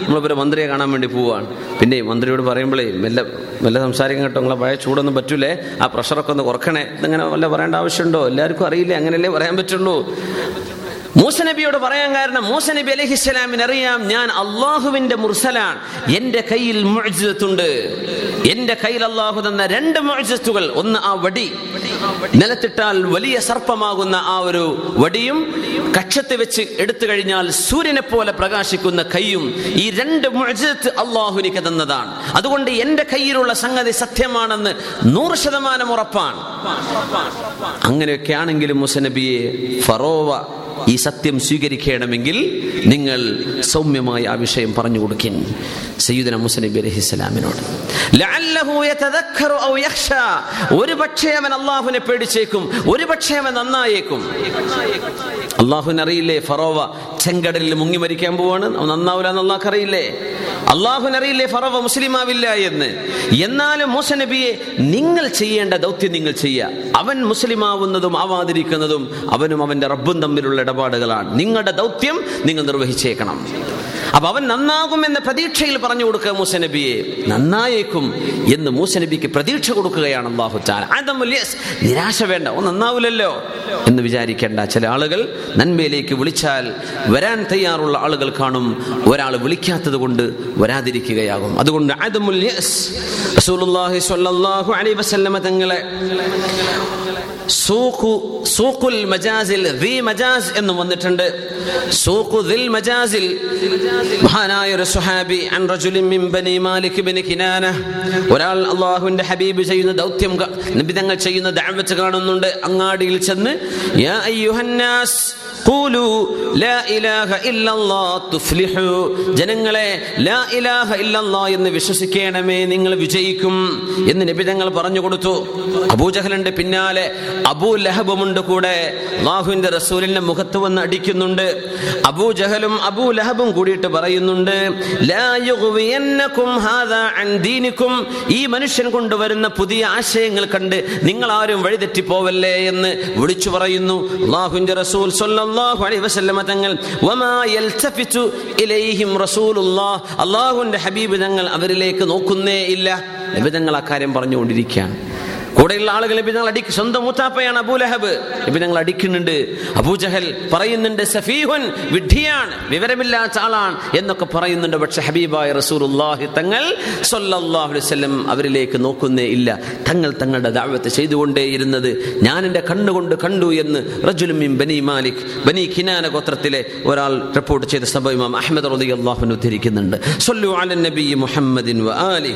S2: നമ്മളിപ്പോ മന്ത്രിയെ കാണാൻ വേണ്ടി പോവാണ്. പിന്നെ മന്ത്രിയോട് പറയുമ്പോഴേ മെല്ലെ മെല്ലെ സംസാരിക്കാൻ കേട്ടോ നിങ്ങളെ പഴയ ചൂടൊന്നും പറ്റൂലേ? ആ പ്രഷറൊക്കെ ഒന്ന് കുറക്കണേ. ഇതങ്ങനെ വല്ല പറയേണ്ട ആവശ്യമുണ്ടോ? എല്ലാവർക്കും അറിയില്ലേ? അങ്ങനെയല്ലേ പറയാൻ പറ്റുള്ളൂ. മൂസ നബിയോട് പറയാൻ കാരണം മൂസനബി അലഹിസ്സലാമിന് അറിയാം ഞാൻ അള്ളാഹുവിന്റെ മുർസലാണ്. എന്റെ കയ്യിൽ മുഅ്ജിസത്തുണ്ട്. എന്റെ കയ്യിൽ അള്ളാഹു തന്ന രണ്ട് മുഅ്ജിസത്തുകൾ ഒന്ന് ആ വടി. നിലത്തിട്ടാൽ വലിയ സർപ്പമാകുന്ന ആ ഒരു വടിയും കക്ഷത്ത് വെച്ച് എടുത്തു കഴിഞ്ഞാൽ സൂര്യനെ പോലെ പ്രകാശിക്കുന്ന കൈയും ഈ രണ്ട് മുഅ്ജിസത്ത് അള്ളാഹുനിക്ക് തന്നതാണ്. അതുകൊണ്ട് എന്റെ കയ്യിലുള്ള സംഗതി സത്യമാണെന്ന് നൂറ് ശതമാനം ഉറപ്പാണ്. അങ്ങനെയൊക്കെ ആണെങ്കിലും മുസനബിയെ ഫറോവ ഈ സത്യം സ്വീകരിക്കണമെങ്കിൽ നിങ്ങൾ സൗമ്യമായി ആ വിഷയം പറഞ്ഞു കൊടുക്കിൻ. സയ്യിദന മുസനബി അലഹിസ്സലാമിനോട് ഒരു പക്ഷേ അവൻ അള്ളാഹുവിനെ പേടിച്ചേക്കും ഒരു പക്ഷേ അവൻ നന്നായേക്കും. അള്ളാഹുവിനറിയില്ലേ ഫറോവ ചെങ്കടലിൽ മുങ്ങി മരിക്കാൻ പോവാണ്. അവൻ നന്നാവില്ല എന്ന് അള്ളാഹ് അറിയില്ലേ? അള്ളാഹുവിന് അറിയില്ലേ? മുസ്ലിമാവില്ല എന്ന്. എന്നാലും മൂസ നബിയെ നിങ്ങൾ ചെയ്യേണ്ട ദൗത്യം നിങ്ങൾ ചെയ്യുക. അവൻ മുസ്ലിമാവുന്നതും ആവാതിരിക്കുന്നതും അവനും അവന്റെ റബ്ബും തമ്മിലുള്ള ഇടപാടുകളാണ്. നിങ്ങളുടെ ദൗത്യം നിങ്ങൾ നിർവഹിച്ചേക്കണം. അപ്പൊ അവൻ നന്നാകും എന്ന പ്രതീക്ഷയിൽ പറഞ്ഞു കൊടുക്കുക മൂസ നബിയെ. നന്നായേക്കും എന്ന് മൂസ നബിക്ക് പ്രതീക്ഷ കൊടുക്കുകയാണ് നിരാശ വേണ്ട ഓ നന്നാവില്ലല്ലോ എന്ന് വിചാരിക്കേണ്ട ചില ആളുകൾ നന്മയിലേക്ക് വിളിച്ചാൽ വരാൻ തയ്യാറുള്ള ആളുകൾ കാണും. ഒരാൾ വിളിക്കാത്തത് കൊണ്ട് വരാതിരിക്കുകയാകും. അതുകൊണ്ട് തങ്ങളെ സൂഖു സൂഖുൽ മജാസിൽ മജാസ് എന്ന് വന്നിട്ടുണ്ട്. സൂഖു ദിൽ മജാസിൽ മഹാനായ ഒരു സുഹാബി ബനി മാലിക് ബിൻ കിനാന. ഒരാൾ അള്ളാഹുവിന്റെ ഹബീബ് ചെയ്യുന്ന ദൗത്യം നിബിതങ്ങൾ ചെയ്യുന്ന ദഅവത്ത് കാണുന്നുണ്ട്. അങ്ങാടിയിൽ ചെന്ന് യാ അയ്യുഹന്നാസ് ജനങ്ങളെ ലാ ഇലാഹ എന്ന് വിശ്വസിക്കണമേ നിങ്ങൾ വിജയിക്കും എന്ന് നബി തങ്ങൾ പറഞ്ഞു കൊടുത്തു. അബൂജഹലിന്റെ പിന്നാലെ അബൂ ലഹബുമുണ്ട് കൂടെ. അള്ളാഹുവിന്റെ റസൂലിന്റെ മുഖത്ത് വന്ന് അടിക്കുന്നുണ്ട്. അബൂജഹലും അബൂ ലഹബും കൂടിയിട്ട് പറയുന്നുണ്ട് ഈ മനുഷ്യൻ കൊണ്ടുവരുന്ന പുതിയ ആശയങ്ങൾ കണ്ട് നിങ്ങൾ ആരും വഴിതെറ്റി പോവല്ലേ എന്ന് വിളിച്ചു പറയുന്നു. റസൂൽ സ്വല്ലല്ലാഹു അലൈഹി വസല്ലമ തങ്ങൾ വമാ യൽതഫിതു ഇലൈഹിം റസൂലുള്ളാഹ്. അള്ളാഹുവിന്റെ ഹബീബ് തങ്ങൾ അവരിലേക്ക് നോക്കുന്നേ ഇല്ല. നബി തങ്ങൾ ആ കാര്യം പറഞ്ഞുകൊണ്ടിരിക്കുകയാണ്. കൂടെയുള്ള ആളുകൾ ഇപ്പൊ ഞങ്ങൾ അടിക്ക് സ്വന്തം മൂത്താപ്പയാണ് അബൂലഹബ് ഇപ്പൊ ഞങ്ങൾ അടിക്കുന്നുണ്ട്. അബൂജഹൽ പറയുന്നുണ്ട് സഫീഹുൻ വിഡ്ഢിയാണ് വിവരമില്ലാത്ത ആളാണ് എന്നൊക്കെ പറയുന്നുണ്ട്. പക്ഷെ ഹബീബായ റസൂലുള്ളാഹി തങ്ങൾ സൊല്ലാഹുലം അവരിലേക്ക് നോക്കുന്നേ ഇല്ല. തങ്ങൾ തങ്ങളുടെ ദാവത്ത് ചെയ്തുകൊണ്ടേയിരുന്നത് ഞാൻ എന്റെ കണ്ണുകൊണ്ട് കണ്ടു എന്ന് റജുലുമിൻ ബനി മാലിക് ബനി ഖിനാന ഗോത്രത്തിലെ ഒരാൾ റിപ്പോർട്ട് ചെയ്ത സംഭവം ഇമാം അഹ്മദ് റളിയല്ലാഹു അൻഹു ഉദ്ധരിക്കുന്നുണ്ട്. സൊല്ലു അലൻ നബി മുഹമ്മദിൻ വ ആലി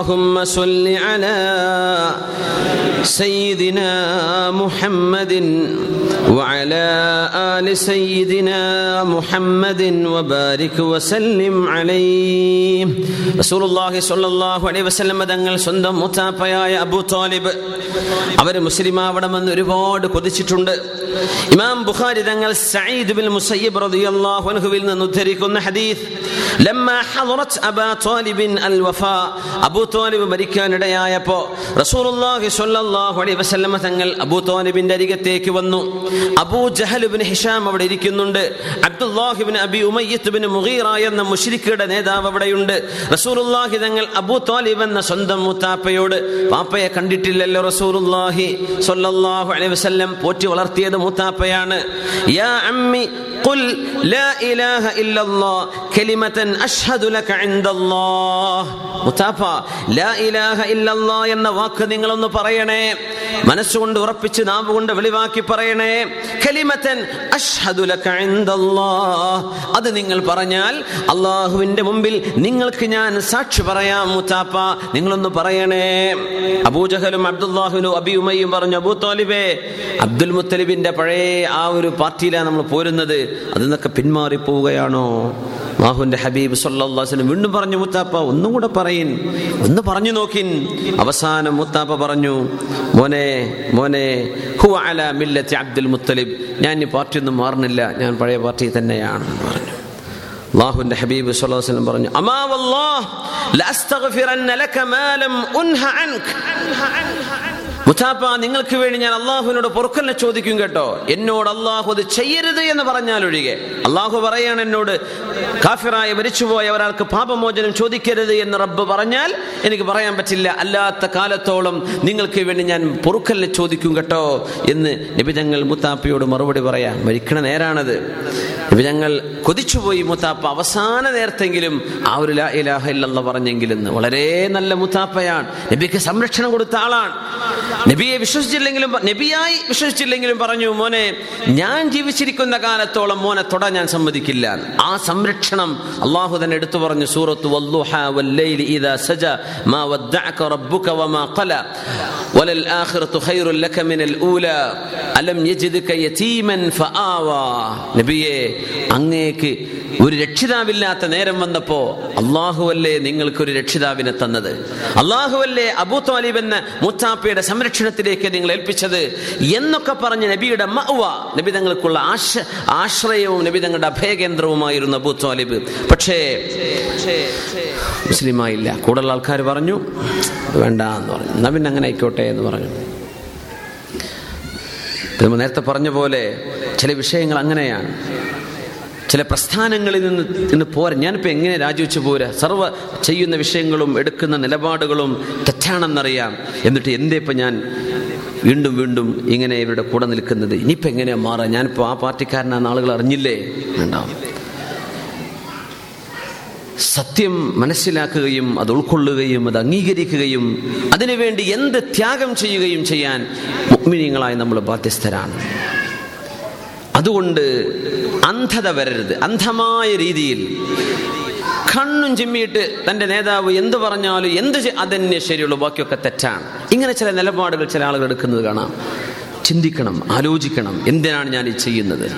S2: اللهم صل على سيدنا محمد وعلى آل سيدنا محمد وبارك وسلم عليه رسول الله صلى الله عليه وسلم തങ്ങൾ സ്വന്തം മുത്താപ്പയായ അബൂ താലിബ് അവർ മുസ്ലിം ആവണമെന്ന് ഒരുപാട് കൊതിച്ചിട്ടുണ്ട് ഇമാം ബുഖാരി തങ്ങൾ സഈദ് ബിൻ മുസയ്യിബ് റളിയല്ലാഹു അൻഹുവിൽ നിന്ന് ഉദ്ധരിക്കുന്ന ഹദീസ് ലമ്മ ഹദറത് അബാ താലിബിൻ അൽ വഫാ അബൂ താലിബ് മരിക്കാനിടയായപ്പോ റസൂലുള്ളാഹി സ്വല്ലല്ലാഹു അലൈഹി വസല്ലമ തങ്ങൾ അബൂ താലിബിന്റെ അരികത്തേക്ക് വന്നു അബൂ ജഹൽ ഇബ്നു ഹിഷാം അവിടെ ഇരിക്കുന്നുണ്ട് അബ്ദുല്ലാഹി ഇബ്നു അബി ഉമയ്യത്ത് ഇബ്നു മുഗീറ എന്ന മുശ്രിക്കുടെ നേതാവ് അവിടെയുണ്ട് റസൂലുള്ളാഹി തങ്ങൾ അബൂ താലിബ് എന്ന സ്വന്തം മുത്താപ്പയോട് പാപ്പയെ കണ്ടിട്ടില്ലല്ലോ റസൂലുള്ളാഹി സ്വല്ലല്ലാഹു അലൈഹി വസല്ലം പോറ്റി വളർത്തിയത് മുത്താപ്പയാണ് യാ അമ്മി قل لا إله إلا الله كلمة أشهد لك عند الله മുത്താപ്പ ലാ ഇലാഹ ഇല്ലല്ലാ എന്ന വാക്ക് നിങ്ങളൊന്ന് പറയണേ മനസ്സുകൊണ്ട് ഉറപ്പിച്ച് നാവ് കൊണ്ട് വെളിവാക്കി പറയണേ. കലിമത്തൻ അത് നിങ്ങൾ പറഞ്ഞാൽ അള്ളാഹുവിന്റെ മുമ്പിൽ നിങ്ങൾക്ക് ഞാൻ സാക്ഷി പറയാം മുത്താപ്പ. നിങ്ങളൊന്ന് പറയണേ. അബൂജഹലും അബ്ദുല്ലാഹുലും അബി ഉമയും പറഞ്ഞു അബൂ തോലിബേ അബ്ദുൽ മുത്തലിബിന്റെ പഴയ ആ ഒരു പാർട്ടിയിലാണ് നമ്മൾ പോരുന്നത്. അതിൽ നിന്നൊക്കെ പിന്മാറി മാഹുന്റെ ഹബീബ് സല്ലാസ്ലം വീണ്ടും പറഞ്ഞു മുത്താപ്പ ഒന്നും കൂടെ പറയിൻ ഒന്ന് പറഞ്ഞു നോക്കിൻ. അവസാനം മുത്താപ്പ പറഞ്ഞു മോനെ മോനെ മില്ലത്തി അബ്ദുൽ മുത്തലിബ്. ഞാൻ ഈ പാർട്ടി ഒന്നും മാറുന്നില്ല ഞാൻ പഴയ പാർട്ടി തന്നെയാണ്. പറഞ്ഞു. അള്ളാഹുവിന്റെ ഹബീബ് സല്ലാസ്ലം പറഞ്ഞു അമാ വല്ലാഹ് മുത്താപ്പ നിങ്ങൾക്ക് വേണ്ടി ഞാൻ അള്ളാഹുവിനോട് പൊറുക്കല്ല ചോദിക്കും കേട്ടോ. എന്നോട് അള്ളാഹു അത് ചെയ്യരുത് എന്ന് പറഞ്ഞാൽ ഒഴികെ. അള്ളാഹു പറയാണ് എന്നോട് കാഫിറായി മരിച്ചുപോയ ഒരാൾക്ക് പാപമോചനം ചോദിക്കരുത് എന്ന് റബ്ബ് പറഞ്ഞാൽ എനിക്ക് പറയാൻ പറ്റില്ല. അല്ലാത്ത കാലത്തോളം നിങ്ങൾക്ക് വേണ്ടി ഞാൻ പൊറുക്കല്ല ചോദിക്കും കേട്ടോ. എന്ന് നിബിജങ്ങൾ മുത്താപ്പയോട് മറുപടി പറയാം. മരിക്കണ നേരാണത്. നിബിജങ്ങൾ കൊതിച്ചുപോയി മുത്താപ്പ. അവസാന നേരത്തെങ്കിലും ആ ഒരു ലാ ഇലാഹ ഇല്ലല്ലാഹ് പറഞ്ഞെങ്കിലും വളരെ നല്ല മുത്താപ്പയാണ്. നബിക്ക് സംരക്ഷണം കൊടുത്ത ആളാണ്. നബിയെ വിശ്വസിച്ചില്ലെങ്കിലും നബിയായി വിശ്വസിച്ചില്ലെങ്കിലും പറഞ്ഞു മോനെ ഞാൻ ജീവിച്ചിരിക്കുന്ന കാലത്തോളം മോനെ തൊടാൻ ഞാൻ സമ്മതിക്കില്ല. ആ സംരക്ഷണം അള്ളാഹു തന്നെ എടുത്തു പറഞ്ഞു സൂറത്ത് നബിയെ അങ്ങേക്ക് ഒരു രക്ഷിതാവില്ലാത്ത നേരം വന്നപ്പോ അള്ളാഹുവല്ലേ നിങ്ങൾക്ക് ഒരു രക്ഷിതാവിനെ തന്നത്? അള്ളാഹുവല്ലേ അബൂ താലിബ് എന്ന മുത്താപ്പയുടെ സംരക്ഷണത്തിലേക്ക് നിങ്ങൾ ഏൽപ്പിച്ചത് എന്നൊക്കെ പറഞ്ഞ് നബിയുടെ മഅ്വ നബി തങ്ങൾക്കുള്ള ആശ ആശ്രയവും നബി തങ്ങളുടെ അഭയകേന്ദ്രവുമായിരുന്നു അബൂ ത്വാലിബ്. പക്ഷേ മുസ്ലിമായില്ല. കൂടുതൽ ആൾക്കാർ പറഞ്ഞു വേണ്ട എന്ന് പറഞ്ഞു. എന്നാ അങ്ങനെ ആയിക്കോട്ടെ എന്ന് പറഞ്ഞു. നേരത്തെ പറഞ്ഞ പോലെ ചില വിഷയങ്ങൾ അങ്ങനെയാണ്. ചില പ്രസ്ഥാനങ്ങളിൽ നിന്ന് ഇന്ന് പോരാ. ഞാനിപ്പോൾ എങ്ങനെ രാജിവെച്ച് പോരാ? സർവ ചെയ്യുന്ന വിഷയങ്ങളും എടുക്കുന്ന നിലപാടുകളും തെറ്റാണെന്നറിയാം. എന്നിട്ട് എന്തേ ഇപ്പം ഞാൻ വീണ്ടും വീണ്ടും ഇങ്ങനെ ഇവരുടെ കൂടെ നിൽക്കുന്നത്? ഇനിയിപ്പോൾ എങ്ങനെയാണ് മാറുക ഞാനിപ്പോൾ ആ പാർട്ടിക്കാരനാണെന്ന് ആളുകൾ അറിഞ്ഞില്ലേ? ഉണ്ടാവും സത്യം മനസ്സിലാക്കുകയും അത് ഉൾക്കൊള്ളുകയും അത് അംഗീകരിക്കുകയും അതിനുവേണ്ടി എന്ത് ത്യാഗം ചെയ്യുകയും ചെയ്യാൻ മുഗ്മിനിയങ്ങളായി നമ്മൾ ബാധ്യസ്ഥരാണ്. അതുകൊണ്ട് അന്ധത വരരുത്. അന്ധമായ രീതിയിൽ കണ്ണും ചിമ്മിയിട്ട് തന്റെ നേതാവ് എന്ത് പറഞ്ഞാലും എന്ത് അതന്നെ ശരിയുള്ളൂ ബാക്കിയൊക്കെ തെറ്റാണ്. ഇങ്ങനെ ചില നിലപാടുകൾ ചില ആളുകൾ എടുക്കുന്നത് കാണാം. ചിന്തിക്കണം ആലോചിക്കണം എന്തിനാണ് ഞാൻ ഈ ചെയ്യുന്നത്?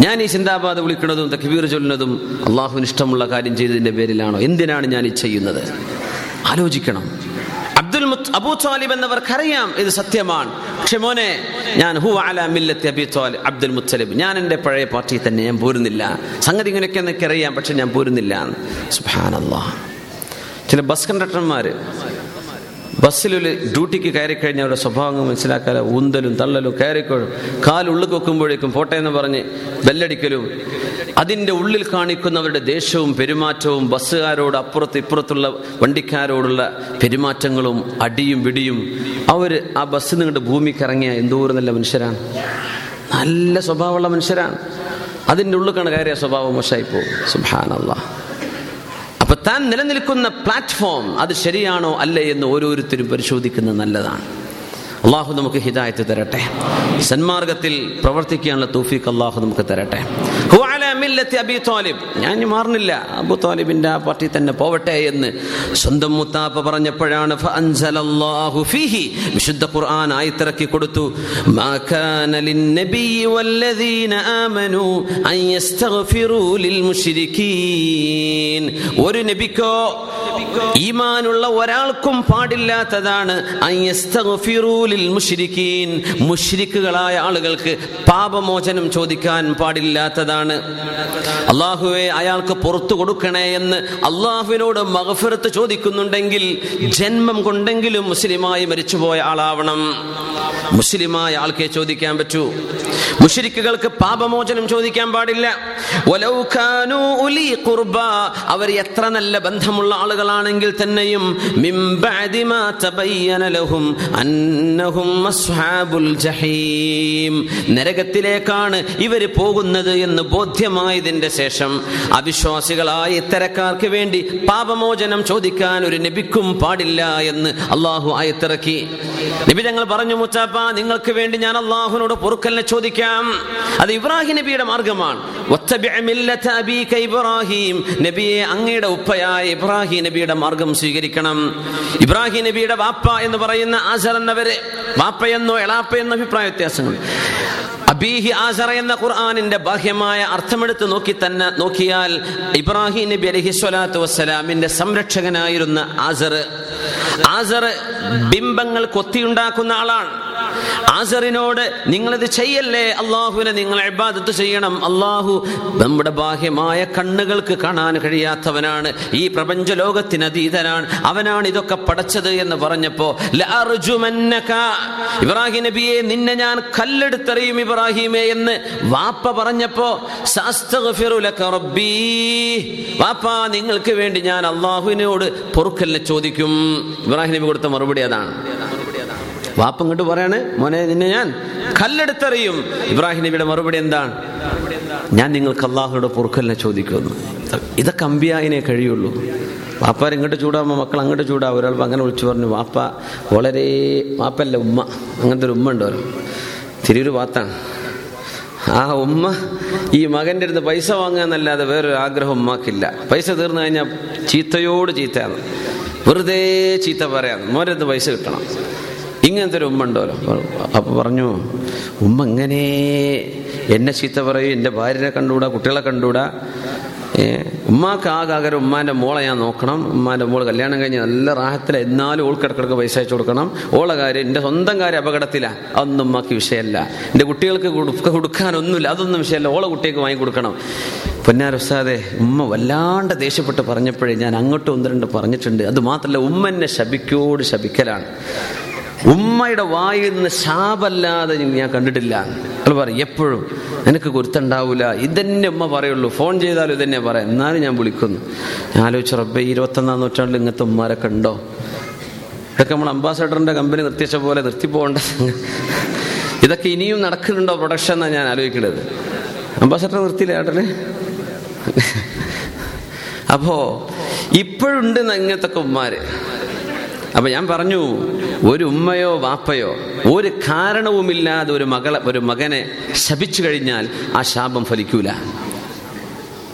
S2: ഞാൻ ഈ ചിന്താബാധ വിളിക്കുന്നതും തക്ബീർ ചൊല്ലുന്നതും അള്ളാഹുവിന് ഇഷ്ടമുള്ള കാര്യം ചെയ്തതിന്റെ പേരിലാണോ? എന്തിനാണ് ഞാൻ ഈ ചെയ്യുന്നത്? ആലോചിക്കണം. അബ്ദുൽ അബൂ താലിബ് എന്നവർക്കറിയാം ഇത് സത്യമാണ്. പക്ഷെ മോനെ ഞാൻ ഹു അല മില്ലത്തി അബി തോൽ അബ്ദുൽ മുത്തലിബ്. ഞാൻ എന്റെ പഴയ പാർട്ടി തന്നെ ഞാൻ പോരുന്നില്ല. സംഗതി ഇങ്ങനെയൊക്കെ എനിക്കറിയാം പക്ഷെ ഞാൻ പോരുന്നില്ല ചില ബസ് കണ്ടക്ടർമാർ ബസ്സിലൊരു ഡ്യൂട്ടിക്ക് കയറി കഴിഞ്ഞാൽ അവരുടെ സ്വഭാവങ്ങൾ മനസ്സിലാക്കാതെ ഊന്തലും തള്ളലും കയറിക്കോഴും കാലുള്ളിൽ വെക്കുമ്പോഴേക്കും പോട്ടെ എന്ന് പറഞ്ഞ് ബെല്ലടിക്കലും. അതിന്റെ ഉള്ളിൽ കാണിക്കുന്നവരുടെ ദേഷ്യവും പെരുമാറ്റവും ബസ്സുകാരോട് അപ്പുറത്ത് ഇപ്പുറത്തുള്ള വണ്ടിക്കാരോടുള്ള പെരുമാറ്റങ്ങളും അടിയും വിടിയും. അവർ ആ ബസ് നിങ്ങളുടെ ഭൂമിക്ക് ഇറങ്ങിയ എന്തോരം നല്ല മനുഷ്യരാണ്. നല്ല സ്വഭാവമുള്ള മനുഷ്യരാണ്. അതിന്റെ ഉള്ളിൽ കയറിയ സ്വഭാവം മോശമായി പോകും സുബാനല്ലാ അപ്പൊ താൻ നിലനിൽക്കുന്ന പ്ലാറ്റ്ഫോം അത് ശരിയാണോ അല്ലേ എന്ന് ഓരോരുത്തരും പരിശോധിക്കുന്നത് നല്ലതാണ്. അള്ളാഹു നമുക്ക് ഹിദായത്ത് തരട്ടെ. സന്മാർഗത്തിൽ പ്രവർത്തിക്കാനുള്ള തൗഫീഖ് അള്ളാഹു നമുക്ക് തരട്ടെ. മില്ലത്തി അബി താലിബ്. ഞാൻ മാറുന്നില്ല അബു താലിബിന്റെ ആ പാർട്ടി തന്നെ പോവട്ടെ എന്ന് സ്വന്തം മുത്താപ്പ പറഞ്ഞപ്പോഴാണ് വിശുദ്ധ ഖുർആൻ ആയിത്തിറക്കി കൊടുത്തു. ഒരു നബിക്കോ ഈമാനുള്ള ഒരാൾക്കും പാടില്ലാത്തതാണ് മുഷിരിക്കുകളായ ആളുകൾക്ക് പാപമോചനം ചോദിക്കാൻ പാടില്ലാത്തതാണ്. അള്ളാഹുവെ അയാൾക്ക് പുറത്തു കൊടുക്കണേ എന്ന് അള്ളാഹുവിനോട് മഗഫിറത്ത് ചോദിക്കുന്നുണ്ടെങ്കിൽ ജന്മം കൊണ്ടെങ്കിലും മുസ്ലിമായി മരിച്ചുപോയ ആളാവണം. മുസ്ലിമായ ആൾക്കെ ചോദിക്കാൻ പറ്റൂ. മുഷിരിക്കുകൾക്ക് പാപമോചനം ചോദിക്കാൻ പാടില്ല. അവർ എത്ര നല്ല ബന്ധമുള്ള ആളുകളാണെങ്കിൽ തന്നെയും നരകത്തിലേക്കാണ് ഇവർ പോകുന്നത് എന്ന് ബോധ്യമായതിന്റെ ശേഷം അവിശ്വാസികളായ ഇത്തരക്കാർക്ക് വേണ്ടി പാപമോചനം ചോദിക്കാൻ ഒരു നബിക്കും പാടില്ല എന്ന് അള്ളാഹു ആയത്തിറക്കി. നബി ഞങ്ങൾ പറഞ്ഞു മുച്ചാപ്പ നിങ്ങൾക്ക് വേണ്ടി ഞാൻ അള്ളാഹുനോട് പൊറുക്കലിനെ ചോദിക്കാം. അത് ഇബ്രാഹിം നബിയുടെ മാർഗമാണ്. ഇബ്രാഹിം. നബിയെ അങ്ങയുടെ ഉപ്പയായ ഇബ്രാഹിം നബിയുടെ മാർഗം സ്വീകരിക്കണം. ഇബ്രാഹിം നബിയുടെ വാപ്പ എന്ന് പറയുന്ന എന്നവര് വാപ്പയെന്നോ എളാപ്പയെന്നോ അഭിപ്രായ വ്യത്യാസങ്ങൾ. അബീഹി ആസർ എന്ന ഖുർആാനിന്റെ ബാഹ്യമായ അർത്ഥമെടുത്ത് നോക്കി തന്നെ നോക്കിയാൽ ഇബ്രാഹിം നബി അലഹി സ്വലാത്തു വസ്സലാമിന്റെ സംരക്ഷകനായിരുന്ന ആസർ ആസർ ബിംബങ്ങൾ കൊത്തിയുണ്ടാക്കുന്ന ആളാണ്. ആസറിനോട് നിങ്ങളിത് ചെയ്യല്ലേ? അള്ളാഹുവിനെ നിങ്ങൾ ഇബാദത്ത് ചെയ്യണം. അള്ളാഹു നമ്മുടെ ബാഹ്യമായ കണ്ണുകൾക്ക് കാണാൻ കഴിയാത്തവനാണ്. ഈ പ്രപഞ്ച ലോകത്തിന് അതീതനാണ്. അവനാണ് ഇതൊക്കെ പടച്ചത് എന്ന് പറഞ്ഞപ്പോ. ഇബ്രാഹിം നബിയെ നിന്നെ ഞാൻ കല്ലെടുത്തെറിയും ഇബ്രാഹിമേ എന്ന് വാപ്പ പറഞ്ഞപ്പോ വാപ്പ നിങ്ങൾക്ക് വേണ്ടി ഞാൻ അള്ളാഹുവിനോട് പൊറുക്കലിനെ ചോദിക്കും. ഇബ്രാഹിം നബി കൊടുത്ത മറുപടി അതാണ്. വാപ്പ ഇങ്ങോട്ട് പറയാണ് മോനെ നിന്നെ ഞാൻ കല്ലെടുത്തറിയും. ഇബ്രാഹിം നബിയുടെ മറുപടി എന്താണ്? ഞാൻ നിങ്ങൾക്ക് അള്ളാഹുയുടെ പൊറുക്കലിനെ ചോദിക്കുന്നു. ഇതൊക്കെ അമ്പിയായിനെ കഴിയുള്ളൂ. വാപ്പാർ ഇങ്ങോട്ട് ചൂടാകുമ്പോൾ മക്കൾ അങ്ങോട്ട് ചൂടാകും ഒരാൾ അങ്ങനെ വിളിച്ചു പറഞ്ഞു വാപ്പ വളരെ വാപ്പല്ല ഉമ്മ. അങ്ങനത്തെ ഒരു ഉമ്മ ഉണ്ടോ തിരിയൊരു വാത്താണ്. ആ ഉമ്മ ഈ മകന്റെ അടുത്ത് പൈസ വാങ്ങുക എന്നല്ലാതെ വേറൊരു ആഗ്രഹം ഉമ്മാക്കില്ല. പൈസ തീർന്നു കഴിഞ്ഞാൽ ചീത്തയോട് ചീത്തയാണ്. വെറുതെ ചീത്ത പറയാം മോന്റെ പൈസ കിട്ടണം. ഇങ്ങനത്തെ ഒരു ഉമ്മ ഉണ്ടല്ലോ അപ്പൊ പറഞ്ഞു ഉമ്മ ഇങ്ങനെ എന്നെ ചീത്ത പറയും എന്റെ ഭാര്യനെ കണ്ടുകൂടാ കുട്ടികളെ കണ്ടുകൂടാ. ഉമ്മാക്ക് ആകെ ആകെ ഉമ്മാന്റെ മോളെ ഞാൻ നോക്കണം. ഉമ്മാന്റെ മോൾ കല്യാണം കഴിഞ്ഞ് നല്ല റാഹത്തില. എന്നാലും ഓൾക്കിടക്കിടക്ക് പൈസ അയച്ചു കൊടുക്കണം. ഓളെ കാര്യം എന്റെ സ്വന്തം കാര്യം അപകടത്തിലാണ് അതൊന്നും ഉമ്മാക്ക് വിഷയമല്ല എന്റെ കുട്ടികൾക്ക് കൊടുക്ക കൊടുക്കാനൊന്നുമില്ല. അതൊന്നും വിഷയമല്ല ഓളെ കുട്ടികൾക്ക് വാങ്ങി കൊടുക്കണം. പൊന്നാരൊസാതെ ഉമ്മ വല്ലാണ്ട് ദേഷ്യപ്പെട്ട് പറഞ്ഞപ്പോഴേ ഞാൻ അങ്ങോട്ടും ഒന്ന് രണ്ട് പറഞ്ഞിട്ടുണ്ട്. അത് മാത്രമല്ല ഉമ്മ എന്നെ ശപിക്കോട് ശപിക്കലാണ്. ഉമ്മയുടെ വായിൽ നിന്ന് ശാപല്ലാതെ ഞാൻ കണ്ടിട്ടില്ല. അയാൾ പറയും എപ്പോഴും എനിക്ക് കുരുത്തുണ്ടാവൂല ഇതന്നെ ഉമ്മ പറയുള്ളൂ. ഫോൺ ചെയ്താലും ഇതന്നെ പറയാം. എന്നാലും ഞാൻ വിളിക്കുന്നു. ഞാൻ ആലോചിച്ചു റബ്ബെ ഇരുപത്തൊന്നാം നൂറ്റാണ്ടിൽ ഇങ്ങനത്തെ ഉമ്മാരൊക്കെ ഉണ്ടോ ഇതൊക്കെ നമ്മൾ അംബാസഡറിന്റെ കമ്പനി നിർത്തിച്ച പോലെ നിർത്തിപ്പോകേണ്ട ഇതൊക്കെ ഇനിയും നടക്കുന്നുണ്ടോ പ്രൊഡക്ഷൻ എന്നാണ് ഞാൻ ആലോചിക്കുന്നത് അംബാസഡർ നിർത്തിയില്ല ഏട്ടന്? അപ്പോ ഇപ്പോഴുണ്ട് ഇങ്ങനത്തെ ഉമ്മാര്. അപ്പൊ ഞാൻ പറഞ്ഞു ഒരു ഉമ്മയോ വാപ്പയോ ഒരു കാരണവുമില്ലാതെ ഒരു മകളെ ഒരു മകനെ ശപിച്ചു കഴിഞ്ഞാൽ ആ ശാപം ഫലിക്കൂല.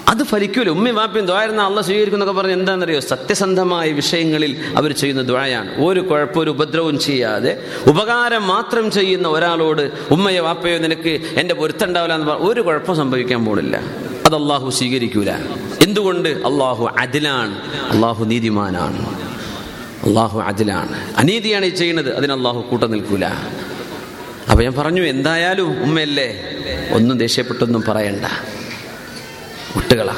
S2: അത് ഫലിക്കൂല. ഉമ്മയും വാപ്പയും ദ്വാരുന്ന അള്ള സ്വീകരിക്കുന്നൊക്കെ പറഞ്ഞ് എന്താണെന്നറിയോ? സത്യസന്ധമായ വിഷയങ്ങളിൽ അവർ ചെയ്യുന്ന ദ്വായാണ്. ഒരു കുഴപ്പം ഒരു ഉപദ്രവം ചെയ്യാതെ ഉപകാരം മാത്രം ചെയ്യുന്ന ഒരാളോട് ഉമ്മയോ വാപ്പയോ നിനക്ക് എന്റെ പൊരുത്തുണ്ടാവില്ല എന്ന് പറഞ്ഞാൽ ഒരു കുഴപ്പം സംഭവിക്കാൻ പോണില്ല. അത് അള്ളാഹു സ്വീകരിക്കൂല. എന്തുകൊണ്ട്? അള്ളാഹു അതിലാണ് അള്ളാഹു നീതിമാനാണ്. അള്ളാഹു അതിലാണ് അനീതിയാണ് ഈ ചെയ്യുന്നത്. അതിന് അള്ളാഹു കൂട്ടം നിൽക്കൂല. അപ്പൊ ഞാൻ പറഞ്ഞു എന്തായാലും ഉമ്മയല്ലേ? ഒന്നും ദേഷ്യപ്പെട്ടൊന്നും പറയണ്ട. കുട്ടികളാ.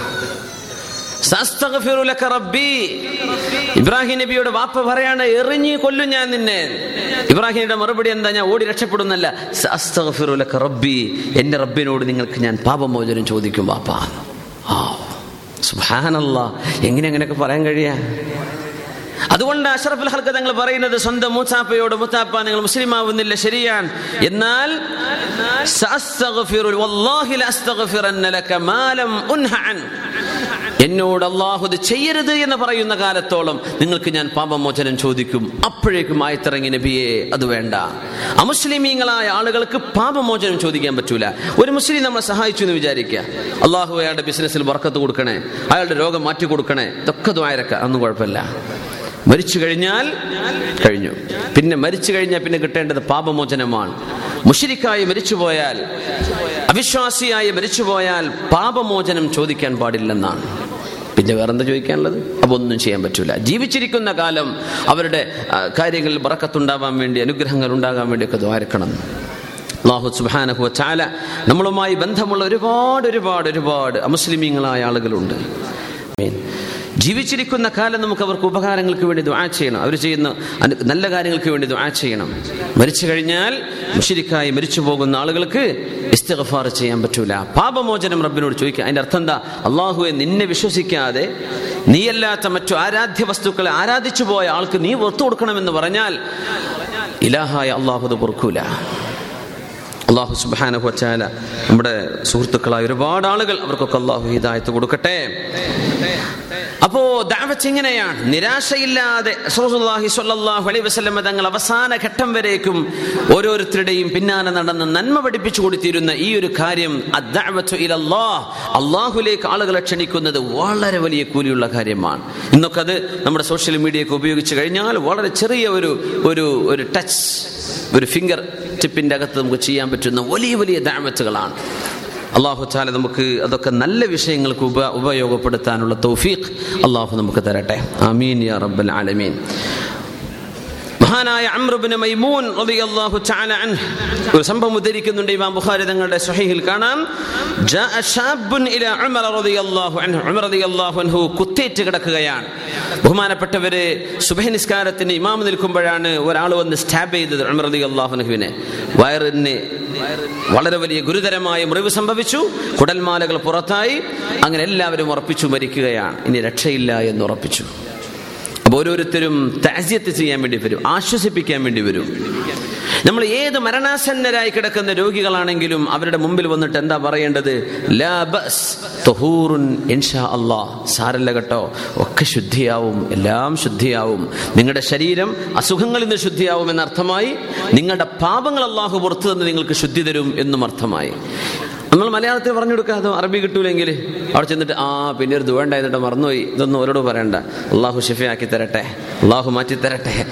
S2: ഇബ്രാഹിം നബിയോട് വാപ്പ പറയാണ് എറിഞ്ഞു കൊല്ലും ഞാൻ നിന്നെ. ഇബ്രാഹിമിന്റെ മറുപടി എന്താ? ഞാൻ ഓടി രക്ഷപ്പെടുന്നല്ല. റബ്ബി. എന്റെ റബ്ബിനോട് നിങ്ങൾക്ക് ഞാൻ പാപമോചനം ചോദിക്കും വാപ്പ. സുഹാനല്ല എങ്ങനെ അങ്ങനെയൊക്കെ പറയാൻ കഴിയാ? അതുകൊണ്ട് അഷറഫുൽ ഹൽക്ക് തങ്ങൾ പറയുന്നത് സ്വന്തം മൂത്താപ്പയോട് മൂത്താപ്പ നിങ്ങൾ മുസ്ലിം ആവുന്നില്ല ശരിയാണ് എന്നാൽ എന്നോട് അള്ളാഹു ചെയ്യരുത് എന്ന് പറയുന്ന കാലത്തോളം നിങ്ങൾക്ക് ഞാൻ പാപമോചനം ചോദിക്കും. അപ്പോഴേക്കും ആയത്തിറങ്ങി നബിയെ അത് വേണ്ട. അമുസ്ലിമീങ്ങളായ ആളുകൾക്ക് പാപമോചനം ചോദിക്കാൻ പറ്റൂല. ഒരു മുസ്ലിം നമ്മളെ സഹായിച്ചു എന്ന് വിചാരിക്കുക. അള്ളാഹു അയാളുടെ ബിസിനസ്സിൽ വർക്കത്ത് കൊടുക്കണേ അയാളുടെ രോഗം മാറ്റി കൊടുക്കണേ ഇതൊക്കെ ദ്വായരക്ക അതൊന്നും കുഴപ്പമില്ല. മരിച്ചു കഴിഞ്ഞാൽ കഴിഞ്ഞു. പിന്നെ മരിച്ചു കഴിഞ്ഞാൽ പിന്നെ കിട്ടേണ്ടത് പാപമോചനമാണ്. മുഷിരിക്കായി മരിച്ചുപോയാൽ അവിശ്വാസിയായി മരിച്ചുപോയാൽ പാപമോചനം ചോദിക്കാൻ പാടില്ലെന്നാണ്. പിന്നെ വേറെന്താ ചോദിക്കാനുള്ളത്? അപ്പൊ ഒന്നും ചെയ്യാൻ പറ്റൂല. ജീവിച്ചിരിക്കുന്ന കാലം അവരുടെ കാര്യങ്ങളിൽ ബറക്കത്തുണ്ടാവാൻ വേണ്ടി അനുഗ്രഹങ്ങൾ ഉണ്ടാകാൻ വേണ്ടിയൊക്കെ ദ്വാരക്കണം. അള്ളാഹു സുബാനഹു ചാല നമ്മളുമായി ബന്ധമുള്ള ഒരുപാട് ഒരുപാട് ഒരുപാട് അമുസ്ലിമീങ്ങളായ ആളുകളുണ്ട്. ജീവിച്ചിരിക്കുന്ന കാലം നമുക്ക് അവർക്ക് ഉപകാരങ്ങൾക്ക് വേണ്ടി ദുആ ചെയ്യണം. അവർ ചെയ്യുന്ന നല്ല കാര്യങ്ങൾക്ക് വേണ്ടി ദുആ ചെയ്യണം. മരിച്ചു കഴിഞ്ഞാൽ മുഷിരിക്കായി മരിച്ചു പോകുന്ന ആളുകൾക്ക് ഇസ്തിഗ്ഫാർ ചെയ്യാൻ പറ്റൂല. പാപമോചനം റബ്ബിനോട് ചോദിക്കുക. അതിന്റെ അർത്ഥം എന്താ? അള്ളാഹുവെ നിന്നെ വിശ്വസിക്കാതെ നീയല്ലാത്ത മറ്റു ആരാധ്യ വസ്തുക്കളെ ആരാധിച്ചു പോയ ആൾക്ക് നീ ഒത്തു കൊടുക്കണമെന്ന് പറഞ്ഞാൽ ഇലാഹായ അള്ളാഹു അത് പൊറുക്കൂല. അള്ളാഹു സുബാനഹു വച്ചാല നമ്മുടെ സുഹൃത്തുക്കളായ ഒരുപാട് ആളുകൾ അവർക്കൊക്കെ അള്ളാഹു ഹിദായത്ത് കൊടുക്കട്ടെ. അപ്പോ ദാവത്ത് ഇങ്ങനെയാണ്. നിരാശയില്ലാതെ അലൈഹി വസല്ലം തങ്ങൾ അവസാന ഘട്ടം വരേക്കും ഓരോരുത്തരുടെയും പിന്നാലെ നടന്ന് നന്മ പഠിപ്പിച്ചു കൊടുത്തിരുന്ന ഈ ഒരു കാര്യം അള്ളാഹുലേക്ക് ആളുകളെ ക്ഷണിക്കുന്നത് വളരെ വലിയ കൂലിയുള്ള കാര്യമാണ്. ഇന്നൊക്കെ അത് നമ്മുടെ സോഷ്യൽ മീഡിയയൊക്കെ ഉപയോഗിച്ച് കഴിഞ്ഞാൽ വളരെ ചെറിയ ഒരു ഒരു ഒരു ടച്ച് ഒരു ഫിംഗർ ടിപ്പിന്റെ അകത്ത് നമുക്ക് ചെയ്യാൻ പറ്റുന്ന വലിയ വലിയ ദാമത്തുകളാണ് അള്ളാഹു ചാല നമുക്ക് അതൊക്കെ നല്ല വിഷയങ്ങൾക്ക് ഉപ ഉപയോഗപ്പെടുത്താനുള്ള തൗഫീഖ് അള്ളാഹു നമുക്ക് തരട്ടെ. അമീൻ യാ റബ്ബൽ ആലമീൻ. മഹാനായ അമ്രബിന് മൈമൂൻ റളിയല്ലാഹു തആല അൻഹു. ഒരു സംഭവം ഉദ്ധരിക്കുന്നുണ്ട് ഇമാം ബുഖാരി തങ്ങളുടെ സ്വഹീഹിൽ കാണാം. ജാഅ ശാബ്ബുൻ ഇലാ ഉമർ റളിയല്ലാഹു അൻഹു. ഉമർ റളിയല്ലാഹു അൻഹു കുത്തേറ്റ് കിടക്കുകയാണ്. ബഹുമാനപ്പെട്ടവരെ സുബഹി നിസ്കാരത്തിന് ഇമാം നിൽക്കുമ്പോഴാണ് ഒരാൾ വന്ന് സ്റ്റാബ് ചെയ്തത് ഉമർ റളിയല്ലാഹു അൻഹുവിനെ. വയറിന് വളരെ വലിയ ഗുരുതരമായ മുറിവ് സംഭവിച്ചു. കുടൽമാലകൾ പുറത്തായി. അങ്ങനെ എല്ലാവരും ഉറപ്പിച്ചു മരിക്കുകയാണ്. ഇനി രക്ഷയില്ല എന്ന് ഉറപ്പിച്ചു. അപ്പോൾ ഓരോരുത്തരും താസ്യത്ത് ചെയ്യാൻ വേണ്ടി വരും ആശ്വസിപ്പിക്കാൻ വേണ്ടി വരും. നമ്മൾ ഏത് മരണാസന്നരായി കിടക്കുന്ന രോഗികളാണെങ്കിലും അവരുടെ മുമ്പിൽ വന്നിട്ട് എന്താ പറയേണ്ടത്? സാരല്ല കേട്ടോ ഒക്കെ ശുദ്ധിയാവും എല്ലാം ശുദ്ധിയാവും. നിങ്ങളുടെ ശരീരം അസുഖങ്ങളിൽ നിന്ന് ശുദ്ധിയാവും എന്നർത്ഥമായി നിങ്ങളുടെ പാപങ്ങൾ അള്ളാഹു പുറത്തു നിന്ന് നിങ്ങൾക്ക് ശുദ്ധി തരും എന്നും അർത്ഥമായി. നമ്മൾ മലയാളത്തിൽ പറഞ്ഞു കൊടുക്കാതെ അറബി കിട്ടൂലെങ്കിൽ അവിടെ ചെന്നിട്ട് ആ പിന്നെ ഒരു ദുവേണ്ടായിരുന്നിട്ട് മറന്നുപോയി. ഇതൊന്നും ഓരോട് പറയണ്ട. അള്ളാഹു ഷിഫയാക്കി തരട്ടെ. അള്ളാഹു മാറ്റി തരട്ടെ.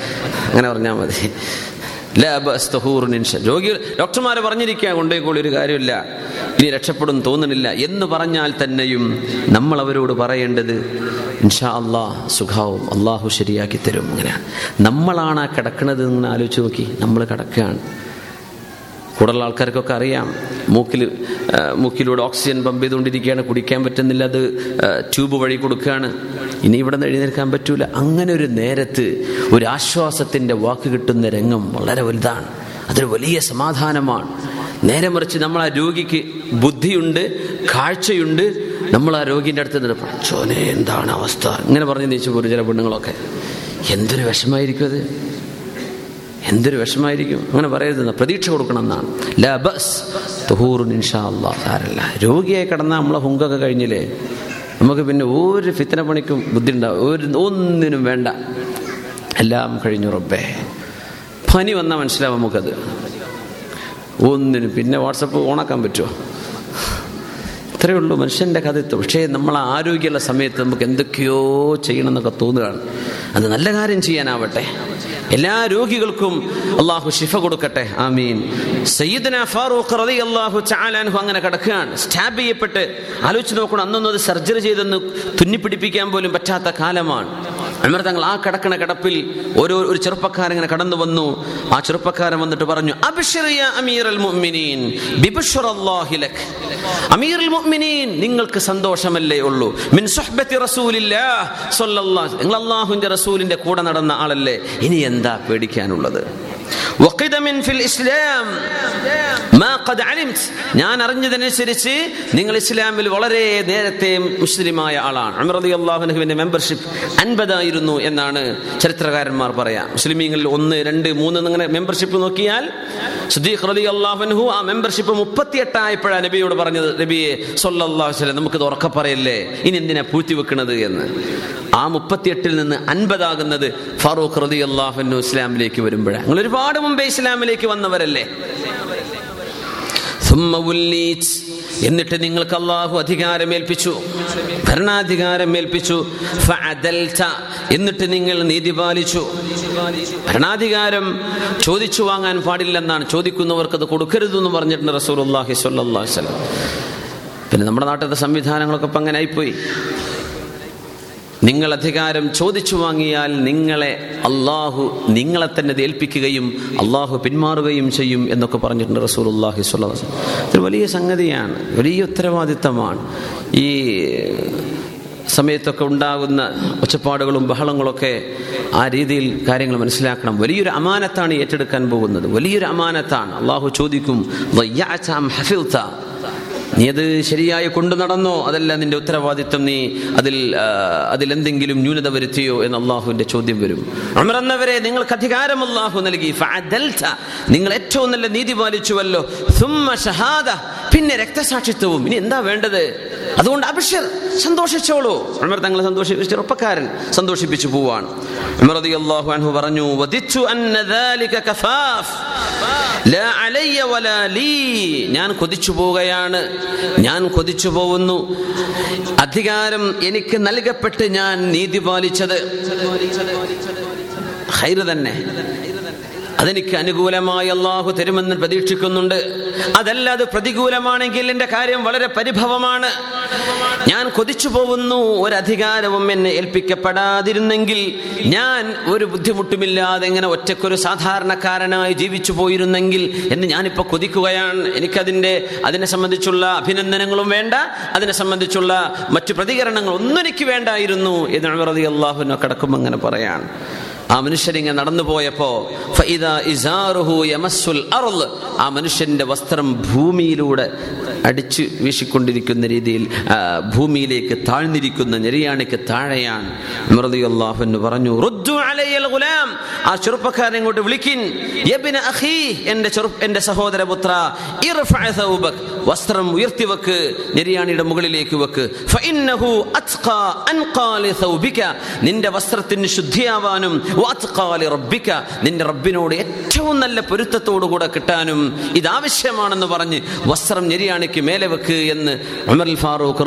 S2: അങ്ങനെ പറഞ്ഞാൽ മതി. രോഗികൾ ഡോക്ടർമാരെ പറഞ്ഞിരിക്കുക കൊണ്ടേക്കോളി ഒരു കാര്യമില്ല. ഇനി രക്ഷപ്പെടും തോന്നുന്നില്ല. എന്ന് പറഞ്ഞാൽ തന്നെയും നമ്മൾ അവരോട് പറയേണ്ടത് ഇൻഷാ സുഖാവും. അള്ളാഹു ശരിയാക്കി തരും. അങ്ങനെയാണ് നമ്മളാണ് ആ കിടക്കണത് എന്ന് ആലോചിച്ച് നോക്കി. നമ്മൾ കിടക്കുകയാണ്. കൂടുതൽ ആൾക്കാർക്കൊക്കെ അറിയാം. മൂക്കിൽ മൂക്കിലൂടെ ഓക്സിജൻ പമ്പ് ചെയ്തുകൊണ്ടിരിക്കുകയാണ്. കുടിക്കാൻ പറ്റുന്നില്ല. അത് ട്യൂബ് വഴി കൊടുക്കുകയാണ്. ഇനി ഇവിടെ നിന്ന് എഴുന്നേൽക്കാൻ പറ്റൂല. അങ്ങനെ ഒരു നേരത്ത് ഒരു ആശ്വാസത്തിന്റെ വാക്ക് കിട്ടുന്ന രംഗം വളരെ വലുതാണ്. അതൊരു വലിയ സമാധാനമാണ്. നേരെ മറിച്ച് നമ്മൾ ആ രോഗിക്ക് ബുദ്ധിയുണ്ട് കാഴ്ചയുണ്ട്. നമ്മൾ ആ രോഗിന്റെ അടുത്ത് നിന്ന് എന്താണ് അവസ്ഥ? ഇങ്ങനെ പറഞ്ഞ് നീച്ചു പോരും ചില പെണ്ണുങ്ങളൊക്കെ. എന്തൊരു വിഷമായിരിക്കും അത്? എന്തൊരു വിഷമായിരിക്കും? അങ്ങനെ പറയരുതെന്ന് പ്രതീക്ഷ കൊടുക്കണം എന്നാണ് ലാ ബസ് തുഹൂറുൻ ഇൻഷാ അള്ളാ സാരല്ല. രോഗിയായി കിടന്നാൽ നമ്മളെ ഹുങ്കൊക്കെ കഴിഞ്ഞില്ലേ? നമുക്ക് പിന്നെ ഒരു ഫിത്തന പണിക്കും ബുദ്ധി ഉണ്ടാവും ഒരു ഒന്നിനും വേണ്ട. എല്ലാം കഴിഞ്ഞു റബ്ബേ. പനി വന്നാൽ മനസ്സിലാവും നമുക്കത്. ഒന്നിനും പിന്നെ വാട്സപ്പ് ഓണാക്കാൻ പറ്റുമോ? ഇത്രയേ ഉള്ളൂ മനുഷ്യന്റെ കഥ എത്തും പക്ഷേ നമ്മൾ ആരോഗ്യമുള്ള സമയത്ത് നമുക്ക് എന്തൊക്കെയോ ചെയ്യണം എന്നൊക്കെ തോന്നുകയാണ്. അത് നല്ല കാര്യം ചെയ്യാനാവട്ടെ. എല്ലാ രോഗികൾക്കും അള്ളാഹു ഷിഫ കൊടുക്കട്ടെ. ആമീൻ. സയ്യിദ്ന ഫാറൂഖ് റതി അള്ളാഹു ചാലാൻഹു അങ്ങനെ കിടക്കുകയാണ്. സ്റ്റാബ് ചെയ്യപ്പെട്ട് ആലോചിച്ച് നോക്കണം. അന്നൊന്നും അത് സർജറി ചെയ്തെന്ന് തുന്നിപ്പിടിപ്പിക്കാൻ പോലും പറ്റാത്ത കാലമാണ്. അമർ തങ്ങൾ ആ കിടക്കണ കിടപ്പിൽ ഓരോ ഒരു ചെറുപ്പക്കാരൻ ഇങ്ങനെ കടന്നു വന്നു. ആ ചെറുപ്പക്കാരൻ വന്നിട്ട് പറഞ്ഞു നിങ്ങൾക്ക് സന്തോഷമല്ലേ ഉള്ളൂ. മിൻ നിങ്ങൾ അല്ലാഹുവിന്റെ റസൂലിന്റെ കൂടെ നടന്ന ആളല്ലേ? ഇനി എന്താ പേടിക്കാനുള്ളത്? ഇസ്ലാം. ഞാൻ അറിഞ്ഞതനുസരിച്ച് നിങ്ങൾ ഇസ്ലാമിൽ വളരെ നേരത്തെ മുസ്ലിമായ ആളാണ്. റളിയല്ലാഹു അൻഹുവിന്റെ മെമ്പർഷിപ്പ് അൻപതായിരുന്നു എന്നാണ് ചരിത്രകാരന്മാർ പറയാ. മുസ്ലിമീങ്ങളിൽ ഒന്ന് രണ്ട് മൂന്ന് എന്നിങ്ങനെ മെമ്പർഷിപ്പ് നോക്കിയാൽ സുദീഖ് റളിയല്ലാഹു അൻഹു ആ മെമ്പർഷിപ്പ് മുപ്പത്തിയെട്ടായപ്പോഴാണ് നബിയോട് പറഞ്ഞത് നബിയെ വസല്ലം നമുക്കിത് ഉറക്കെ പറയല്ലേ? ഇനി എന്തിനാ പൂഴ്ത്തി വെക്കുന്നത് എന്ന്. ആ മുപ്പത്തിയെട്ടിൽ നിന്ന് അൻപതാകുന്നത് ഫാറൂഖ് റതി അള്ളാഹുനു ഇസ്ലാമിലേക്ക് വരുമ്പോഴാണ് നിങ്ങൾ ഒരുപാട് മുമ്പേ ഇസ്ലാമിലേക്ക് വന്നവരല്ലേ? എന്നിട്ട് നിങ്ങൾക്ക് അള്ളാഹു അധികാരമേൽപ്പിച്ചു. ഭരണാധികാരമേൽപ്പിച്ചു എന്നിട്ട് നിങ്ങൾ നീതി പാലിച്ചു. ഭരണാധികാരം ചോദിച്ചു വാങ്ങാൻ പാടില്ലെന്നാണ്. ചോദിക്കുന്നവർക്ക് അത് കൊടുക്കരുതെന്ന് പറഞ്ഞിട്ടുണ്ട് റസൂർ അള്ളാഹി പിന്നെ നമ്മുടെ നാട്ടിലത്തെ സംവിധാനങ്ങളൊക്കെ ഇപ്പം അങ്ങനെ ആയിപ്പോയി നിങ്ങൾ അധികാരം ചോദിച്ചു വാങ്ങിയാൽ നിങ്ങളെ അള്ളാഹു നിങ്ങളെ തന്നെ ഏൽപ്പിക്കുകയും അള്ളാഹു പിന്മാറുകയും ചെയ്യും എന്നൊക്കെ പറഞ്ഞിട്ടുണ്ട് റസൂൽ അള്ളാഹി സ്വല്ലാസ് ഇത് വലിയ സംഗതിയാണ് വലിയ ഉത്തരവാദിത്തമാണ്. ഈ സമയത്തൊക്കെ ഉണ്ടാകുന്ന ഒച്ചപ്പാടുകളും ബഹളങ്ങളൊക്കെ ആ രീതിയിൽ കാര്യങ്ങൾ മനസ്സിലാക്കണം. വലിയൊരു അമാനത്താണ് ഏറ്റെടുക്കാൻ പോകുന്നത്. വലിയൊരു അമാനത്താണ്. അള്ളാഹു ചോദിക്കും? നീ അത് ശരിയായി കൊണ്ടു നടന്നോ? അതല്ല നിന്റെ ഉത്തരവാദിത്വം. നീ അതിൽ അതിലെന്തെങ്കിലും ന്യൂനത വരുത്തിയോ എന്ന് അള്ളാഹുവിന്റെ ചോദ്യം വരും. ഉമർ എന്നവരെ നിങ്ങൾക്ക് അധികാരം അള്ളാഹു നൽകി. നിങ്ങൾ ഏറ്റവും നല്ല നീതി പാലിച്ചുവല്ലോ. പിന്നെ രക്തസാക്ഷിത്വവും. ഇനി എന്താ വേണ്ടത്? അതുകൊണ്ട് അബിഷർ സന്തോഷിച്ചോളൂ. ഉമർ തങ്ങളെ സന്തോഷിപ്പിച്ച ചെറുപ്പക്കാരൻ സന്തോഷിപ്പിച്ചു പോവാണ്. ഉമർ അൻഹു പറഞ്ഞു വദിച്ചു അന്ന ദാലിക കഫാഫ്. ലാ അലയ്യ വലാ ലീ. ഞാൻ കൊതിച്ചു പോവുകയാണ്. ഞാൻ കൊതിച്ചു പോകുന്നു. അധികാരം എനിക്ക് നൽകപ്പെട്ട് ഞാൻ നീതി പാലിച്ചത്. തന്നെ. അതെനിക്ക് അനുകൂലമായി അള്ളാഹു തരുമെന്ന് പ്രതീക്ഷിക്കുന്നുണ്ട്. അതല്ല അത് പ്രതികൂലമാണെങ്കിൽ എന്റെ കാര്യം വളരെ പരിഭവമാണ്. ഞാൻ കൊതിച്ചു പോകുന്നു ഒരധികാരവും എന്നെ ഏൽപ്പിക്കപ്പെടാതിരുന്നെങ്കിൽ ഞാൻ ഒരു ബുദ്ധിമുട്ടുമില്ലാതെ എങ്ങനെ ഒറ്റക്കൊരു സാധാരണക്കാരനായി ജീവിച്ചു പോയിരുന്നെങ്കിൽ എന്ന് ഞാനിപ്പോൾ കൊതിക്കുകയാണ്. എനിക്കതിന്റെ അതിനെ സംബന്ധിച്ചുള്ള അഭിനന്ദനങ്ങളും വേണ്ട അതിനെ സംബന്ധിച്ചുള്ള മറ്റു പ്രതികരണങ്ങൾ ഒന്നും എനിക്ക് വേണ്ടായിരുന്നു എന്ന് അള്ളാഹുവിനെ കിടക്കുമ്പോൾ അങ്ങനെ പറയാണ്. ആ മനുഷ്യൻ ഇങ്ങനെ നടന്നു പോയപ്പോ ആ മനുഷ്യന്റെ വസ്ത്രം ഭൂമിയിലൂടെ അടിച്ചു വീശിക്കൊണ്ടിരിക്കുന്ന രീതിയിൽ ഭൂമിയിലേക്ക് താഴ്ന്നിരിക്കുന്ന ഞെരിയാണിക്ക് താഴെയാണ് അള്ളാഹുന്ന് പറഞ്ഞു "റുദ്ദു അലയ്യൽ ഗുലാം." ആ ചെറുപ്പക്കാരനെ ഇങ്ങോട്ട് വിളിക്കിൻ എന്റെ ചെറു എന്റെ സഹോദരപുത്ര വസ്ത്രം ഉയർത്തി വെക്ക് ഞെരിയാണിയുടെ മുകളിലേക്ക് വെക്ക് നിന്റെ വസ്ത്രത്തിന് ശുദ്ധിയാവാനും ലിറബ്ബിക നിന്റെ റബ്ബിനോട് ഏറ്റവും നല്ല പൊരുത്തത്തോടു കൂടെ കിട്ടാനും ഇതാവശ്യമാണെന്ന് പറഞ്ഞ് വസ്ത്രം ഞെരിയാണിക്ക് മേലെ വെക്ക് എന്ന് ഉമർ ഫാറൂഖ്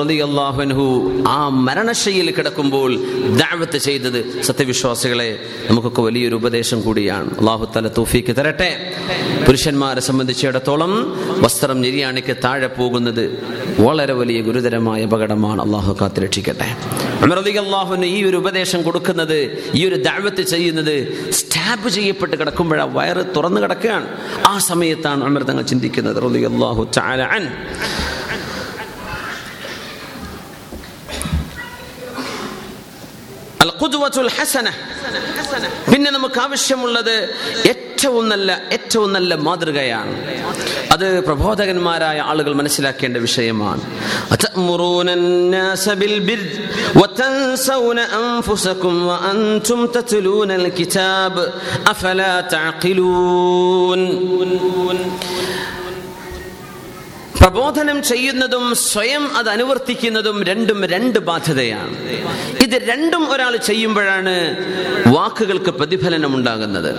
S2: അൻഹു ആ മരണശയിൽ കിടക്കുമ്പോൾ ദാവത്ത് ചെയ്തത്. സത്യവിശ്വാസികളെ നമുക്കൊക്കെ വലിയൊരു ഉപദേശം കൂടിയാണ്. അള്ളാഹു തല തൂഫിക്ക് തരട്ടെ. പുരുഷന്മാരെ സംബന്ധിച്ചിടത്തോളം വസ്ത്രം ഞെരിയാണിക്ക് താഴെ പോകുന്നത് വളരെ വലിയ ഗുരുതരമായ അപകടമാണ്. അള്ളാഹു കാത്തിരക്ഷിക്കട്ടെ. അള്ളാഹുവിന് ഈ ഒരു ഉപദേശം കൊടുക്കുന്നത് ഈ ഒരു ദാവത്ത് ചെയ്യുന്നത് സ്റ്റാബ് ചെയ്യപ്പെട്ട് കിടക്കുമ്പോഴാണ് വയറ് തുറന്നു കിടക്കുകയാണ്. ആ സമയത്താണ് അമർ തങ്ങൾ ചിന്തിക്കുന്നത് റളിയല്ലാഹു തആല അൻ. പിന്നെ നമുക്ക് ആവശ്യമുള്ളത് ഏറ്റവും നല്ല ഏറ്റവും നല്ല മാതൃകയാണ്. അത് പ്രബോധകന്മാരായ ആളുകൾ മനസ്സിലാക്കേണ്ട വിഷയമാണ്. പ്രബോധനം ചെയ്യുന്നതും സ്വയം അത് അനുവർത്തിക്കുന്നതും രണ്ടും രണ്ട് ബാധ്യതയാണ് ഇത് രണ്ടും ഒരാൾ ചെയ്യുമ്പോഴാണ് വാക്കുകൾക്ക് പ്രതിഫലനം ഉണ്ടാകുന്നത്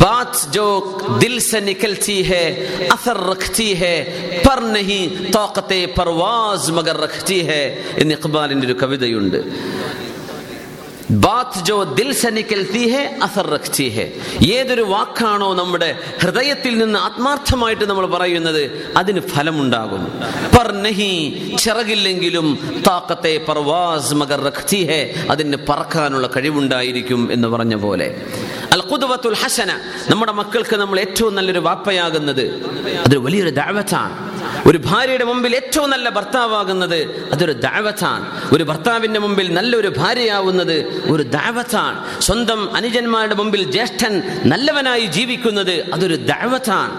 S2: बात जो दिल से निकलती है असर रखती है पर नहीं തോക്കത്തെ परवाज मगर रखती है എന്ന് ഇഖ്ബാലിന്റെ ഒരു കവിതയുണ്ട് ബാത്ത് ജോ ദിൽ സെ നിക്കൽത്തി ഹെ അസർ റഖ്തി ഏതൊരു വാക്കാണോ നമ്മുടെ ഹൃദയത്തിൽ നിന്ന് ആത്മാർത്ഥമായിട്ട് നമ്മൾ പറയുന്നത് അതിന് ഫലമുണ്ടാകും. പർ നഹി ചിറകില്ലെങ്കിലും താക്കത്തെ പർവാസ് മകർ റഖ്തി അതിന് പറക്കാനുള്ള കഴിവുണ്ടായിരിക്കും എന്ന് പറഞ്ഞ പോലെ. അൽ ഹസന നമ്മുടെ മക്കൾക്ക് നമ്മൾ ഏറ്റവും നല്ലൊരു വാപ്പയാകുന്നത്. അതൊരു വലിയൊരു ദാവത്താണ്. ഒരു ഭാര്യയുടെ മുമ്പിൽ ഏറ്റവും നല്ല ഭർത്താവാകുന്നത് അതൊരു ദാവത്താണ്. ഒരു ഭർത്താവിന്റെ മുമ്പിൽ നല്ലൊരു ഭാര്യയാവുന്നത് ഒരു ദാവത്താണ്. സ്വന്തം അനുജന്മാരുടെ മുമ്പിൽ ജ്യേഷ്ഠൻ നല്ലവനായി ജീവിക്കുന്നത് അതൊരു ദാവത്താണ്.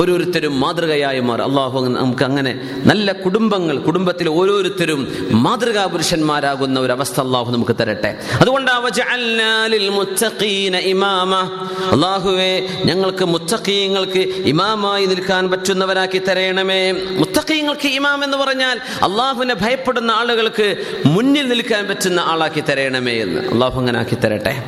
S2: ഓരോരുത്തരും മാതൃകയായി മാറും. അള്ളാഹു നമുക്ക് അങ്ങനെ നല്ല കുടുംബങ്ങൾ കുടുംബത്തിൽ ഓരോരുത്തരും മാതൃകാ പുരുഷന്മാരാകുന്ന ഒരു അവസ്ഥ അള്ളാഹു നമുക്ക് തരട്ടെ. അതുകൊണ്ട് അള്ളാഹുവെ ഞങ്ങൾക്ക് മുത്തഖീങ്ങൾക്ക് ഇമാമായി നിൽക്കാൻ പറ്റുന്നവരാക്കി തരയണമേ. മുത്തഖീങ്ങൾക്ക് ഇമാം എന്ന് പറഞ്ഞാൽ അള്ളാഹുവിനെ ഭയപ്പെടുന്ന ആളുകൾക്ക് മുന്നിൽ നിൽക്കാൻ പറ്റുന്ന ആളാക്കി തരയണമേ എന്ന്. അള്ളാഹു അങ്ങനെ ആക്കി തരട്ടെ.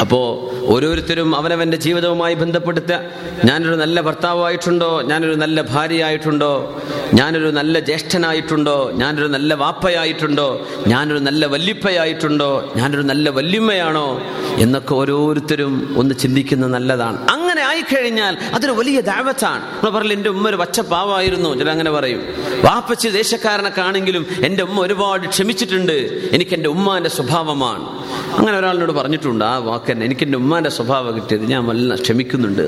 S2: അപ്പോ ഓരോരുത്തരും അവനവന്റെ ജീവിതവുമായി ബന്ധപ്പെടുത്തുക ഞാനൊരു നല്ല ഭർത്താവായിട്ടുണ്ടോ? ഞാനൊരു നല്ല ഭാര്യയായിട്ടുണ്ടോ? ഞാനൊരു നല്ല ജ്യേഷ്ഠനായിട്ടുണ്ടോ? ഞാനൊരു നല്ല വാപ്പയായിട്ടുണ്ടോ? ഞാനൊരു നല്ല വല്യപ്പയായിട്ടുണ്ടോ ഞാനൊരു നല്ല വല്യമ്മയാണോ എന്നൊക്കെ ഓരോരുത്തരും ഒന്ന് ചിന്തിക്കുന്നത് നല്ലതാണ്. അങ്ങനെ ആയിക്കഴിഞ്ഞാൽ അതൊരു വലിയ ദാവത്താണ്. നമ്മൾ പറയില്ല എന്റെ ഉമ്മ ഒരു പച്ചപ്പാവായിരുന്നു ചില അങ്ങനെ പറയും. വാപ്പച്ച് ദേശക്കാരനൊക്കെ ആണെങ്കിലും എന്റെ ഉമ്മ ഒരുപാട് ക്ഷമിച്ചിട്ടുണ്ട്. എനിക്ക് എന്റെ ഉമ്മാന്റെ സ്വഭാവമാണ്. അങ്ങനെ ഒരാളിനോട് പറഞ്ഞിട്ടുണ്ട് ആ വാക്ക് തന്നെ എനിക്ക് എന്റെ ഉമ്മാന്റെ സ്വഭാവം കിട്ടിയത് ഞാൻ വല്ല ക്ഷമിക്കുന്നുണ്ട്.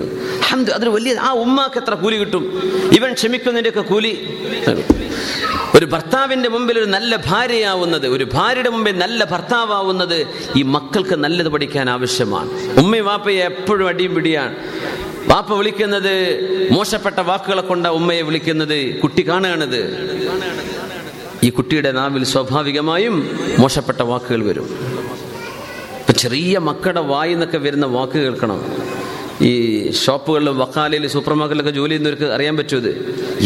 S2: ഹംദ് അതൊരു വലിയ ആ ഉമ്മാക്ക് എത്ര കൂലി കിട്ടും? ഇവൻ ക്ഷമിക്കുന്നതിന്റെയൊക്കെ കൂലി? ഒരു ഭർത്താവിന്റെ മുമ്പിൽ ഒരു നല്ല ഭാര്യയാവുന്നത് ഒരു ഭാര്യയുടെ മുമ്പിൽ നല്ല ഭർത്താവാവുന്നത് ഈ മക്കൾക്ക് നല്ലത് പഠിക്കാൻ ആവശ്യമാണ്. ഉമ്മയും വാപ്പയെ എപ്പോഴും അടിയും പിടിയാണ്. വാപ്പ വിളിക്കുന്നത് മോശപ്പെട്ട വാക്കുകളെ കൊണ്ട ഉമ്മയെ വിളിക്കുന്നത് കുട്ടി കാണുകയാണിത്. ഈ കുട്ടിയുടെ നാവിൽ സ്വാഭാവികമായും മോശപ്പെട്ട വാക്കുകൾ വരും. ഇപ്പൊ ചെറിയ മക്കളുടെ വായിൽ നിന്നൊക്കെ വരുന്ന വാക്ക് കേൾക്കണം. ഈ ഷോപ്പുകളിലും വക്കാലയിലും സൂപ്പർ മാർക്കറ്റിലൊക്കെ ജോലി ചെയ്യുന്നവർക്ക് അറിയാൻ പറ്റുമത്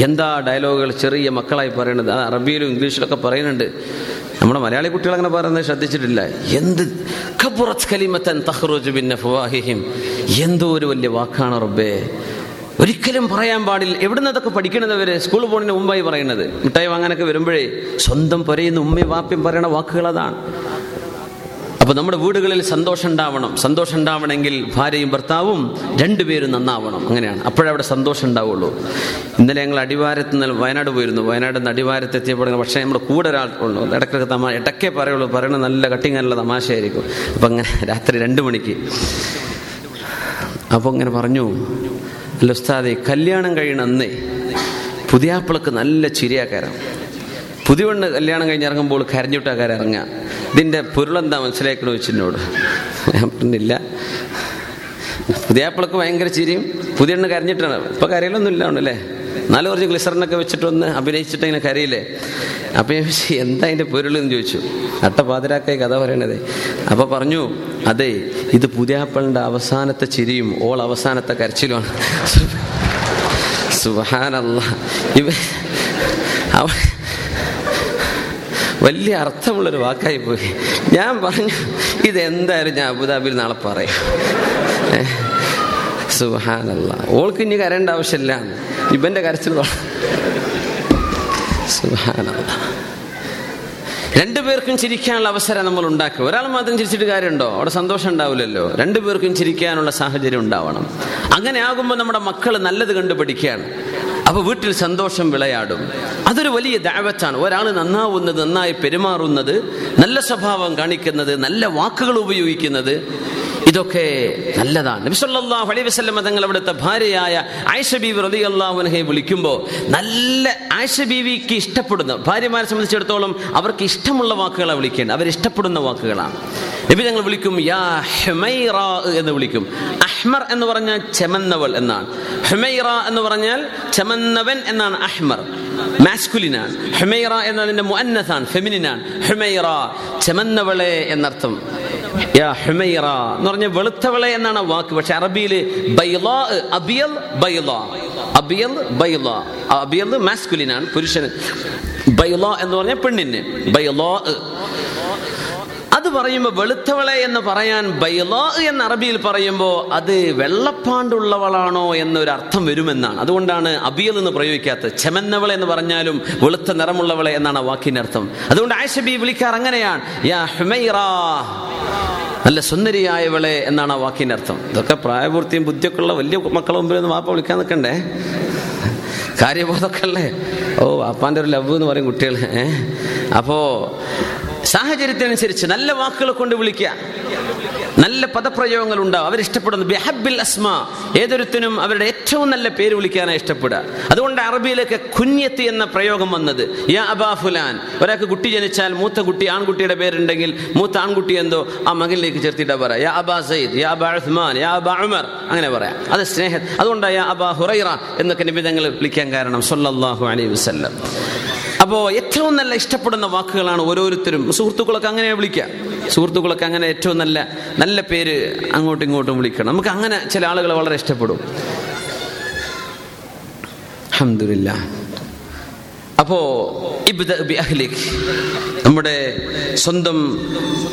S2: എന്താ ഡയലോഗുകൾ ചെറിയ മക്കളായി പറയണത് അത് അറബിയിലും ഇംഗ്ലീഷിലൊക്കെ പറയുന്നുണ്ട്. നമ്മുടെ മലയാളി കുട്ടികൾ അങ്ങനെ പറയുന്നത് ശ്രദ്ധിച്ചിട്ടില്ല. എന്ത് കലിമത്തൻ എന്തോ ഒരു വലിയ വാക്കാണ് റബ്ബേ. ഒരിക്കലും പറയാൻ പാടില്ല. എവിടുന്ന് അതൊക്കെ പഠിക്കണതവര്? സ്കൂളിൽ പോകുന്നതിന് മുമ്പായി പറയുന്നത്. മിഠായി വാങ്ങാനൊക്കെ വരുമ്പോഴേ സ്വന്തം പറയുന്ന ഉമ്മയും വാപ്പയും പറയണ വാക്കുകൾ അതാണ്. അപ്പൊ നമ്മുടെ വീടുകളിൽ സന്തോഷം ഉണ്ടാവണം സന്തോഷം ഉണ്ടാവണമെങ്കിൽ ഭാര്യയും ഭർത്താവും രണ്ടുപേരും നന്നാവണം. അങ്ങനെയാണ്. അപ്പോഴവിടെ സന്തോഷം ഉണ്ടാവുള്ളൂ ഇന്നലെ ഞങ്ങൾ അടിവാരത്ത് നിന്ന് വയനാട് പോയിരുന്നു. വയനാട് നിന്ന് അടിവാരത്ത് എത്തിയപ്പോൾ പക്ഷേ നമ്മുടെ കൂടെ ഒരാൾ ഉള്ളൂ. ഇടയ്ക്കൊക്കെ തമാ ഇടയ്ക്കേ പറയുള്ളൂ. പറയണത് നല്ല കട്ടിങ്ങാനുള്ള തമാശയായിരിക്കും. അപ്പം അങ്ങനെ രാത്രി രണ്ട് മണിക്ക്. അപ്പോൾ അങ്ങനെ പറഞ്ഞു അല്ല ഉസ്താദെ കല്യാണം കഴിയണ അന്നേ പുതിയാപ്പിളക്ക് നല്ല ചിരിയാക്കാരാണ് പുതിയ കല്യാണം കഴിഞ്ഞിറങ്ങുമ്പോൾ കരഞ്ഞിട്ടാക്കാരം ഇറങ്ങുക ഇതിന്റെ പൊരുളെന്താ മനസ്സിലാക്കണ വെച്ചിനോട് ഞാൻ പറഞ്ഞില്ല. പുതിയാപ്പിളക്ക് ഭയങ്കര ചിരിയും പുതിയ എണ്ണ കരഞ്ഞിട്ടാണ്. ഇപ്പൊ കരയിലൊന്നും ഇല്ല ഉണ്ടല്ലേ നാല് കുറച്ച് ഗ്ലിസറിനൊക്കെ വെച്ചിട്ടൊന്ന് അഭിനയിച്ചിട്ട് ഇങ്ങനെ കരയില്ലേ? അപ്പൊ ഞാൻ ചോദിച്ചു എന്താ അതിന്റെ പൊരുൾ എന്ന് ചോദിച്ചു. അട്ട പാതിരാക്കായി കഥ പറയണതേ. അപ്പൊ പറഞ്ഞു അതെ ഇത് പുതിയാപ്പിളിന്റെ അവസാനത്തെ ചിരിയും ഓൾ അവസാനത്തെ കരച്ചിലുമാണ്. സുഹാനല്ല ഇവ അവ വലിയ അർത്ഥമുള്ളൊരു വാക്കായി പോയി. ഞാൻ പറഞ്ഞു ഇതെന്തായാലും ഞാൻ അബുദാബിയിൽ നാളെ പറയും. സുഹാനല്ല ഓൾക്ക് ഇനി കരേണ്ട ആവശ്യമില്ല. ഇവന്റെ കരച്ചിൽ സുഹാനല്ല രണ്ടുപേർക്കും ചിരിക്കാനുള്ള അവസരം നമ്മൾ ഉണ്ടാക്കുക ഒരാൾ മാത്രം ചിരിച്ചിട്ട് കാര്യമുണ്ടോ? അവിടെ സന്തോഷം ഉണ്ടാവില്ലല്ലോ. രണ്ടുപേർക്കും ചിരിക്കാനുള്ള സാഹചര്യം ഉണ്ടാവണം. അങ്ങനെ ആകുമ്പോൾ നമ്മുടെ മക്കൾ നല്ലത് കണ്ടു അപ്പൊ വീട്ടിൽ സന്തോഷം വിളയാടും. അതൊരു വലിയ ദാവത്താണ്. ഒരാൾ നന്നാവുന്നത് നന്നായി പെരുമാറുന്നത് നല്ല സ്വഭാവം കാണിക്കുന്നത് നല്ല വാക്കുകൾ ഉപയോഗിക്കുന്നത്. ഇതൊക്കെ നല്ലതാണ്. നബി സല്ലല്ലാഹു അലൈഹി വസല്ലം തങ്ങൾ അവിടുത്തെ ഭാര്യയായ ആയിഷ ബീവി റളിയല്ലാഹു അൻഹയെ വിളിക്കുമ്പോൾ നല്ല ആയിഷ ബീവിക്ക് ഇഷ്ടപ്പെടുന്ന ഭാര്യമാരെ സംബന്ധിച്ചിടത്തോളം അവർക്ക് ഇഷ്ടമുള്ള വാക്കുകളാണ് വിളിക്കേണ്ടത്. അവർ ഇഷ്ടപ്പെടുന്ന വാക്കുകളാണ്. നബി ഞങ്ങൾ വിളിക്കും യാ ഹുമൈറ എന്ന് വിളിക്കും. അഹ്മർ എന്ന് പറഞ്ഞാൽ ചെമന്നവൾ എന്നാണ്. ഹുമൈറ എന്ന് പറഞ്ഞാൽ ചെമന്നവൻ എന്നാണ് അഹ്മർ. മാസ്കുലിനാണ് ഹുമൈറ എന്നതിന്റെ മുഅന്നസാണ് ഫെമിനിനാണ് ഹുമൈറ ചെമന്നവളെ എന്നർത്ഥം. യാ ഹുമൈറ എന്ന് പറഞ്ഞ വെളുത്തവളെ എന്നാണ് വാക്ക്. പക്ഷെ അറബിയിൽ ബൈലാ അബിയൽ ബൈലാ അബിയൽ ബൈലാ അബിയൽ മാസ്കുലിനാണ് പുരുഷന്. ബൈലാ എന്ന് പറഞ്ഞ പെണ്ണിന്. ബൈലാ അത് പറയുമ്പോൾ വെളുത്തവളെ എന്ന് പറയാൻ ബൈലോ എന്ന് അറബിയിൽ പറയുമ്പോൾ അത് വെള്ളപ്പാണ്ടുള്ളവളാണോ എന്നൊരു അർത്ഥം വരുമെന്നാണ്. അതുകൊണ്ടാണ് അബിയൽ എന്ന് പ്രയോഗിക്കാത്തത് ചെമന്നവളെ എന്ന് പറഞ്ഞാലും വെളുത്ത നിറമുള്ളവളെ എന്നാണ് ആ വാക്കിന്റെ അർത്ഥം. അതുകൊണ്ട് ആയിഷബി വിളിക്കാർ അങ്ങനെയാണ്. യാ നല്ല സുന്ദരിയായവളെ എന്നാണ് ആ വാക്കിന്റെ അർത്ഥം. ഇതൊക്കെ പ്രായപൂർത്തിയും ബുദ്ധിയൊക്കെ ഉള്ള വലിയ മക്കളെ മുമ്പിൽ ഒന്ന് വാപ്പ വിളിക്കാൻ നിൽക്കണ്ടേ? കാര്യബോധമൊക്കെ അല്ലേ? ഓ വാപ്പാന്റെ ഒരു ലവ് എന്ന് പറയും കുട്ടികൾ ഏഹ് അപ്പോ സാഹചര്യത്തിനനുസരിച്ച് നല്ല വാക്കുകൾ കൊണ്ട് വിളിക്കുക. നല്ല പദപ്രയോഗങ്ങൾ ഉണ്ടാവും. അവരിഷ്ടപ്പെടുന്നു ബെഹബിൽ അസ്മ. ഏതൊരുത്തിനും അവരുടെ ഏറ്റവും നല്ല പേര് വിളിക്കാനാണ് ഇഷ്ടപ്പെടുക. അതുകൊണ്ട് അറബിയിലൊക്കെ കുഞ്ഞത്ത് എന്ന പ്രയോഗം വന്നത്. യാ അബാ ഫുലാൻ. ഒരാൾക്ക് കുട്ടി ജനിച്ചാൽ മൂത്ത കുട്ടി ആൺകുട്ടിയുടെ പേരുണ്ടെങ്കിൽ മൂത്ത ആൺകുട്ടി എന്തോ ആ മകനിലേക്ക് ചേർത്തിട്ടാ പറയാം. യാ അബാ സയ്യിദ് യാ അബാ ഉസ്മാൻ യാ അബാ ഉമർ അങ്ങനെ പറയാം. അത് സ്നേഹം. അതുകൊണ്ടാണ് യാ അബാ ഹുറൈറ എന്നൊക്കെ നിബിധങ്ങൾ വിളിക്കാൻ കാരണം സല്ലല്ലാഹു അലൈഹി വസല്ലം. അപ്പോൾ ഏറ്റവും നല്ല ഇഷ്ടപ്പെടുന്ന വാക്കുകളാണ് ഓരോരുത്തരും. സുഹൃത്തുക്കളൊക്കെ അങ്ങനെ വിളിക്കുക സുഹൃത്തുക്കളൊക്കെ അങ്ങനെ ഏറ്റവും നല്ല നല്ല പേര് അങ്ങോട്ടും ഇങ്ങോട്ടും വിളിക്കണം. നമുക്ക് അങ്ങനെ ചില ആളുകളെ വളരെ ഇഷ്ടപ്പെടും. അഹമ്മദില്ല അപ്പോ അഹ്ലിക് നമ്മുടെ സ്വന്തം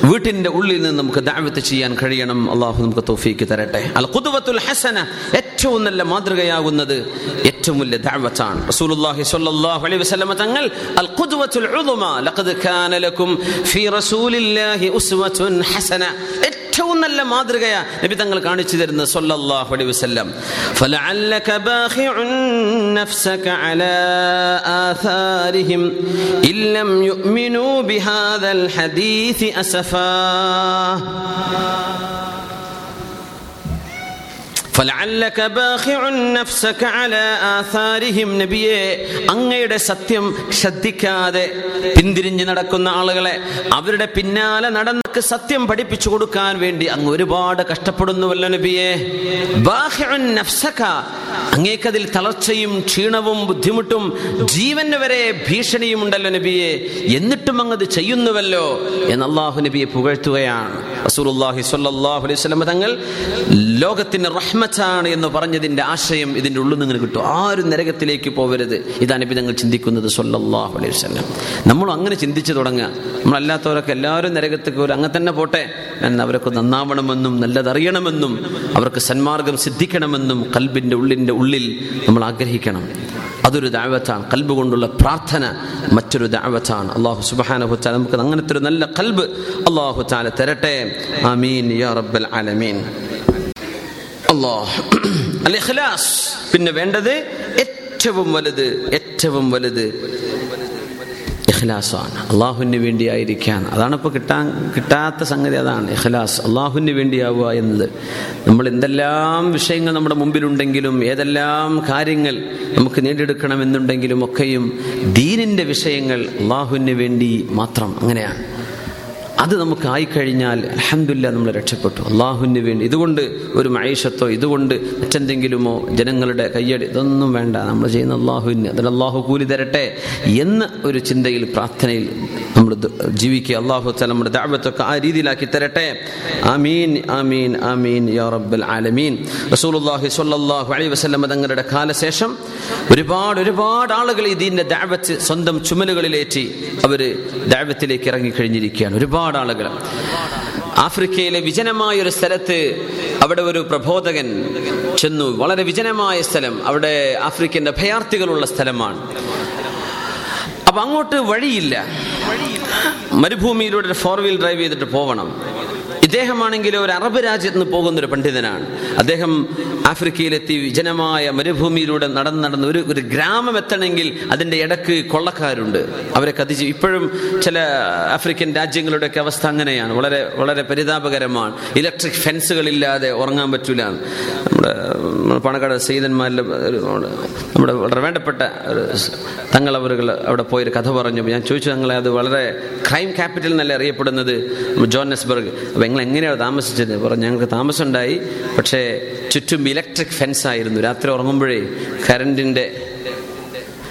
S2: വീട്ടിന്റെ ഉള്ളിൽ നിന്ന് നമുക്ക് ദാവത്ത് ചെയ്യാൻ കഴിയണം. അള്ളാഹു നമുക്ക് തോഫീക്ക് തരട്ടെ. അൽ ഖുദ്വത്തുൽ ഹസന ഏറ്റവും നല്ല മാതൃകയാകുന്നത് ഏറ്റവും വലിയ ദഅവത്താണ് റസൂലുള്ളാഹി സ്വല്ലല്ലാഹു അലൈഹി തങ്ങൾ അൽ കാന ഫീ റസൂലില്ലാഹി ഉസ്വത്തുൻ ഹസന. ഏറ്റവും നല്ല മാതൃകയാ നബി തങ്ങൾ കാണിച്ചു തരുന്നത് സല്ലല്ലാഹു അലൈഹി വസല്ലം. ഫലഅല്ലക ബാഖിഉൻ നഫ്സക അലാ ആഥാരിഹിം ഇല്ലം യുഅ്മിനൂ ബിഹാദൽ ഹദീസ് അസഫാ. നബിയെ അങ്ങയുടെ സത്യം ശ്രദ്ധിക്കാതെ പിന്തിരിഞ്ഞ് നടക്കുന്ന ആളുകളെ അവരുടെ പിന്നാലെ നടന്നക്ക് സത്യം പഠിപ്പിച്ചു കൊടുക്കാൻ വേണ്ടി അങ്ങ് ഒരുപാട് കഷ്ടപ്പെടുന്നുവല്ലോ നബിയെ. അങ്ങേക്കതിൽ തളർച്ചയും ക്ഷീണവും ബുദ്ധിമുട്ടും ജീവന് വരെ ഭീഷണിയും ഉണ്ടല്ലോ നബിയെ. എന്നിട്ടും അങ്ങത് ചെയ്യുന്നുവല്ലോ എന്ന് അള്ളാഹു നബിയെ പുകഴ്ത്തുകയാണ്. റസൂലുള്ളാഹി സ്വല്ലല്ലാഹു അലൈഹി വസല്ലം തങ്ങൾ ലോകത്തിന് റഹ്മത്താണ് എന്ന് പറഞ്ഞതിന്റെ ആശയം ഇതിന്റെ ഉള്ളിൽ നിന്ന് കിട്ടും. ആരും നരകത്തിലേക്ക് പോകരുത് ഇതാണ് ഇപ്പം ഞങ്ങൾ ചിന്തിക്കുന്നത് സൊല്ലാഹു അലൈഹി വസ്ലം നമ്മൾ അങ്ങനെ ചിന്തിച്ചു തുടങ്ങുക. നമ്മളല്ലാത്തവരൊക്കെ എല്ലാവരും നരകത്തേക്ക് ഒരു അങ്ങനെ തന്നെ പോട്ടെ. എന്ന് അവരൊക്കെ നന്നാവണമെന്നും നല്ലതറിയണമെന്നും അവർക്ക് സന്മാർഗം സിദ്ധിക്കണമെന്നും കൽബിന്റെ ഉള്ളിന്റെ ഉള്ളിൽ നമ്മൾ ആഗ്രഹിക്കണം. അതൊരു ദാവത്താണ്. കൽബ് കൊണ്ടുള്ള പ്രാർത്ഥന മറ്റൊരു ദാവത്താണ്. അള്ളാഹു സുബാന നമുക്ക് അങ്ങനത്തെ ഒരു നല്ല കൽബ് അള്ളാഹു തരട്ടെ. ആമീൻ യാ റബ്ബൽ ആലമീൻ. അള്ളാഹ്. അൽ ഇഖ്ലാസ്. പിന്നെ വേണ്ടത് ഏറ്റവും വലുത് ഏറ്റവും വലുത് ഇഖ്ലാസാണ്. വേണ്ടി ആയിരിക്കാൻ അതാണ് ഇപ്പോൾ കിട്ടാൻ കിട്ടാത്ത സംഗതി അതാണ് ഇഖ്ലാസ്. അള്ളാഹുവിന് വേണ്ടിയാവുക എന്നത്. നമ്മൾ എന്തെല്ലാം വിഷയങ്ങൾ നമ്മുടെ മുമ്പിലുണ്ടെങ്കിലും ഏതെല്ലാം കാര്യങ്ങൾ നമുക്ക് നേടിയെടുക്കണമെന്നുണ്ടെങ്കിലും ഒക്കെയും ദീനിന്റെ വിഷയങ്ങൾ അള്ളാഹുവിന് വേണ്ടി മാത്രം അങ്ങനെയാണ്. അത് നമുക്ക് ആയിക്കഴിഞ്ഞാൽ അലഹമില്ല നമ്മൾ രക്ഷപ്പെട്ടു. അള്ളാഹുവിന് വേണ്ടി ഇതുകൊണ്ട് ഒരു മൈഷത്തോ ഇതുകൊണ്ട് മറ്റെന്തെങ്കിലുമോ ജനങ്ങളുടെ കയ്യടി ഇതൊന്നും വേണ്ട. നമ്മൾ ചെയ്യുന്ന അള്ളാഹുവിന് അതിന് അള്ളാഹു കൂലി തരട്ടെ എന്ന ഒരു ചിന്തയിൽ പ്രാർത്ഥനയിൽ നമ്മൾ ജീവിക്കുക. അള്ളാഹു തല നമ്മുടെ ദാവത്തൊക്കെ ആ രീതിയിലാക്കി തരട്ടെ. അമീൻ അമീൻ അമീൻ യാ റബ്ബൽ ആലമീൻ. റസൂലുള്ളാഹി സ്വല്ലല്ലാഹു അലൈഹി വസല്ലം തങ്ങളുടെ കാലശേഷം ഒരുപാട് ഒരുപാട് ആളുകൾ ഇതിന്റെ ദാവത്ത് സ്വന്തം ചുമലുകളിലേറ്റി അവർ ദാവത്തിലേക്ക് ഇറങ്ങിക്കഴിഞ്ഞിരിക്കുകയാണ്. ഒരുപാട് ആളുകൾ. ആഫ്രിക്കയിലെ വിജനമായ ഒരു സ്ഥലത്ത് അവിടെ ഒരു പ്രബോധകൻ ചെന്നു. വളരെ വിജനമായ സ്ഥലം. അവിടെ ആഫ്രിക്കന്റെ അഭയാർത്ഥികളുള്ള സ്ഥലമാണ്. അപ്പൊ അങ്ങോട്ട് വഴിയില്ല. മരുഭൂമിയിലൂടെ ഫോർ വീൽ ഡ്രൈവ് ചെയ്തിട്ട് പോകണം ഇദ്ദേഹമാണെങ്കിൽ ഒരു അറബ് രാജ്യത്ത് നിന്ന് പോകുന്ന ഒരു പണ്ഡിതനാണ്. അദ്ദേഹം ആഫ്രിക്കയിലെത്തി വിജനമായ മരുഭൂമിയിലൂടെ നടന്ന് നടന്ന് ഒരു ഒരു ഗ്രാമം എത്തണമെങ്കിൽ അതിന്റെ ഇടയ്ക്ക് കൊള്ളക്കാരുണ്ട്. അവരെ കത്തിച്ച് ഇപ്പോഴും ചില ആഫ്രിക്കൻ രാജ്യങ്ങളുടെയൊക്കെ അവസ്ഥ അങ്ങനെയാണ്. വളരെ വളരെ പരിതാപകരമാണ്. ഇലക്ട്രിക് ഫെൻസുകളില്ലാതെ ഉറങ്ങാൻ പറ്റൂല. നമ്മുടെ പണക്കാട് സീതന്മാരിലെ ഒരു നമ്മുടെ വളരെ വേണ്ടപ്പെട്ട ഒരു തങ്ങൾ അവരുകൾ അവിടെ പോയൊരു കഥ പറഞ്ഞു. ഞാൻ ചോദിച്ചു തങ്ങളെ അത് വളരെ ക്രൈം ക്യാപിറ്റൽ എന്നല്ലേ അറിയപ്പെടുന്നത്? ജോഹന്നസ്ബർഗ് അപ്പോൾ ഞങ്ങൾ എങ്ങനെയാണ് താമസിച്ചത്? പറഞ്ഞു. ഞങ്ങൾക്ക് താമസം ഉണ്ടായി പക്ഷേ ചുറ്റും ഇലക്ട്രിക് ഫെൻസ് ആയിരുന്നു. രാത്രി ഉറങ്ങുമ്പോഴേ കറണ്ടിന്റെ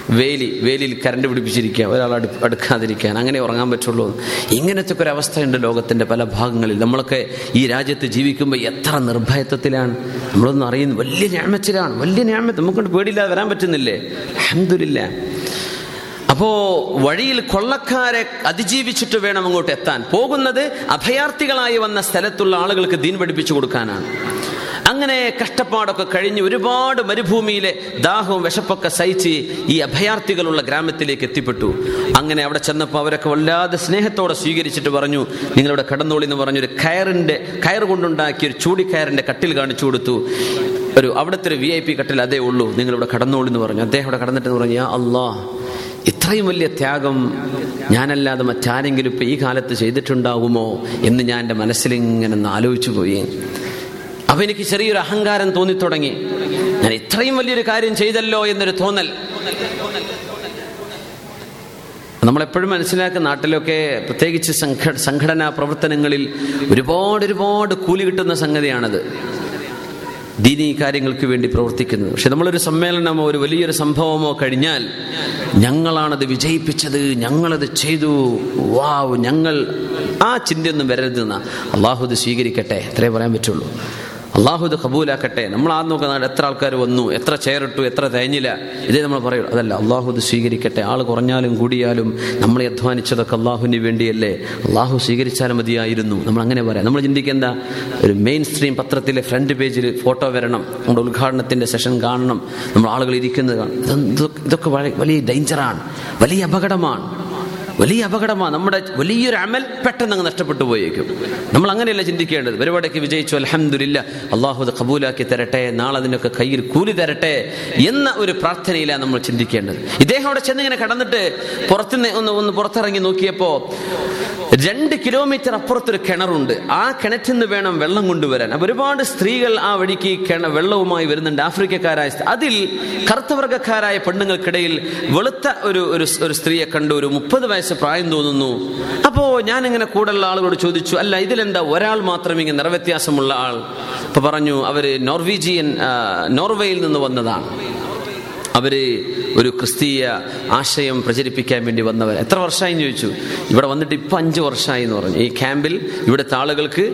S2: വേലി വേലിയിൽ കരണ്ട് പിടിപ്പിച്ചിരിക്കുക ഒരാൾ അടു അടുക്കാതിരിക്കാൻ അങ്ങനെ ഉറങ്ങാൻ പറ്റുള്ളൂ. ഇങ്ങനത്തെ ഒരു അവസ്ഥയുണ്ട് ലോകത്തിന്റെ പല ഭാഗങ്ങളിൽ. നമ്മളൊക്കെ ഈ രാജ്യത്ത് ജീവിക്കുമ്പോൾ എത്ര നിർഭയത്വത്തിലാണ്. നമ്മളൊന്നും അറിയുന്നു വലിയ ഞാമത്തിലാണ് വലിയ ഞാമത്ത്. നമുക്കൊണ്ട് പേടിയില്ലാതെ വരാൻ പറ്റുന്നില്ലേ? അഹമ്മദില്ല അപ്പോ വഴിയിൽ കൊള്ളക്കാരെ അതിജീവിച്ചിട്ട് വേണം അങ്ങോട്ട് എത്താൻ. പോകുന്നത് അഭയാർത്ഥികളായി വന്ന സ്ഥലത്തുള്ള ആളുകൾക്ക് ദീൻ പഠിപ്പിച്ചു കൊടുക്കാനാണ്. അങ്ങനെ കഷ്ടപ്പാടൊക്കെ കഴിഞ്ഞ് ഒരുപാട് മരുഭൂമിയിലെ ദാഹവും വിശപ്പൊക്കെ സഹിച്ച് ഈ അഭയാർത്ഥികളുള്ള ഗ്രാമത്തിലേക്ക് എത്തിപ്പെട്ടു. അങ്ങനെ അവിടെ ചെന്നപ്പോൾ അവരൊക്കെ വല്ലാതെ സ്നേഹത്തോടെ സ്വീകരിച്ചിട്ട് പറഞ്ഞു നിങ്ങളുടെ കടന്നോളി എന്ന് പറഞ്ഞൊരു കയറിന്റെ കയർ കൊണ്ടുണ്ടാക്കിയ ഒരു ചൂടിക്കയറിന്റെ കട്ടിൽ കാണിച്ചു കൊടുത്തു. ഒരു അവിടുത്തെ ഒരു വി ഐ പി കട്ടിൽ അതേ ഉള്ളൂ. നിങ്ങളിവിടെ കടന്നോളി എന്ന് പറഞ്ഞു. അദ്ദേഹം അവിടെ കടന്നിട്ട് പറഞ്ഞു ആ അല്ലാ ഇത്രയും വലിയ ത്യാഗം ഞാനല്ലാതെ മറ്റാരെങ്കിലും ഇപ്പം ഈ കാലത്ത് ചെയ്തിട്ടുണ്ടാകുമോ? എന്ന് ഞാൻ എന്റെ മനസ്സിലിങ്ങനെ ആലോചിച്ചു പോയി. അപ്പം എനിക്ക് ചെറിയൊരു അഹങ്കാരം തോന്നിത്തുടങ്ങി. ഞാൻ ഇത്രയും വലിയൊരു കാര്യം ചെയ്തല്ലോ എന്നൊരു തോന്നൽ. നമ്മളെപ്പോഴും മനസ്സിലാക്കുന്ന നാട്ടിലൊക്കെ പ്രത്യേകിച്ച് സംഘ സംഘടനാ പ്രവർത്തനങ്ങളിൽ ഒരുപാട് ഒരുപാട് കൂലി കിട്ടുന്ന സംഗതിയാണത്. ദീനീ കാര്യങ്ങൾക്ക് വേണ്ടി പ്രവർത്തിക്കുന്നത് പക്ഷെ നമ്മളൊരു സമ്മേളനമോ ഒരു വലിയൊരു സംഭവമോ കഴിഞ്ഞാൽ ഞങ്ങളാണത് വിജയിപ്പിച്ചത് ഞങ്ങളത് ചെയ്തു. വാവ് ഞങ്ങൾ ആ ചിന്തയൊന്നും വരരുതെന്ന. അള്ളാഹു ഇത് സ്വീകരിക്കട്ടെ. അത്രേ പറയാൻ പറ്റുള്ളൂ. അള്ളാഹു ഇത് കബൂലാക്കട്ടെ. നമ്മൾ ആ നോക്കുന്ന എത്ര ആൾക്കാർ വന്നു എത്ര ചേരിട്ടു എത്ര തേഞ്ഞില്ല. ഇതേ നമ്മൾ പറയൂ. അതല്ല അള്ളാഹു ഇത് സ്വീകരിക്കട്ടെ. ആൾ കുറഞ്ഞാലും കൂടിയാലും നമ്മൾ അധ്വാനിച്ചതൊക്കെ അള്ളാഹുവിന് വേണ്ടിയല്ലേ. അള്ളാഹു സ്വീകരിച്ചാലും മതിയായിരുന്നു. നമ്മൾ അങ്ങനെ പറയാം. നമ്മൾ ചിന്തിക്കേണ്ട ഒരു മെയിൻ സ്ട്രീം പത്രത്തിലെ ഫ്രണ്ട് പേജിൽ ഫോട്ടോ വരണം. നമ്മുടെ ഉദ്ഘാടനത്തിന്റെ സെഷൻ കാണണം. നമ്മൾ ആളുകൾ ഇരിക്കുന്നത് കാണണം ഇതൊക്കെ വലിയ ഡേഞ്ചറാണ് വലിയ അപകടമാണ്. വലിയ അപകടമാണ്. നമ്മുടെ വലിയൊരു അമൽ പെട്ടെന്ന് അങ്ങ് നഷ്ടപ്പെട്ടു പോയേക്കും. നമ്മൾ അങ്ങനെയല്ല ചിന്തിക്കേണ്ടത്. പരിപാടിക്ക് വിജയിച്ചു. അലഹമില്ല അള്ളാഹു അത് കബൂലാക്കി തരട്ടെ. നാളെ അതിനൊക്കെ കയ്യിൽ കൂലി തരട്ടെ എന്ന ഒരു പ്രാർത്ഥനയിലാണ് നമ്മൾ ചിന്തിക്കേണ്ടത്. ഇദ്ദേഹം അവിടെ ചെന്നിങ്ങനെ കടന്നിട്ട് പുറത്തുനിന്ന് ഒന്ന് ഒന്ന് പുറത്തിറങ്ങി നോക്കിയപ്പോ രണ്ട് കിലോമീറ്റർ അപ്പുറത്തൊരു കിണറുണ്ട്. ആ കിണറ്റിൽ നിന്ന് വേണം വെള്ളം കൊണ്ടുവരാൻ. അപ്പൊ ഒരുപാട് സ്ത്രീകൾ ആ വഴിക്ക് കിണ വെള്ളവുമായി വരുന്നുണ്ട്. ആഫ്രിക്കക്കാരായ അതിൽ കറുത്തവർഗക്കാരായ പെണ്ണുങ്ങൾക്കിടയിൽ വെളുത്ത ഒരു ഒരു സ്ത്രീയെ കണ്ടു ഒരു മുപ്പത് വയസ്സ് പ്രായം തോന്നുന്നു. അപ്പോ ഞാൻ ഇങ്ങനെ കൂടുതലുള്ള ആളുകളോട് ചോദിച്ചു അല്ല ഇതിലെന്താ? ഒരാൾ മാത്രം ഇങ്ങനെ നിറവ്യത്യാസമുള്ള ആൾ. അപ്പൊ പറഞ്ഞു അവർ നോർവീജിയൻ നോർവേയിൽ നിന്ന് വന്നതാണ്. അവർ ഒരു ക്രിസ്തീയ ആശയം പ്രചരിപ്പിക്കാൻ വേണ്ടി വന്നവർ എത്ര വർഷമായി ചോദിച്ചു. ഇവിടെ വന്നിട്ട് ഇപ്പം അഞ്ച് വർഷമായി എന്ന് പറഞ്ഞു. ഈ ക്യാമ്പിൽ ഇവിടുത്തെ ആളുകൾക്ക്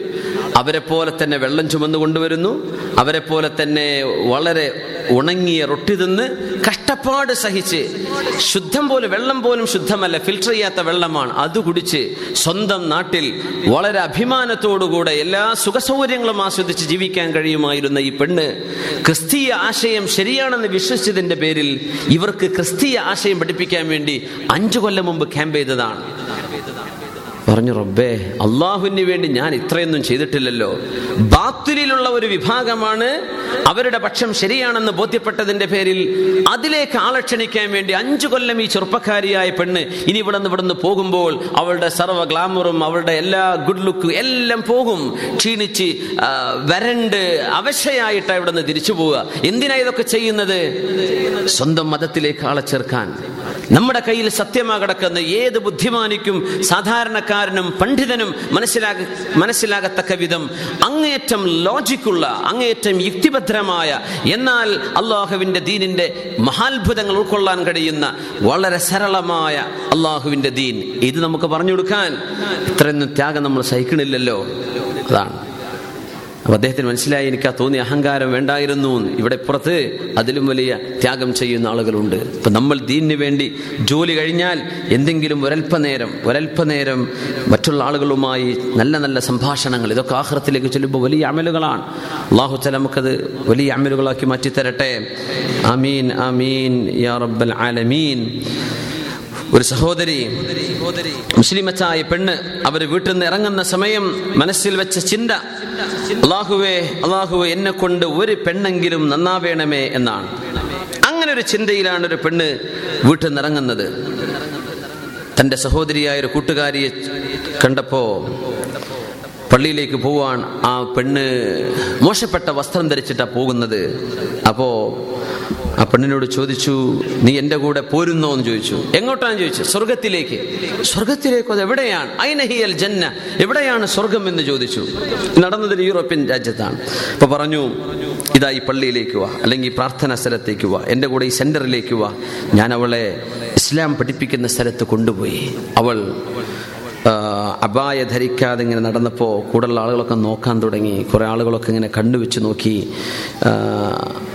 S2: അവരെ പോലെ തന്നെ വെള്ളം ചുമന്നു കൊണ്ടുവരുന്നു. അവരെ പോലെ തന്നെ വളരെ ഉണങ്ങിയ റൊട്ടി തിന്ന് കഷ്ടപ്പാട് സഹിച്ച് ശുദ്ധം പോലും വെള്ളം പോലും ശുദ്ധമല്ല ഫിൽട്ടർ ചെയ്യാത്ത വെള്ളമാണ്. അത് കുടിച്ച് സ്വന്തം നാട്ടിൽ വളരെ അഭിമാനത്തോടുകൂടെ എല്ലാ സുഖസൗകര്യങ്ങളും ആസ്വദിച്ച് ജീവിക്കാൻ കഴിയുമായിരുന്ന ഈ പെണ്ണ് ക്രിസ്തീയ ആശയം ശരിയാണെന്ന് വിശ്വസിച്ചതിന്റെ പേരിൽ ഇവർക്ക് ക്രിസ്തീയ ആശയം പഠിപ്പിക്കാൻ വേണ്ടി അഞ്ചു കൊല്ലം മുമ്പ് ക്യാമ്പ് ചെയ്തതാണ്. പറഞ്ഞു റബ്ബേ അള്ളാഹുവിന് വേണ്ടി ഞാൻ ഇത്രയൊന്നും ചെയ്തിട്ടില്ലല്ലോ. ബാത്തുലിലുള്ള ഒരു വിഭാഗമാണ് അവരുടെ പക്ഷം ശരിയാണെന്ന് ബോധ്യപ്പെട്ടതിന്റെ പേരിൽ അതിലേക്ക് ആളെ ക്ഷണിക്കാൻ വേണ്ടി അഞ്ചു കൊല്ലം ഈ ചെറുപ്പക്കാരിയായ പെണ്ണ് ഇനി ഇവിടെ നിന്ന് ഇവിടുന്ന് പോകുമ്പോൾ അവളുടെ സർവ ഗ്ലാമറും അവളുടെ എല്ലാ ഗുഡ് ലുക്കും എല്ലാം പോകും. ക്ഷീണിച്ച് വരണ്ട് അവശയായിട്ട് ഇവിടെ നിന്ന് തിരിച്ചു പോവുക. എന്തിനാ ഇതൊക്കെ ചെയ്യുന്നത്? സ്വന്തം മതത്തിലേക്ക് ആളെ ചേർക്കാൻ. നമ്മുടെ കയ്യിൽ സത്യമാ കിടക്കുന്ന ഏത് ബുദ്ധിമാനിക്കും സാധാരണക്കാരനും പണ്ഡിതനും മനസ്സിലാക മനസ്സിലാകത്തക്ക വിധം അങ്ങേയറ്റം ലോജിക്കുള്ള അങ്ങേയറ്റം യുക്തിഭദ്രമായ എന്നാൽ അള്ളാഹുവിന്റെ ദീനിന്റെ മഹാത്ഭുതങ്ങൾ ഉൾക്കൊള്ളാൻ കഴിയുന്ന വളരെ സരളമായ അള്ളാഹുവിന്റെ ദീൻ. ഇത് നമുക്ക് പറഞ്ഞു കൊടുക്കാൻ ഇത്രയൊന്നും ത്യാഗം നമ്മൾ സഹിക്കണില്ലല്ലോ. അതാണ്. അപ്പൊ അദ്ദേഹത്തിന് മനസ്സിലായി എനിക്ക് ആ തോന്നിയ അഹങ്കാരം വേണ്ടായിരുന്നു ഇവിടെ പുറത്ത് അതിലും വലിയ ത്യാഗം ചെയ്യുന്ന ആളുകളുണ്ട്. ഇപ്പൊ നമ്മൾ ദീനിന് വേണ്ടി ജോലി കഴിഞ്ഞാൽ എന്തെങ്കിലും ഒരൽപ്പനേരം ഒരൽപ്പനേരം മറ്റുള്ള ആളുകളുമായി നല്ല നല്ല സംഭാഷണങ്ങൾ ഇതൊക്കെ ആഹ്റത്തിലേക്ക് ചെല്ലുമ്പോൾ വലിയ അമലുകളാണ്. അള്ളാഹു ചല നമുക്കത് വലിയ അമലുകളാക്കി മാറ്റി തരട്ടെ അമീൻ ആമീൻ യാ റബ്ബൽ ആലമീൻ. ഒരു സഹോദരി മുസ്ലിമച്ചായ പെണ്ണ് അവർ വീട്ടിൽ നിന്ന് ഇറങ്ങുന്ന സമയം മനസ്സിൽ വെച്ച ചിന്ത അള്ളാഹുവേ അള്ളാഹുവെ എന്നെ കൊണ്ട് ഒരു പെണ്ണെങ്കിലും നന്നാവേണമേ എന്നാണ്. അങ്ങനെ ഒരു ചിന്തയിലാണ് ഒരു പെണ്ണ് വീട്ടിൽ നിന്ന് ഇറങ്ങുന്നത്. തന്റെ സഹോദരിയായ ഒരു കൂട്ടുകാരിയെ കണ്ടപ്പോ പള്ളിയിലേക്ക് പോവാൻ ആ പെണ്ണ് മോശപ്പെട്ട വസ്ത്രം ധരിച്ചിട്ടാ പോകുന്നത്. അപ്പോ ആ പെണ്ണിനോട് ചോദിച്ചു നീ എന്റെ കൂടെ പോരുന്നോ? എന്ന് ചോദിച്ചു. എങ്ങോട്ടാണ്? ചോദിച്ചു. സ്വർഗത്തിലേക്ക് സ്വർഗത്തിലേക്ക് അത് എവിടെയാണ്? ഐനഹിയൽ ജന്ന. എവിടെയാണ് സ്വർഗം എന്ന് ചോദിച്ചു. നടന്നത് യൂറോപ്യൻ രാജ്യത്താണ്. അപ്പൊ പറഞ്ഞു ഇതാ ഈ പള്ളിയിലേക്ക് വാ അല്ലെങ്കിൽ പ്രാർത്ഥനാ സ്ഥലത്തേക്ക് വാ എന്റെ കൂടെ ഈ സെന്ററിലേക്ക് വാ. ഞാൻ അവളെ ഇസ്ലാം പഠിപ്പിക്കുന്ന സ്ഥലത്ത് കൊണ്ടുപോയി. അവൾ അബായ ധരിക്കാതെ ഇങ്ങനെ നടന്നപ്പോൾ കൂടുതലുള്ള ആളുകളൊക്കെ നോക്കാൻ തുടങ്ങി. കുറേ ആളുകളൊക്കെ ഇങ്ങനെ കണ്ണുവെച്ച് നോക്കി.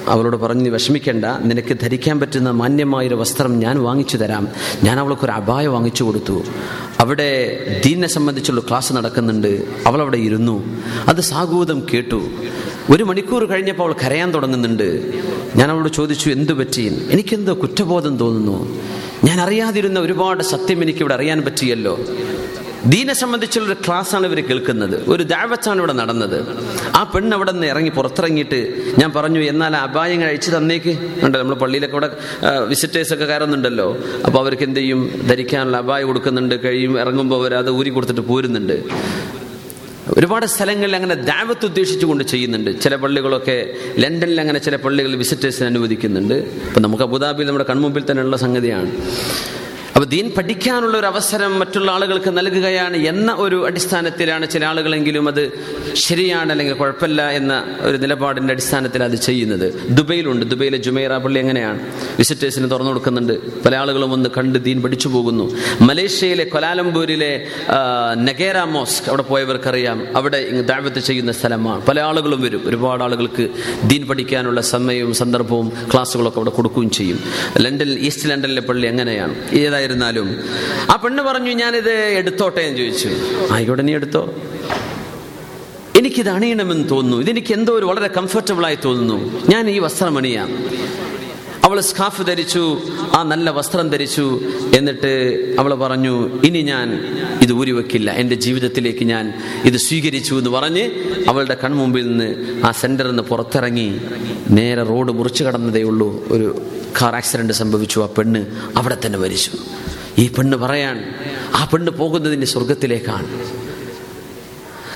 S2: അവളോട് പറഞ്ഞ് "നീ വിഷമിക്കേണ്ട. നിനക്ക് ധരിക്കാൻ പറ്റുന്ന മാന്യമായൊരു വസ്ത്രം ഞാൻ വാങ്ങിച്ചു തരാം. ഞാൻ അവൾക്കൊരു അബായ വാങ്ങിച്ചു കൊടുത്തു. അവിടെ ദീനെ സംബന്ധിച്ചുള്ള ക്ലാസ് നടക്കുന്നുണ്ട്. അവൾ അവിടെ ഇരുന്നു. അത് സാഗൂതം കേട്ടു. ഒരു മണിക്കൂർ കഴിഞ്ഞപ്പോൾ അവൾ കരയാൻ തുടങ്ങുന്നുണ്ട്. ഞാൻ അവളോട് ചോദിച്ചു എന്തു പറ്റി? എനിക്കെന്തോ കുറ്റബോധം തോന്നുന്നു. ഞാൻ അറിയാതിരുന്ന ഒരുപാട് സത്യം എനിക്കിവിടെ അറിയാൻ പറ്റിയല്ലോ. ദീനെ സംബന്ധിച്ചുള്ള ഒരു ക്ലാസ്സാണ് ഇവർ കേൾക്കുന്നത്. ഒരു ദാവത്താണ് ഇവിടെ നടന്നത്. ആ പെണ്ണ് അവിടെ നിന്ന് ഇറങ്ങി പുറത്തിറങ്ങിയിട്ട് ഞാൻ പറഞ്ഞു എന്നാൽ അപായം അഴിച്ചു തന്നേക്ക്. ഉണ്ട് നമ്മൾ പള്ളിയിലൊക്കെ ഇവിടെ വിസിറ്റേഴ്സൊക്കെ കയറുന്നുണ്ടല്ലോ. അപ്പോൾ അവർക്ക് എന്ത് ചെയ്യും? ധരിക്കാനുള്ള അപായം കൊടുക്കുന്നുണ്ട് കഴിയും ഇറങ്ങുമ്പോൾ അവർ അത് ഊരി കൊടുത്തിട്ട് പോരുന്നുണ്ട്. ഒരുപാട് സ്ഥലങ്ങളിൽ അങ്ങനെ ദാവത്ത് ഉദ്ദേശിച്ചുകൊണ്ട് ചെയ്യുന്നുണ്ട്. ചില പള്ളികളൊക്കെ ലണ്ടനിൽ അങ്ങനെ ചില പള്ളികൾ വിസിറ്റേഴ്സിന് അനുവദിക്കുന്നുണ്ട്. അപ്പം നമുക്ക് അബുദാബിയിൽ നമ്മുടെ കൺമുമ്പിൽ തന്നെയുള്ള സംഗതിയാണ്. അപ്പൊ ദീൻ പഠിക്കാനുള്ള ഒരു അവസരം മറ്റുള്ള ആളുകൾക്ക് നൽകുകയാണ് എന്ന ഒരു അടിസ്ഥാനത്തിലാണ് ചില ആളുകളെങ്കിലും അത് ശരിയാണ് അല്ലെങ്കിൽ കുഴപ്പമില്ല എന്ന ഒരു നിലപാടിന്റെ അടിസ്ഥാനത്തിൽ അത് ചെയ്യുന്നത്. ദുബൈയിലുണ്ട്. ദുബൈയിലെ ജുമൈറ പള്ളി എങ്ങനെയാണ്? വിസിറ്റേഴ്സിന് തുറന്നു കൊടുക്കുന്നുണ്ട്. പല ആളുകളും ഒന്ന് കണ്ട് ദീൻ പഠിച്ചു പോകുന്നു. മലേഷ്യയിലെ കൊലാലംപൂരിലെ നഗേര മോസ്ക് അവിടെ പോയവർക്കറിയാം. അവിടെ ദാവത്ത് ചെയ്യുന്ന സ്ഥലമാണ്. പല ആളുകളും വരും. ഒരുപാട് ആളുകൾക്ക് ദീൻ പഠിക്കാനുള്ള സമയവും സന്ദർഭവും ക്ലാസ്സുകളൊക്കെ അവിടെ കൊടുക്കുകയും ചെയ്യും. ലണ്ടനിൽ ഈസ്റ്റ് ലണ്ടനിലെ പള്ളി അങ്ങനെയാണ് ഏതായിരുന്നാലും ആ പെണ്ണ് പറഞ്ഞു ഞാനിത് എടുത്തോട്ടെ? എന്ന് ചോദിച്ചു. ആയിക്കോട്ടെ നീ എടുത്തോ. എനിക്കിത് അണിയണമെന്ന് തോന്നുന്നു. ഇതെനിക്ക് എന്തോ ഒരു വളരെ കംഫർട്ടബിൾ ആയി തോന്നുന്നു. ഞാൻ ഈ വസ്ത്രം അണിയാം അവൾ സ്കാഫ് ധരിച്ചു ആ നല്ല വസ്ത്രം ധരിച്ചു എന്നിട്ട് അവൾ പറഞ്ഞു ഇനി ഞാൻ ഇത് ഊരിവെക്കില്ല. എന്റെ ജീവിതത്തിലേക്ക് ഞാൻ ഇത് സ്വീകരിച്ചു എന്ന് പറഞ്ഞ് അവളുടെ കൺമുമ്പിൽ നിന്ന് ആ സെന്ററിൽ നിന്ന് പുറത്തിറങ്ങി നേരെ റോഡ് മുറിച്ചു കടന്നതേ ഉള്ളൂ. ഒരു കാർ ആക്സിഡന്റ് സംഭവിച്ചു. ആ പെണ്ണ് അവിടെ തന്നെ മരിച്ചു. ഈ പെണ്ണ് പറയാൻ ആ പെണ്ണ് പോകുന്നതിന്റെ സ്വർഗത്തിലേക്കാണ്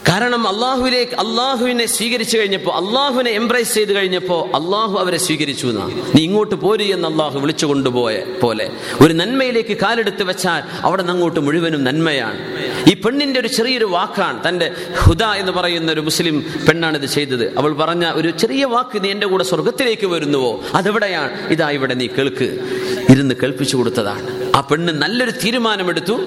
S2: കാരണം അള്ളാഹുവിലേക്ക് അള്ളാഹുവിനെ സ്വീകരിച്ചു കഴിഞ്ഞപ്പോൾ അള്ളാഹുവിനെ എംബ്രൈസ് ചെയ്ത് കഴിഞ്ഞപ്പോൾ അള്ളാഹു അവരെ സ്വീകരിച്ചു എന്നാ. നീ ഇങ്ങോട്ട് പോര് എന്ന് അള്ളാഹു വിളിച്ചു കൊണ്ടുപോയ പോലെ. ഒരു നന്മയിലേക്ക് കാലെടുത്ത് വെച്ചാൽ അവിടെ അങ്ങോട്ട് മുഴുവനും നന്മയാണ്. ഈ പെണ്ണിന്റെ ഒരു ചെറിയൊരു വാക്കാണ് തന്റെ ഹുദ എന്ന് പറയുന്ന ഒരു മുസ്ലിം പെണ്ണാണ് ഇത് ചെയ്തത്. അവൾ പറഞ്ഞ ഒരു ചെറിയ വാക്ക് നീ എന്റെ കൂടെ സ്വർഗത്തിലേക്ക് വരുന്നുവോ? അതെവിടെയാണ്? ഇതാ ഇവിടെ നീ കേൾക്ക്. ഇരുന്ന് കേൾപ്പിച്ചു കൊടുത്തതാണ്. ആ പെണ്ണ് നല്ലൊരു തീരുമാനമെടുത്തു.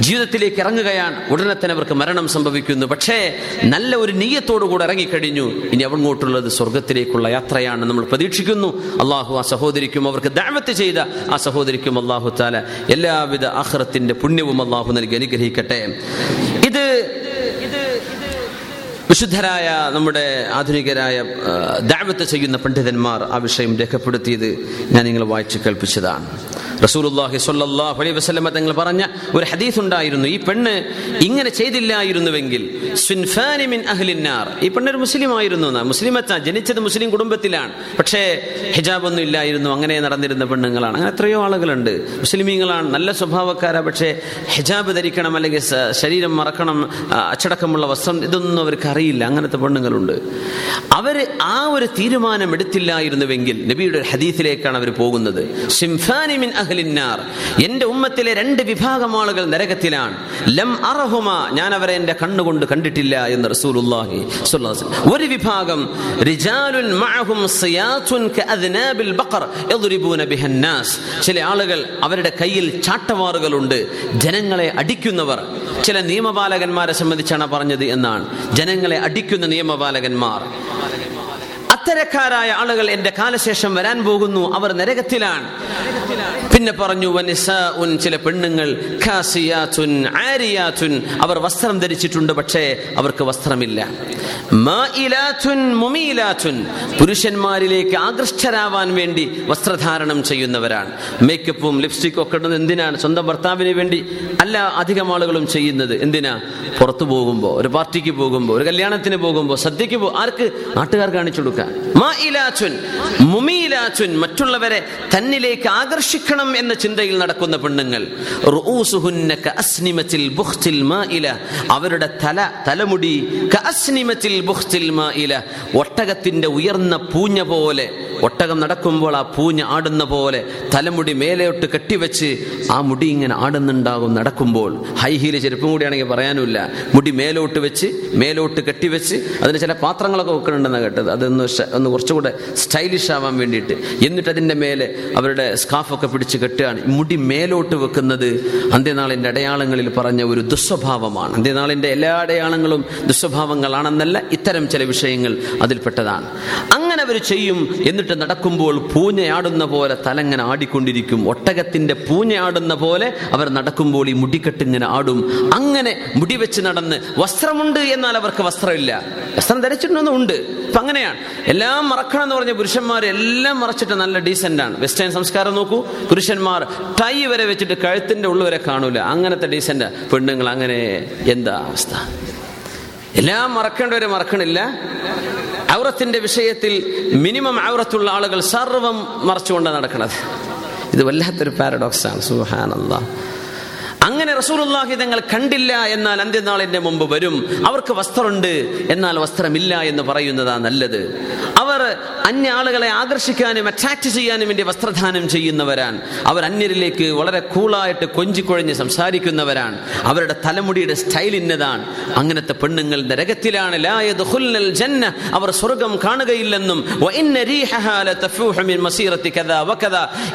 S2: ജീവിതത്തിലേക്ക് ഇറങ്ങുകയാണ്. ഉടനെ തന്നെ അവർക്ക് മരണം സംഭവിക്കുന്നു. പക്ഷേ നല്ല ഒരു നീയത്തോടു കൂടെ ഇറങ്ങിക്കഴിഞ്ഞു. ഇനി അവങ്ങോട്ടുള്ളത് സ്വർഗത്തിലേക്കുള്ള യാത്രയാണ് നമ്മൾ പ്രതീക്ഷിക്കുന്നു. അള്ളാഹു ആ സഹോദരിക്കും അവർക്ക് ദാവത്ത് ചെയ്ത ആ സഹോദരിക്കും അള്ളാഹു താല എല്ലാവിധ ആഹ്റത്തിന്റെ പുണ്യവും അള്ളാഹു നൽകി അനുഗ്രഹിക്കട്ടെ. ഇത് വിശുദ്ധരായ നമ്മുടെ ആധുനികരായ ദാവത്ത് ചെയ്യുന്ന പണ്ഡിതന്മാർ ആ വിഷയം രേഖപ്പെടുത്തിയത് ഞാൻ നിങ്ങൾ വായിച്ചു കേൾപ്പിച്ചതാണ്. റസൂലുള്ളാഹി സ്വല്ലല്ലാഹു അലൈഹി വസല്ലമ തങ്ങൾ പറഞ്ഞ ഒരു ഹദീസ് ഉണ്ടായിരുന്നു. ഈ പെണ്ണ് ഇങ്ങനെ ചെയ്തില്ലായിരുന്നുവെങ്കിൽ സുൻഫാനി മിൻ അഹ്ലിന്നാർ ഈ പെണ്ണൊരു മുസ്ലിം ആയിരുന്നു മുസ്ലിമത്ത ജനിച്ചത് മുസ്ലിം കുടുംബത്തിലാണ്. പക്ഷേ ഹിജാബ് ഒന്നും ഇല്ലായിരുന്നു. അങ്ങനെ നടന്നിരുന്ന പെണ്ണുങ്ങളാണ്. അങ്ങനെ എത്രയോ ആളുകളുണ്ട്. മുസ്ലിമീങ്ങളാണ്. നല്ല സ്വഭാവക്കാരാ. പക്ഷേ ഹിജാബ് ധരിക്കണം അല്ലെങ്കിൽ ശരീരം മറക്കണം അച്ചടക്കമുള്ള വസ്ത്രം ഇതൊന്നും അവർക്ക് അറിയില്ല. അങ്ങനത്തെ പെണ്ണുങ്ങളുണ്ട്. അവർ ആ ഒരു തീരുമാനം എടുത്തില്ലായിരുന്നുവെങ്കിൽ നബിയുടെ ഹദീസിലേക്കാണ് അവർ പോകുന്നത്. സിംഫാനി മിൻ എന്റെ ഉമ്മത്തിലെ രണ്ട് വിഭാഗം ആളുകൾ നരകത്തിലാണ്. ലം അറഹുമ ഞാൻ അവരെ എന്റെ കണ്ണുകൊണ്ട് കണ്ടിട്ടില്ല എന്ന് റസൂലുള്ളാഹി ഒരു വിഭാഗം റിജാലുൻ മഅഹും സിയാത്തുൻ കഅദ്നാബിൽ ബഖർ ചില ആളുകൾ അവരുടെ കയ്യിൽ ചാട്ടവാറുകളുണ്ട്. ജനങ്ങളെ അടിക്കുന്നവർ. ചില നിയമപാലകന്മാരെ സംബന്ധിച്ചാണ് പറഞ്ഞത് എന്നാണ്. ജനങ്ങളെ അടിക്കുന്ന നിയമപാലകന്മാർ. അത്തരക്കാരായ ആളുകൾ എന്റെ കാലശേഷം വരാൻ പോകുന്നു. അവർ നരകത്തിലാണ്. പിന്നെ പറഞ്ഞു വനിസാഉൻ ചില പെണ്ണുങ്ങൾ ഖാസിയാതുൻ ആരിയാതുൻ അവർ വസ്ത്രം ധരിച്ചിട്ടുണ്ട് പക്ഷേ അവർക്ക് വസ്ത്രമില്ല. മാഇലാതുൻ മുമീലാതുൻ പുരുഷന്മാരിലേക്ക് ആകൃഷ്ടരാവാൻ വേണ്ടി വസ്ത്രധാരണം ചെയ്യുന്നവരാണ്. മേക്കപ്പും ലിപ്സ്റ്റിക്കും ഒക്കെ ഇടുന്നത് എന്തിനാണ്? സ്വന്തം ഭർത്താവിന് വേണ്ടി അല്ല അധികം ആളുകളും ചെയ്യുന്നത്. എന്തിനാ? പുറത്തു പോകുമ്പോൾ ഒരു പാർട്ടിക്ക് പോകുമ്പോൾ ഒരു കല്യാണത്തിന് പോകുമ്പോൾ സദ്യക്ക് പോ ആർക്ക്? നാട്ടുകാർ കാണിച്ചു കൊടുക്കാൻ മറ്റുള്ളവരെ തന്നിലേക്ക് ആകർഷിക്കണം എന്ന ചിന്തയിൽ നടക്കുന്ന പെണ്ണുങ്ങൾ. അവരുടെ തല തലമുടി ഒട്ടകത്തിന്റെ ഉയർന്ന പൂഞ്ഞ പോലെ ഒട്ടകം നടക്കുമ്പോൾ ആ പൂഞ്ഞ ആടുന്ന പോലെ തലമുടി മേലോട്ട് കെട്ടിവെച്ച് ആ മുടി ഇങ്ങനെ ആടുന്നുണ്ടാകും നടക്കുമ്പോൾ. ഹൈ ഹീൽ ചെരുപ്പും കൂടിയാണെങ്കിൽ പറയാനുമില്ല. മുടി മേലോട്ട് വെച്ച് മേലോട്ട് കെട്ടിവെച്ച് അതിന് ചില പാത്രങ്ങളൊക്കെ വെക്കുന്നുണ്ടെന്ന് കേട്ടത്. അതൊന്ന് ഒന്ന് കുറച്ചുകൂടെ സ്റ്റൈലിഷ് ആവാൻ വേണ്ടിയിട്ട്. എന്നിട്ട് അതിന്റെ മേലെ അവരുടെ സ്കാഫൊക്കെ പിടിച്ച് കെട്ടുകയാണ്. മുടി മേലോട്ട് വെക്കുന്നത് അന്ത്യനാളിന്റെ അടയാളങ്ങളിൽ പറഞ്ഞ ഒരു ദുസ്വഭാവമാണ്. അന്ത്യനാളിന്റെ എല്ലാ അടയാളങ്ങളും ദുസ്വഭാവങ്ങളാണെന്നല്ല ഇത്തരം ചില വിഷയങ്ങൾ അതിൽപ്പെട്ടതാണ്. അവർ ചെയ്യും എന്നിട്ട് നടക്കുമ്പോൾ പൂഞ്ഞയാടുന്ന പോലെ തലങ്ങനെ ആടിക്കൊണ്ടിരിക്കും. ഒട്ടകത്തിന്റെ പൂഞ്ഞയാടുന്ന പോലെ അവർ നടക്കുമ്പോൾ ഈ മുടിക്കെട്ടിങ്ങനെ ആടും. അങ്ങനെ മുടി വെച്ച് നടന്ന് വസ്ത്രമുണ്ട് എന്നാൽ അവർക്ക് വസ്ത്രമില്ല. വസ്ത്രം ധരിച്ചിട്ടുണ്ടെന്നും ഉണ്ട്. അപ്പൊ അങ്ങനെയാണ്. എല്ലാം മറക്കണം എന്ന് പറഞ്ഞ പുരുഷന്മാർ എല്ലാം മറച്ചിട്ട് നല്ല ഡീസന്റ് ആണ്. വെസ്റ്റേൺ സംസ്കാരം നോക്കൂ. പുരുഷന്മാർ ടൈ വരെ വെച്ചിട്ട് കഴുത്തിന്റെ ഉള്ളു വരെ കാണൂല. അങ്ങനത്തെ ഡീസന്റ് പെണ്ണുങ്ങൾ അങ്ങനെ എന്താ അവസ്ഥ? എല്ലാം മറക്കേണ്ടവരെ മറക്കണില്ല. ഔറത്തിന്റെ വിഷയത്തിൽ മിനിമം ഔറത്തുള്ള ആളുകൾ സർവം മറച്ചുകൊണ്ട് നടക്കുന്നത് ഇത് വല്ലാത്തൊരു ആണ്. സുഹാനല്ലാ അങ്ങനെ റസൂലുള്ളാഹി തങ്ങൾ കണ്ടില്ല എന്നാൽ അന്ത്യനാളിന്റെ മുമ്പ് വരും. അവർക്ക് വസ്ത്രമുണ്ട്. എന്നാൽ വസ്ത്രമില്ല എന്ന് പറയുന്നതാ നല്ലത്. അന്യ ആളുകളെ ആകർഷിക്കാനും അട്രാക്ട് ചെയ്യാനും വേണ്ടി വസ്ത്രധാനം ചെയ്യുന്നവരാണ്. അവർ അന്യരിലേക്ക് വളരെ കൂളായിട്ട് കൊഞ്ചിക്കൊഴിഞ്ഞ് സംസാരിക്കുന്നവരാണ്. അവരുടെ തലമുടിയുടെ സ്റ്റൈൽ ഇന്നതാണ്. അങ്ങനത്തെ പെണ്ണുങ്ങൾ നരകത്തിലാണ് ജന്ന. അവർ സ്വർഗം കാണുകയില്ലെന്നും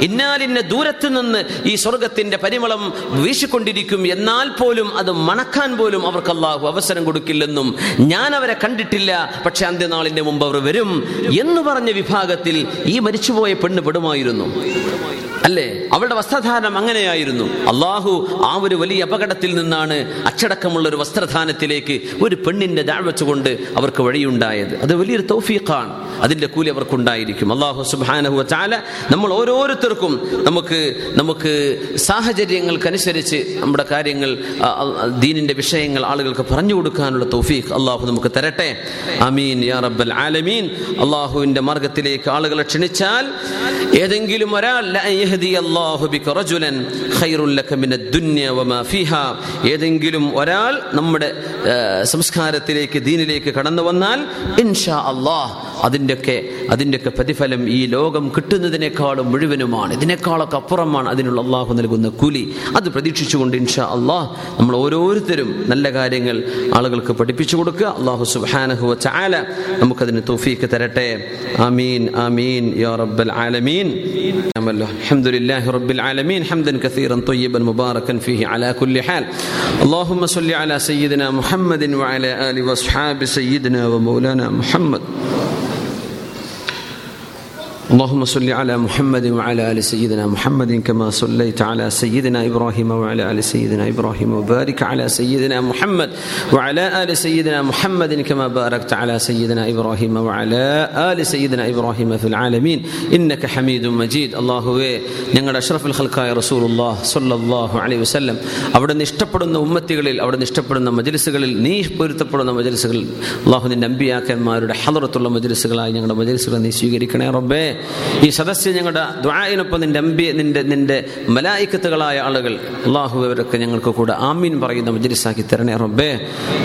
S2: ഇന്നാലിന്ന ദൂരത്ത് നിന്ന് ഈ സ്വർഗത്തിന്റെ പരിമളം വീശിക്കൊണ്ടിരിക്കും എന്നാൽ പോലും അത് മണക്കാൻ പോലും അവർക്ക് അള്ളാഹു അവസരം കൊടുക്കില്ലെന്നും ഞാൻ അവരെ കണ്ടിട്ടില്ല പക്ഷെ അന്ത്യനാളിന്റെ മുമ്പ് അവർ വരും. എന്ന് പറഞ്ഞ വിഭാഗത്തിൽ ഈ മരിച്ചുപോയ പെണ്ണ് പെടുമായിരുന്നു. അല്ലേ? അവളുടെ വസ്ത്രധാരണം അങ്ങനെയായിരുന്നു. അള്ളാഹു ആ ഒരു വലിയ അപകടത്തിൽ നിന്നാണ് അച്ചടക്കമുള്ള ഒരു വസ്ത്രധാനത്തിലേക്ക് ഒരു പെണ്ണിന്റെ ദാഴ്വച്ചുകൊണ്ട് അവർക്ക് വഴിയുണ്ടായത്. അത് വലിയൊരു തൗഫീഖാണ്. അതിന്റെ കൂലി അവർക്കുണ്ടായിരിക്കും. അള്ളാഹു സുബാനഹു ചാല നമ്മൾ ഓരോരുത്തർക്കും നമുക്ക് നമുക്ക് സാഹചര്യങ്ങൾക്കനുസരിച്ച് നമ്മുടെ കാര്യങ്ങൾ ദീനിന്റെ വിഷയങ്ങൾ ആളുകൾക്ക് പറഞ്ഞു കൊടുക്കാനുള്ള തൗഫീഖ് അള്ളാഹു നമുക്ക് തരട്ടെ. അമീൻ യാ റബ്ബൽ ആലമീൻ. അള്ളാഹുവിന്റെ മാർഗത്തിലേക്ക് ആളുകളെ ക്ഷണിച്ചാൽ ഏതെങ്കിലും ഒരാൾ ബിക റജുലൻ ലക വമാ ഏതെങ്കിലും ഒരാൾ നമ്മുടെ സംസ്കാരത്തിലേക്ക് ദീനിലേക്ക് കടന്നു വന്നാൽ ഇൻഷാ അതിൻ്റെയൊക്കെ അതിൻ്റെയൊക്കെ പ്രതിഫലം ഈ ലോകം കിട്ടുന്നതിനേക്കാളും മുഴുവനുമാണ് ഇതിനേക്കാളൊക്കെ അപ്പുറമാണ് അതിനുള്ള അള്ളാഹു നൽകുന്ന കൂലി അത് പ്രതീക്ഷിച്ചുകൊണ്ട് ഇൻഷാ അള്ളാഹ് നമ്മൾ ഓരോരുത്തരും നല്ല കാര്യങ്ങൾ ആളുകൾക്ക് പഠിപ്പിച്ചു കൊടുക്കുക അള്ളാഹു സുബ്ഹാനഹു ചാല നമുക്കതിന് തൗഫീക്ക് തരട്ടെ ആമീൻ ആമീൻ യാ റബ്ബൽ ആലമീൻ الحمد لله رب العالمين حمدا كثيرا طيبا مباركا فيه على كل حال اللهم صل على سيدنا محمد وعلى اله واصحاب سيدنا ومولانا محمد اللهم صل على محمد وعلى ال سيدنا محمد كما صليت على سيدنا ابراهيم وعلى ال سيدنا ابراهيم وبارك على سيدنا محمد وعلى ال سيدنا محمد كما باركت على سيدنا ابراهيم وعلى ال سيدنا ابراهيم في العالمين انك حميد مجيد الله ഞങ്ങളുടെ അഷ്റഫുൽ ഖൽക്കായ റസൂലുള്ളാഹ് സ്വല്ലല്ലാഹു അലൈഹി വസല്ലം അവിടെ നിന്ന് ഇഷ്ടപ്പെടുന്ന ഉമ്മത്തികളിൽ അവിടെ നിന്ന് ഇഷ്ടപ്പെടുന്ന മജ്ലിസുകളിൽ നീ പൊരുത്തപ്പെടുന്ന മജ്ലിസുകളിൽ അള്ളാഹു നിന്റെ അമ്പിയാക്കന്മാരുടെ ഹലറത്തുള്ള മജ്ലിസുകളായി ഞങ്ങളുടെ മജ്ലിസുകളെ നീ സ്വീകരിക്കണേ റബ്ബേ ഈ സദസ്സ് ഞങ്ങളുടെ ദ്വായനൊപ്പം നിന്റെ അമ്പി നിന്റെ നിന്റെ മലായിക്കത്തുകളായ ആളുകൾ അള്ളാഹുവരൊക്കെ ഞങ്ങൾക്ക് കൂടെ ആമീൻ പറയുന്ന മജ്ലിസാക്കി തരണേ റബ്ബേ.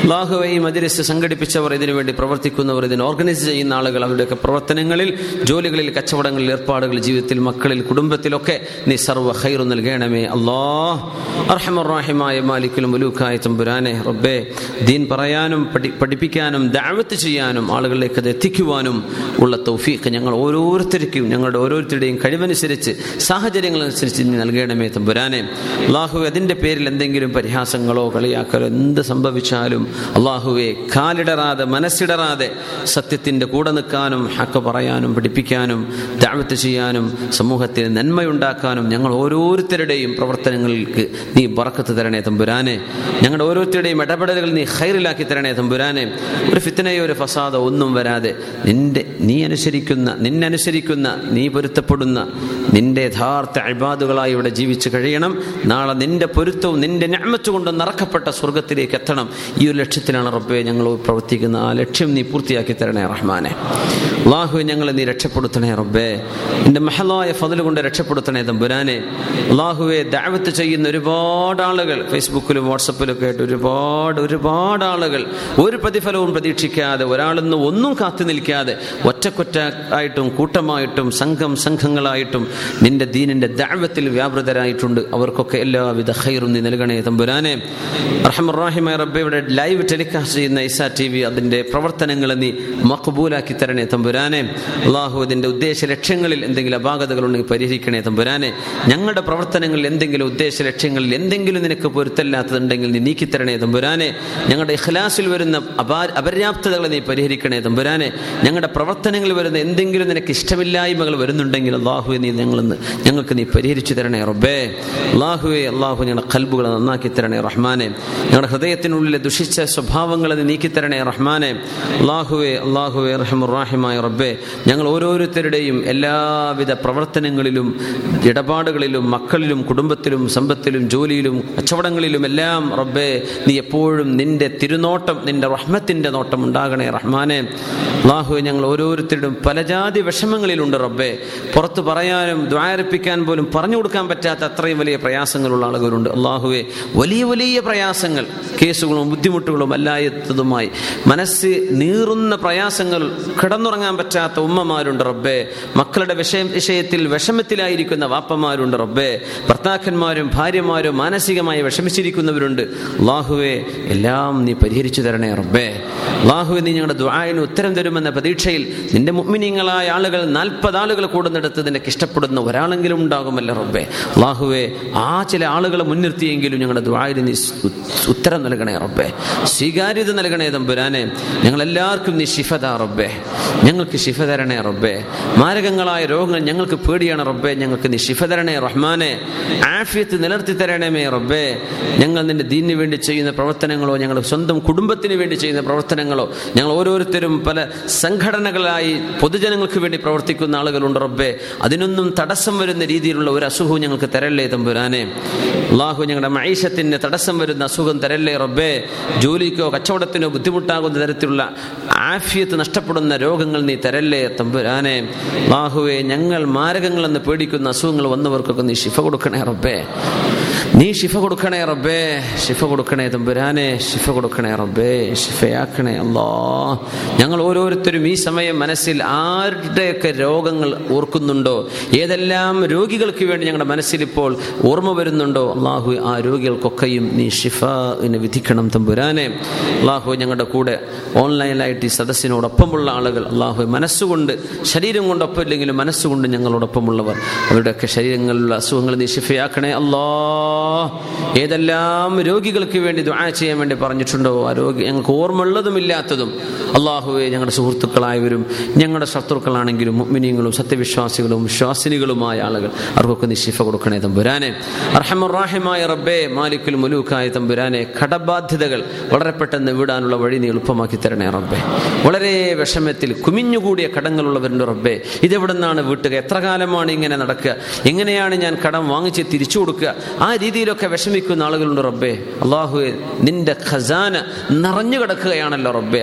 S2: അള്ളാഹുവെ ഈ മജ്ലിസ് സംഘടിപ്പിച്ചവർ ഇതിനു വേണ്ടി പ്രവർത്തിക്കുന്നവർ ഇതിന് ഓർഗനൈസ് ചെയ്യുന്ന ആളുകൾ അവരുടെയൊക്കെ പ്രവർത്തനങ്ങളിൽ ജോലികളിൽ കച്ചവടങ്ങളിൽ ഏർപ്പാടുകൾ ജീവിതത്തിൽ മക്കളിൽ കുടുംബത്തിലൊക്കെ നീ സർവ ഹൈറു നൽകണമേ അള്ളാഹ് അർഹമറാഹിമായ മാലിക്കലും മുലൂക്കായ തമ്പുരാനെ റബ്ബേ ദീൻ പറയാനും പഠി പഠിപ്പിക്കാനും ദാവത്ത് ചെയ്യാനും ആളുകളിലേക്ക് അത് എത്തിക്കുവാനും ഉള്ള തൗഫീഖ് ഞങ്ങൾ ഓരോരുത്തരും ഓരോരുത്തർക്കും ഞങ്ങളുടെ ഓരോരുത്തരുടെയും കഴിവനുസരിച്ച് സാഹചര്യങ്ങളനുസരിച്ച് നീ നൽകണമേ തമ്പുരാനെ. അള്ളാഹു അതിന്റെ പേരിൽ എന്തെങ്കിലും പരിഹാസങ്ങളോ കളിയാക്കലോ എന്ത് സംഭവിച്ചാലും അള്ളാഹുവെ കാലിടറാതെ മനസ്സിടറാതെ സത്യത്തിന്റെ കൂടെ നിൽക്കാനും ഹക്ക് പറയാനും പഠിപ്പിക്കാനും ദാവത്ത് ചെയ്യാനും സമൂഹത്തിന് നന്മയുണ്ടാക്കാനും ഞങ്ങൾ ഓരോരുത്തരുടെയും പ്രവർത്തനങ്ങൾക്ക് നീ ബറക്കത്ത് തരണേ തമ്പുരാനെ. ഞങ്ങളുടെ ഓരോരുത്തരുടെയും ഇടപെടലുകൾ നീ ഹൈറിലാക്കി തരണേ തമ്പുരാനെ. ഒരു ഫിത്തനയോ ഒരു ഫസാദോ ഒന്നും വരാതെ നിന്റെ നീ അനുസരിക്കുന്ന നിന്നനുസരിക്കുന്ന നീ പൊരുത്തപ്പെടുന്ന നിന്റെ യഥാർത്ഥ അഴിബാദുകളായി ഇവിടെ ജീവിച്ചു കഴിയണം. നാളെ നിന്റെ പൊരുത്തവും നിന്റെ ഞാമത്ത് കൊണ്ട് നിറക്കപ്പെട്ട സ്വർഗത്തിലേക്ക് എത്തണം. ഈ ഒരു ലക്ഷ്യത്തിലാണ് റബ്ബെ ഞങ്ങൾ പ്രവർത്തിക്കുന്ന. ആ ലക്ഷ്യം നീ പൂർത്തിയാക്കി തരണേ റഹ്മാനെ. അള്ളാഹു ഞങ്ങളെ നീ രക്ഷപ്പെടുത്തണേ റബ്ബെ. നിന്റെ മഹലായ ഫതിൽ കൊണ്ട് രക്ഷപ്പെടുത്തണേ തമ്പുരാനെ. അള്ളാഹുവെ ദാവത്ത് ചെയ്യുന്ന ഒരുപാട് ആളുകൾ ഫേസ്ബുക്കിലും വാട്സപ്പിലും ഒക്കെ ആയിട്ട് ഒരുപാട് ഒരുപാട് ആളുകൾ ഒരു പ്രതിഫലവും പ്രതീക്ഷിക്കാതെ ഒരാളൊന്നും ഒന്നും കാത്തു നിൽക്കാതെ ഒറ്റക്കൊറ്റ ആയിട്ടും കൂട്ടമായിട്ടും സംഘം സംഘങ്ങളായിട്ടും നിന്റെ ദീനിന്റെ ദാവത്തിൽ വ്യാപൃതരായിട്ടുണ്ട്. അവർക്കൊക്കെ എല്ലാവിധ ഹൈറും നീ നൽകണേ തമ്പുരാനെ. റഹമുറാഹിമ റബ്ബയുടെ ലൈവ് ടെലികാസ്റ്റ് ചെയ്യുന്ന ഇസ ടി വി അതിന്റെ പ്രവർത്തനങ്ങൾ നീ മക്ബൂലാക്കി തരണേ തമ്പുരാനെ. അള്ളാഹു അതിന്റെ ഉദ്ദേശ ലക്ഷ്യങ്ങളിൽ എന്തെങ്കിലും അപാകതകൾ ഉണ്ടെങ്കിൽ പരിഹരിക്കണേ തമ്പുരാനെ. ഞങ്ങളുടെ പ്രവർത്തനങ്ങളിൽ എന്തെങ്കിലും ഉദ്ദേശ ലക്ഷ്യങ്ങളിൽ എന്തെങ്കിലും നിനക്ക് പൊരുത്തല്ലാത്തതുണ്ടെങ്കിൽ നീ നീക്കിത്തരണേ തമ്പുരാനെ. ഞങ്ങളുടെ ഇഖ്ലാസിൽ വരുന്ന അപാ അപര്യാപ്തതകളെ നീ പരിഹരിക്കണേ തമ്പുരാനെ. ഞങ്ങളുടെ പ്രവർത്തനങ്ങളിൽ വരുന്ന എന്തെങ്കിലും നിനക്ക് ഇഷ്ടമില്ലായ്മകൾ വരുന്നുണ്ടെങ്കിൽ അള്ളാഹുവെ നീ ഞങ്ങൾ ഞങ്ങൾക്ക് നീ പരിഹരിച്ചു തരണേ റബ്ബേ. അള്ളാഹുവെ അള്ളാഹു ഞങ്ങളുടെ കൽബുകളെ നന്നാക്കി തരണേ റഹ്മാനെ. ഞങ്ങളുടെ ഹൃദയത്തിനുള്ളിലെ ദുഷിച്ച സ്വഭാവങ്ങളെ നീക്കിത്തരണേ റഹ്മാനെ. അള്ളാഹുവെ അള്ളാഹുവെ റഹമുറാഹിമായ റബ്ബെ. ഞങ്ങൾ ഓരോരുത്തരുടെയും എല്ലാവിധ പ്രവർത്തനങ്ങളിലും ഇടപാടുകളിലും മക്കളിലും കുടുംബത്തിലും സമ്പത്തിലും ജോലിയിലും കച്ചവടങ്ങളിലും എല്ലാം റബ്ബെ നീ എപ്പോഴും നിന്റെ തിരുനോട്ടം നിന്റെ റഹ്മത്തിന്റെ നോട്ടം ഉണ്ടാകണേ റഹ്മാനെ. അള്ളാഹു ഞങ്ങൾ ഓരോരുത്തരുടെയും പലജാതി വിഷമങ്ങളിലുണ്ട് റബ്ബെ. പുറത്ത് പറയാനും ദ്വാരപ്പിക്കാൻ പോലും പറഞ്ഞു കൊടുക്കാൻ പറ്റാത്ത അത്രയും വലിയ പ്രയാസങ്ങളുള്ള ആളുകളുണ്ട്. അള്ളാഹുവെ വലിയ വലിയ പ്രയാസങ്ങൾ കേസുകളും ബുദ്ധിമുട്ടുകളും അല്ലാത്തതുമായി മനസ്സ് നീറുന്ന പ്രയാസങ്ങൾ കിടന്നുറങ്ങാൻ പറ്റാത്ത ഉമ്മമാരുണ്ട് റബ്ബെ. മക്കളുടെ വിഷയ വിഷയത്തിൽ വിഷമത്തിലായിരിക്കുന്ന വാപ്പമാരുണ്ട് റബ്ബെ. ഭർത്താക്കന്മാരും ഭാര്യമാരും മാനസികമായി വിഷമിച്ചിരിക്കുന്നവരുണ്ട്. അള്ളാഹുവെ എല്ലാം നീ പരിഹരിച്ചു തരണേ റബ്ബെ. അള്ളാഹുവെ നീ ഞങ്ങളുടെ ദ്വായന് ഉത്തരം തരുമെന്ന പ്രതീക്ഷയിൽ നിന്റെ മുഗ്മിനിങ്ങളായ ആളുകൾ നാൽപ്പത് ആളുകൾ കൂടുന്നിടത്ത് നിനക്ക് ഇഷ്ടപ്പെടുന്ന ഒരാളെങ്കിലും ഉണ്ടാകുമല്ലോ റബ്ബേ? അള്ളാഹുവെ ആ ചില ആളുകളെ മുൻനിർത്തിയെങ്കിലും ഞങ്ങളുടെ ദ്വായിൽ നീ ഉത്തരം നൽകണേ റബ്ബേ. സ്വീകാര്യത നൽകണേ തമ്പുരാനെ. ഞങ്ങളെല്ലാവർക്കും നീ ശിഫതാ റബ്ബേ. ഞങ്ങൾക്ക് ശിഫ തരണേ റബ്ബേ. മാരകങ്ങളായ രോഗങ്ങൾ ഞങ്ങൾക്ക് പേടിയാണ് റബ്ബേ. ഞങ്ങൾക്ക് നീ ശിഫ തരണേ റഹ്മാനെ. ആഫിയത്ത് നിലർത്തി തരണമേ റബ്ബേ. ഞങ്ങൾ നിന്റെ ദീനിന് വേണ്ടി ചെയ്യുന്ന പ്രവർത്തനങ്ങളോ ഞങ്ങൾ സ്വന്തം കുടുംബത്തിന് വേണ്ടി ചെയ്യുന്ന പ്രവർത്തനങ്ങളോ ഞങ്ങൾ ഓരോരുത്തരും പല സംഘടനകളായി പൊതുജനങ്ങൾക്ക് വേണ്ടി പ്രവർത്തിക്കുന്ന ആളുകളുണ്ട് റബ്ബെ. അതിനൊന്നും തടസ്സം വരുന്ന രീതിയിലുള്ള ഒരു അസുഖവും ഞങ്ങൾക്ക് തരല്ലേ തമ്പുരാനെ? അള്ളാഹു ഞങ്ങളുടെ മൈഷത്തിന് തടസ്സം വരുന്ന അസുഖം തരല്ലേ റബ്ബേ? ജോലിക്കോ കച്ചവടത്തിനോ ബുദ്ധിമുട്ടാകുന്ന തരത്തിലുള്ള ആഫിയത്ത് നഷ്ടപ്പെടുന്ന രോഗങ്ങൾ നീ തരല്ലേ തമ്പുരാനെ? അള്ളാഹുവെ ഞങ്ങൾ മാരകങ്ങളെന്ന് പേടിക്കുന്ന അസുഖങ്ങൾ വന്നവർക്കൊക്കെ നീ ശിഫ കൊടുക്കണേ റബ്ബേ. നീ ശിഫ കൊടുക്കണേ റബ്ബേ. ശിഫ കൊടുക്കണേ തമ്പുരാനെ. ശിഫ കൊടുക്കണേ റബ്ബേ. ശിഫയാക്കണേ അല്ലോ. ഞങ്ങൾ ഓരോരുത്തരും ഈ സമയം മനസ്സിൽ ആരുടെയൊക്കെ രോഗങ്ങൾ ഓർക്കുന്നുണ്ടോ? ഏതെല്ലാം രോഗികൾക്ക് വേണ്ടി ഞങ്ങളുടെ മനസ്സിൽ ഇപ്പോൾ ഓർമ്മ വരുന്നുണ്ടോ? അള്ളാഹു ആ രോഗികൾക്കൊക്കെയും നീ ഷിഫ ഇനെ വിധിക്കണം തമ്പുരാനെ. അള്ളാഹു ഞങ്ങളുടെ കൂടെ ഓൺലൈനിലായിട്ട് ഈ സദസ്സിനോടൊപ്പമുള്ള ആളുകൾ അള്ളാഹു മനസ്സുകൊണ്ട് ശരീരം കൊണ്ടൊപ്പം ഇല്ലെങ്കിലും മനസ്സുകൊണ്ട് ഞങ്ങളോടൊപ്പമുള്ളവർ. അവരുടെയൊക്കെ ശരീരങ്ങളിലുള്ള അസുഖങ്ങൾ നീ ഷിഫയാക്കണേ അല്ലാ. ഏതെല്ലാം രോഗികൾക്ക് വേണ്ടി ദുആ ചെയ്യാൻ വേണ്ടി പറഞ്ഞിട്ടുണ്ടോ? ആ രോഗി ഞങ്ങൾക്ക് ഇല്ലാത്തതും. അള്ളാഹുവെ ഞങ്ങളുടെ സുഹൃത്തുക്കളായവരും ഞങ്ങളുടെ ശത്രുക്കളാണെങ്കിലും മുഗ്മിനിയങ്ങളും സത്യവിശ്വാസികളും വിശ്വാസിനികളുമായ ആളുകൾ അവർക്കൊക്കെ നിശിഫ കൊടുക്കണേ തമ്പുരാനെ. അർഹമുറാഹിമായ റബ്ബെ മാലിക്കുൽ മുലൂക്കായ തമ്പുരാനെ കടബാധ്യതകൾ വളരെ പെട്ടെന്ന് വിടാനുള്ള വഴി നീ എളുപ്പമാക്കി തരണേ റബ്ബെ. വളരെ വിഷമത്തിൽ കുമിഞ്ഞുകൂടിയ കടങ്ങളുള്ളവരുണ്ട് റബ്ബെ. ഇതെവിടെ നിന്നാണ് വീട്ടുക? എത്ര കാലമാണ് ഇങ്ങനെ നടക്കുക? എങ്ങനെയാണ് ഞാൻ കടം വാങ്ങിച്ച് തിരിച്ചു കൊടുക്കുക? ആ രീതിയിലൊക്കെ വിഷമിക്കുന്ന ആളുകളുണ്ട് റബ്ബെ. അള്ളാഹു നിന്റെ ഖസാന നിറഞ്ഞു കിടക്കുകയാണല്ലോ റബ്ബേ.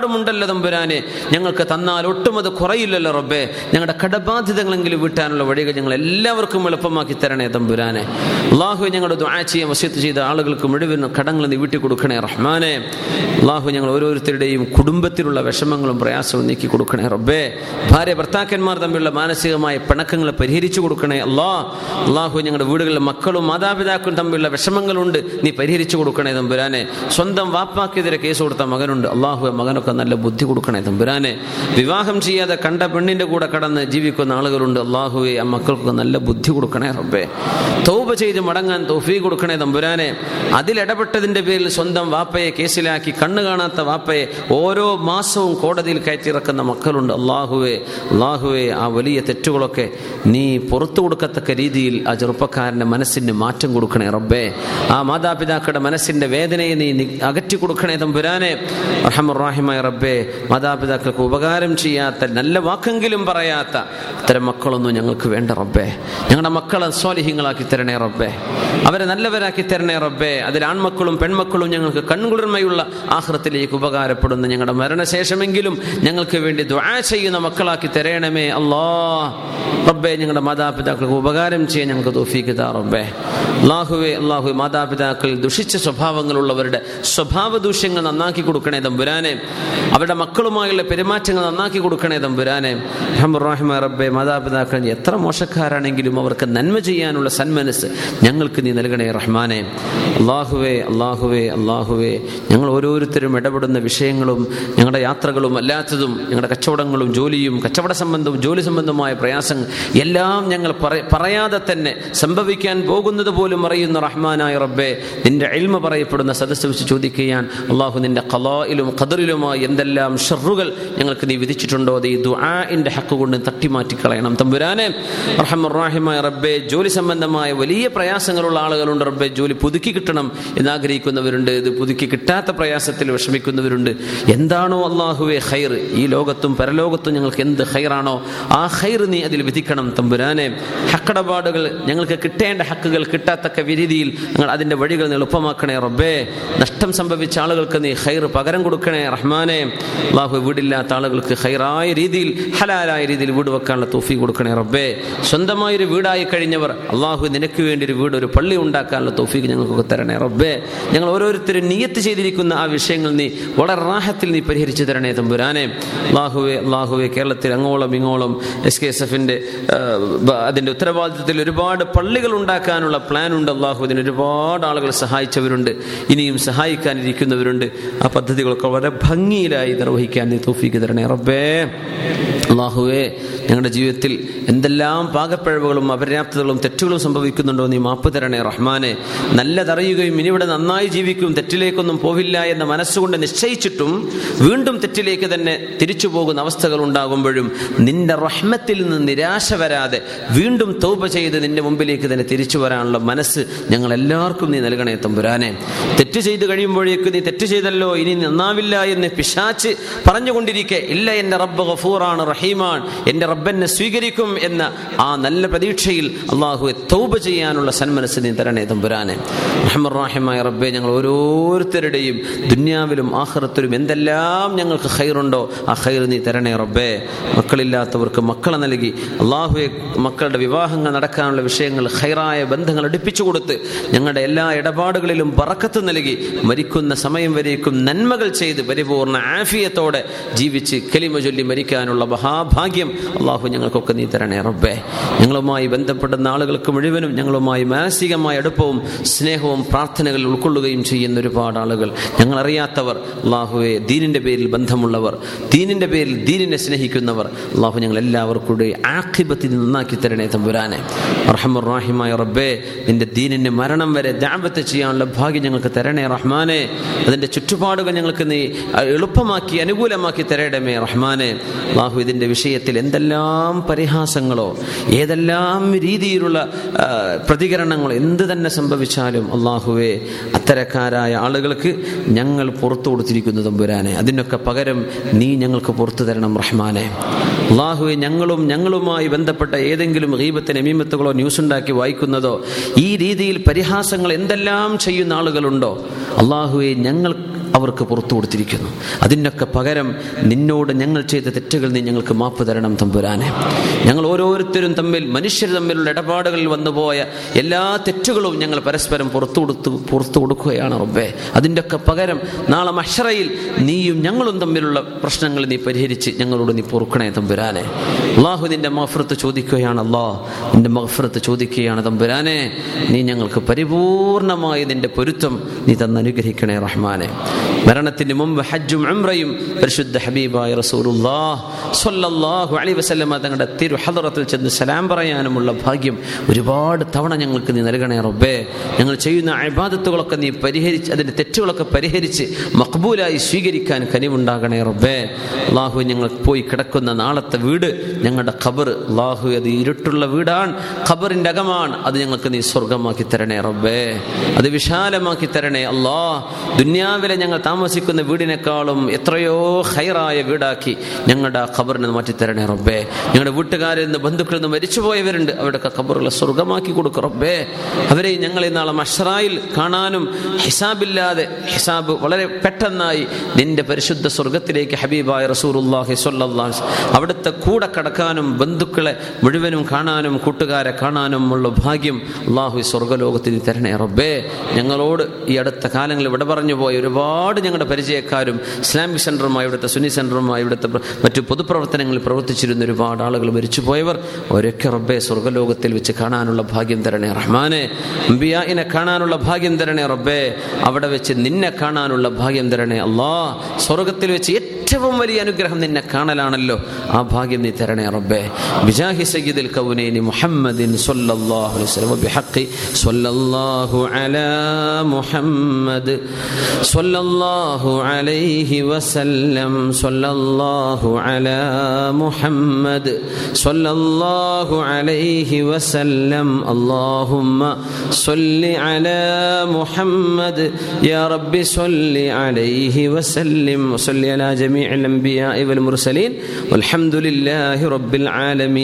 S2: അതിലെമ്പാടുമുണ്ടല്ലോ തമ്പുരാനെ. ഞങ്ങൾക്ക് തന്നാൽ ഒട്ടും അത് കുറയില്ലല്ലോ റബ്ബേ. ഞങ്ങളുടെ കടബാധ്യതകളെങ്കിലും വീട്ടാനുള്ള വഴികൾ ഞങ്ങൾ എല്ലാവർക്കും എളുപ്പമാക്കി തരണേ തമ്പുരാനെ. അള്ളാഹു ഞങ്ങളുടെ ചെയ്യാൻ വസ്യത്ത് ചെയ്ത ആളുകൾക്ക് മുഴുവൻ കടങ്ങൾ നീ വീട്ടി കൊടുക്കണേ റഹ്മാനെ. അള്ളാഹു ഞങ്ങൾ ഓരോരുത്തരുടെയും കുടുംബത്തിലുള്ള വിഷമങ്ങളും പ്രയാസവും നീക്കി കൊടുക്കണേ റബ്ബേ. ഭാര്യ ഭർത്താക്കന്മാർ തമ്മിലുള്ള മാനസികമായ പിണക്കങ്ങൾ പരിഹരിച്ചു കൊടുക്കണേ അല്ലാ അള്ളാഹു ഞങ്ങളുടെ വീടുകളിലെ മക്കളും മാതാപിതാക്കളും തമ്മിലുള്ള വിഷമങ്ങളുണ്ട് നീ പരിഹരിച്ചു കൊടുക്കണേ തമ്പുരാനെ. സ്വന്തം വാപ്പാക്കെതിരെ കേസ് കൊടുത്ത മകനുണ്ട്. അള്ളാഹു മകനൊക്കെ മക്കൾക്കൊക്കെ നല്ല ബുദ്ധി കൊടുക്കണേ. തമ്പുരാനെ വിവാഹം ചെയ്യാതെ കണ്ട പെണ്ണിന്റെ കൂടെ കടന്ന് ജീവിക്കുന്ന ആളുകളുണ്ട്. അള്ളാഹുവെ ആ മക്കൾക്ക് നല്ല ബുദ്ധി കൊടുക്കണേ റബ്ബേ. തൗബ ചെയ്ത് മടങ്ങാൻ തൗഫീ കൊടുക്കണേ തമ്പുരാനെ. അതിലിടപെട്ടതിന്റെ പേരിൽ സ്വന്തം വാപ്പയെ കേസിലാക്കി കണ്ണു കാണാത്ത വാപ്പയെ ഓരോ മാസവും കോടതിയിൽ കയറ്റിറക്കുന്ന മക്കളുണ്ട്. അള്ളാഹുവെ അള്ളാഹുവെ ആ വലിയ തെറ്റുകളൊക്കെ നീ പുറത്തു കൊടുക്കത്തക്ക രീതിയിൽ ആ ചെറുപ്പക്കാരന്റെ മനസ്സിന് മാറ്റം കൊടുക്കണേ റബ്ബേ. ആ മാതാപിതാക്കളുടെ മനസ്സിന്റെ വേദനയെ നീ അകറ്റി കൊടുക്കണേ തമ്പുരാനെ. റഹമുറാഹിമായ റബ്ബേ മാതാപിതാക്കൾക്ക് ഉപകാരം ചെയ്യാത്ത നല്ല വാക്കെങ്കിലും പറയാത്ത ഇത്തരം മക്കളൊന്നും ഞങ്ങൾക്ക് വേണ്ട റബ്ബെ. ഞങ്ങളുടെ മക്കളെ സ്വാലിഹ്യങ്ങളാക്കി തരണേ റബ്ബെ. അവരെ നല്ലവരാക്കി തരണേ റബ്ബെ. അതിൽ ആൺമക്കളും പെൺമക്കളും ഞങ്ങൾക്ക് കൺകുളിർമയുള്ള ആഹ്രത്തിലേക്ക് ഉപകാരപ്പെടുന്ന ഞങ്ങളുടെ മരണശേഷമെങ്കിലും ഞങ്ങൾക്ക് വേണ്ടി ദ്വാ ചെയ്യുന്ന മക്കളാക്കി തരണമേ അള്ളാ റബ്ബെ ഞങ്ങളുടെ മാതാപിതാക്കൾക്ക് ഉപകാരം ചെയ്യാൻ ഞങ്ങൾക്ക് തോഫീക്ക് റബ്ബേ. അള്ളാഹുവെ അള്ളാഹു മാതാപിതാക്കൾ ദുഷിച്ച സ്വഭാവങ്ങളുള്ളവരുടെ സ്വഭാവ ദൂഷ്യങ്ങൾ നന്നാക്കി കൊടുക്കണേ തമ്പുരാനെ. അവരുടെ മക്കളുമായുള്ള പെരുമാറ്റങ്ങൾ നന്നാക്കി കൊടുക്കണേ തമ്പുരാനെ. റഹ്മുറാഹിമ റബ്ബെ മാതാപിതാക്കൾ എത്ര മോശക്കാരാണെങ്കിലും അവർക്ക് നന്മ ചെയ്യാനുള്ള സന്മനസ് ഞങ്ങൾക്ക് നീ നൽകണേ റഹ്മാനെ. അള്ളാഹുവേ അള്ളാഹുവേ അള്ളാഹുവേ ഞങ്ങൾ ഓരോരുത്തരും ഇടപെടുന്ന വിഷയങ്ങളും ഞങ്ങളുടെ യാത്രകളും അല്ലാത്തതും ഞങ്ങളുടെ കച്ചവടങ്ങളും ജോലിയും കച്ചവട സംബന്ധവും ജോലി സംബന്ധമായ പ്രയാസങ്ങൾ എല്ലാം ഞങ്ങൾ പറയാതെ തന്നെ സംഭവിക്കാൻ പോകുന്നത് പോലും അറിയുന്ന റഹ്മാനായ റബ്ബെ നിന്റെ എൽമ പറയപ്പെടുന്ന സദസ്സ് വെച്ച് ചോദിക്കുകയാണ് അള്ളാഹു നിന്റെ കലായിലും ഖദറിലുമായി എന്തെല്ലാം ഷെറുകൾ ഞങ്ങൾക്ക് നീ വിധിച്ചിട്ടുണ്ടോ? അത് ഈ ദുആഇന്റെ ഹക്ക് കൊണ്ട് തട്ടിമാറ്റി കളയണം തമ്പുരാനെ റഹമുറാഹിമായ റബ്ബെ ജോലി സംബന്ധമായ വലിയ പ്രയാസങ്ങളുള്ള ആളുകളുണ്ട് റബ്ബെ. ജോലി പുതുക്കി കിട്ടണം എന്നാഗ്രഹിക്കുന്നവരുണ്ട്. ഇത് പുതുക്കി കിട്ടാത്ത പ്രയാസത്തിൽ വിഷമിക്കുന്നവരുണ്ട്. എന്താണോ അള്ളാഹുവെ ഹൈർ ഈ ലോകത്തും പരലോകത്തും ഞങ്ങൾക്ക് എന്ത് ഹൈറാണോ ആ ഹൈർ നീ അതിൽ വിധിക്കണം. തമ്പുരാനെ ഹക്കടപാടുകൾ ഞങ്ങൾക്ക് കിട്ടേണ്ട ഹക്കുകൾ കിട്ടാത്തക്ക രീതിയിൽ ഞങ്ങൾ അതിന്റെ വഴികൾ എളുപ്പമാക്കണേ റബ്ബേ. നഷ്ടം സംഭവിച്ച ആളുകൾക്ക് നീ ഹൈർ പകരം കൊടുക്കണേ റഹ്മാനെ അള്ളാഹു വീടില്ലാത്ത ആളുകൾക്ക് ഹൈറായ രീതിയിൽ ഹലാലായ രീതിയിൽ വീട് വെക്കാനുള്ള തോഫി കൊടുക്കണേ റബ്ബേ. സ്വന്തമായൊരു വീടായി കഴിഞ്ഞവർ അള്ളാഹു നിനക്ക് വേണ്ടി ഒരു വീട് ഒരു പള്ളി ഉണ്ടാക്കാനുള്ള തോഫീക്ക് ഞങ്ങൾക്കൊക്കെ തരണേ റബ്ബേ. ഞങ്ങൾ ഓരോരുത്തരും നിയത്ത് ചെയ്തിരിക്കുന്ന ആ വിഷയങ്ങൾ നീ വളരെ റാഹത്തിൽ നീ പരിഹരിച്ചു തരണേ തമ്പുരാനെ. അള്ളാഹുവെ അള്ളാഹുവെ കേരളത്തിൽ അങ്ങോളം ഇങ്ങോളം എസ് കെ എസ് എഫിന്റെ അതിന്റെ ഉത്തരവാദിത്തത്തിൽ ഒരുപാട് പള്ളികൾ ഉണ്ടാക്കാനുള്ള പ്ലാൻ ഉണ്ട് അള്ളാഹു ഇതിന് ഒരുപാട് ആളുകൾ സഹായിച്ചവരുണ്ട്. ഇനിയും സഹായിക്കാനിരിക്കുന്നവരുണ്ട്. ആ പദ്ധതികളൊക്കെ വളരെ ഭംഗിയിലായി നിർവഹിക്കാൻ നീ തോഫീക്ക് തരണേ റബ്ബേ അള്ളാഹുവേ ഞങ്ങളുടെ ജീവിതത്തിൽ എന്തെല്ലാം പാകപ്പിഴവുകളും അപര്യാപ്തതകളും തെറ്റുകളും സംഭവിക്കുന്നുണ്ടോ നീ മാപ്പ് തരണേ റഹ്മാനെ. നല്ലതറിയുകയും ഇനിവിടെ നന്നായി ജീവിക്കും തെറ്റിലേക്കൊന്നും പോവില്ല എന്ന മനസ്സുകൊണ്ട് നിശ്ചയിച്ചിട്ടും വീണ്ടും തെറ്റിലേക്ക് തന്നെ തിരിച്ചു പോകുന്ന അവസ്ഥകൾ ഉണ്ടാകുമ്പോഴും നിന്റെ റഹ്മത്തിൽ നിന്ന് നിരാശ വരാതെ വീണ്ടും തൗബ ചെയ്ത് നിന്റെ മുമ്പിലേക്ക് തന്നെ തിരിച്ചു വരാനുള്ള മനസ്സ് ഞങ്ങൾ എല്ലാവർക്കും നീ നൽകണേ തമ്പുരാനെ. തെറ്റ് ചെയ്ത് കഴിയുമ്പോഴേക്ക് നീ തെറ്റ് ചെയ്തല്ലോ ഇനി നന്നാവില്ല എന്ന് പിശാച്ച് പറഞ്ഞുകൊണ്ടിരിക്കെ ഇല്ല എന്റെ റബ്ബ് ഗഫൂറാണ് റഹീമാൻ എന്റെ റബ്ബെന്നെ സ്വീകരിക്കും എന്ന ആ നല്ല പ്രതീക്ഷയിൽ അള്ളാഹുവെ തൗബ ചെയ്യാനുള്ള സന്മനസ് നീ തരണേ തമ്പുരാനെ. റഹ്മറാഹിമായ റബ്ബെ ഞങ്ങൾ ഓരോരുത്തരുടെയും ദുന്യാവിലും ആഹ്റത്തിലും എന്തെല്ലാം ഞങ്ങൾക്ക് ഖൈറുണ്ടോ ആ ഖൈർ നീ തരണേ റബ്ബേ. മക്കളില്ലാത്തവർക്ക് മക്കളെ നൽകി അള്ളാഹുവെ മക്കളുടെ വിവാഹങ്ങൾ നടക്കാനുള്ള വിഷയങ്ങൾ ഖൈറായ ബന്ധങ്ങൾ അടുപ്പിച്ചു കൊടുത്ത് ഞങ്ങളുടെ എല്ലാ ഇടപാടുകളിലും പറക്കത്ത് നൽകി മരിക്കുന്ന സമയം വരേക്കും നന്മകൾ ചെയ്ത് പരിപൂർണ ആഫിയത്തോടെ ജീവിച്ച് കലിമ ചൊല്ലി മരിക്കാനുള്ള മഹാഭാഗ്യം അള്ളാഹു ഞങ്ങൾക്കൊക്കെ നീ തരണേ റബ്ബേ. ഞങ്ങളുമായി ബന്ധപ്പെടുന്ന ആളുകൾക്ക് മുഴുവനും ഞങ്ങളുമായി മാനസികമായ അടുപ്പവും സ്നേഹവും പ്രാർത്ഥനകളിൽ ഉൾക്കൊള്ളുകയും ചെയ്യുന്ന ഒരുപാട് ആളുകൾ. ഞങ്ങൾ അറിയാത്തവർ അള്ളാഹുവെ ദീനിന്റെ പേരിൽ ബന്ധമുള്ളവർ ദീനിന്റെ പേരിൽ ദീനിനെ സ്നേഹിക്കുന്നവർ അള്ളാഹു ഞങ്ങൾ എല്ലാവർക്കും കൂടെ ആഖിബത്തിൽ നന്നാക്കി തരണേ തമ്പുരാനെ. റഹമുറാഹിമായ റബ്ബേ നിന്റെ ദീനിന്റെ മരണം വരെ ദാപത്ത് ചെയ്യാനുള്ള ഭാഗ്യം ഞങ്ങൾക്ക് തരണേ റഹ്മാനെ. അതിന്റെ ചുറ്റുപാടുകൾ ഞങ്ങൾക്ക് നീ എളുപ്പമാക്കി അനുകൂലമാക്കി തരേടമേ റഹ്മാനെ. അള്ളാഹു ഇതിന്റെ വിഷയത്തിൽ എന്തെല്ലാം പരിഹാസങ്ങളോ ഏതെല്ലാം രീതിയിലുള്ള പ്രതികരണങ്ങളോ എന്ത് തന്നെ സംഭവിച്ചാലും അള്ളാഹുവെ അത്തരക്കാരായ ആളുകൾക്ക് ഞങ്ങൾ പുറത്തു കൊടുത്തിരിക്കുന്നു തമ്പുരാനെ അതിനൊക്കെ പകരം നീ ഞങ്ങൾക്ക് പുറത്തു തരണം റഹ്മാനെ. അള്ളാഹുവെ ഞങ്ങളും ഞങ്ങളുമായി ബന്ധപ്പെട്ട ഏതെങ്കിലും ഹീബത്തിന് എമീമത്തുകളോ ന്യൂസ് ഉണ്ടാക്കി വായിക്കുന്നതോ ഈ രീതിയിൽ പരിഹാസങ്ങൾ എന്തെല്ലാം ചെയ്യുന്ന ആളുകളുണ്ടോ അള്ളാഹുവെ ഞങ്ങൾ അവർക്ക് പുറത്തു കൊടുത്തിരിക്കുന്നു. അതിനൊക്കെ പകരം നിന്നോട് ഞങ്ങൾ ചെയ്ത തെറ്റുകൾ നീ ഞങ്ങൾക്ക് മാപ്പ് തരണം തമ്പുരാനെ. ഞങ്ങൾ ഓരോരുത്തരും തമ്മിൽ മനുഷ്യർ തമ്മിലുള്ള ഇടപാടുകളിൽ വന്നുപോയ എല്ലാ തെറ്റുകളും ഞങ്ങൾ പരസ്പരം പുറത്തു കൊടുത്തു പുറത്തു കൊടുക്കുകയാണ് റബ്ബേ. അതിന്റെയൊക്കെ പകരം നാളെ മഷറയിൽ നീയും ഞങ്ങളും തമ്മിലുള്ള പ്രശ്നങ്ങൾ നീ പരിഹരിച്ച് ഞങ്ങളോട് നീ പൊറുക്കണേ തമ്പുരാനെ. അള്ളാഹു നിന്റെ മഹഫ്രത്ത് ചോദിക്കുകയാണ് അല്ലാ നിന്റെ മഹഫ്രത്ത് ചോദിക്കുകയാണ് തമ്പുരാനെ. നീ ഞങ്ങൾക്ക് പരിപൂർണമായി നിന്റെ പൊരുത്തം നീ തന്നനുഗ്രഹിക്കണേ റഹ്മാനെ. മരണത്തിന് മുമ്പ് ഹജ്ജും ഉംറയും പരിശുദ്ധ ഹബീബായ റസൂലുള്ളാഹ് സ്വല്ലല്ലാഹു അലൈഹി വസല്ലം തങ്ങളുടെ തിരു ഹദറത്തിൽ ചെന്ന് സലാം പറയാനുമുള്ള ഭാഗ്യം ഒരുപാട് തവണ ഞങ്ങൾക്ക് നീ നൽകണേ റബ്ബേ. ഞങ്ങൾ ചെയ്യുന്ന അബാദത്തുകളൊക്കെ നീ പരിഹരിച്ച് അതിന്റെ തെറ്റുകളൊക്കെ പരിഹരിച്ച് മക്ബൂലായി സ്വീകരിക്കാൻ കനിവുണ്ടാകണേ റബ്ബേ. അള്ളാഹു ഞങ്ങൾ പോയി കിടക്കുന്ന നാളത്തെ വീട് ഞങ്ങളുടെ ഖബർ. അള്ളാഹു അത് ഇരുട്ടുള്ള വീടാണ് ഖബറിന്റെ അകമാണ്. അത് ഞങ്ങൾക്ക് നീ സ്വർഗമാക്കി തരണേ റബ്ബേ. അത് വിശാലമാക്കി തരണേ അല്ലാ ദുന്യാവിലെ ഞങ്ങൾ താമസിക്കുന്ന വീടിനേക്കാളും എത്രയോ ഹൈറായ വീടാക്കി ഞങ്ങളുടെ ആ ഖബറിനെ മാറ്റി തരണേ റബ്ബേ. ഞങ്ങളുടെ വീട്ടുകാരിൽ നിന്ന് ബന്ധുക്കളിൽ നിന്ന് മരിച്ചുപോയവരുണ്ട്. അവരുടെ ഖബറുകളെ സ്വർഗമാക്കി കൊടുക്കും റബ്ബേ. അവരെ ഞങ്ങൾ നാളെ മഷറായിൽ കാണാനും ഹിസാബില്ലാതെ ഹിസാബ് വളരെ പെട്ടെന്നായി നിന്റെ പരിശുദ്ധ സ്വർഗത്തിലേക്ക് ഹബീബായ റസൂറുല്ലാഹി സ്വല്ലല്ലാഹു അവിടുത്തെ കൂടെ കടക്കാനും ബന്ധുക്കളെ മുഴുവനും കാണാനും കൂട്ടുകാരെ കാണാനും ഉള്ള ഭാഗ്യം അള്ളാഹു സ്വർഗലോകത്തിന് തരണേ റബ്ബേ. ഞങ്ങളോട് ഈ അടുത്ത കാലങ്ങളിൽ ഇവിടെ പറഞ്ഞു പോയ ഒരുപാട് ഞങ്ങളുടെ പരിചയക്കാരും ഇസ്ലാമിക് സെന്ററുമായി ഇവിടുത്തെ സുന്നി സെന്ററുമായി ഇവിടുത്തെ മറ്റു പൊതുപ്രവർത്തനങ്ങളിൽ പ്രവർത്തിച്ചിരുന്ന ഒരുപാട് ആളുകൾ മരിച്ചുപോയവർ അവരൊക്കെ റബ്ബെ സ്വർഗലോകത്തിൽ വെച്ച് കാണാനുള്ള ഭാഗ്യം തരണേ റഹ്മാനെ. അമ്പിയായിനെ കാണാനുള്ള ഭാഗ്യം തരണേ റബ്ബെ. അവിടെ വെച്ച് നിന്നെ കാണാനുള്ള ഭാഗ്യം തരണേ അല്ലാ സ്വർഗത്തിൽ വെച്ച് ഏറ്റവും വലിയ അനുഗ്രഹം നിന്നെ കാണലാണല്ലോ. ആ ഭാഗ്യം നീ തരണേ റബ്ബേ. ബിജാഹി സയ്യിദുൽ കൗനൈനി മുഹമ്മദിൻ സ്വല്ലല്ലാഹു അലൈഹി വസല്ലം. ബിഹഖി സ്വല്ലല്ലാഹു അലാ മുഹമ്മദ് الله عليه وسلم. صلى الله على محمد. صلى الله عليه وسلم. اللهم صل على محمد. يا رب صل عليه وسلم. وصل على جميع الأنبياء والمرسلين. والحمد لله رب العالمين.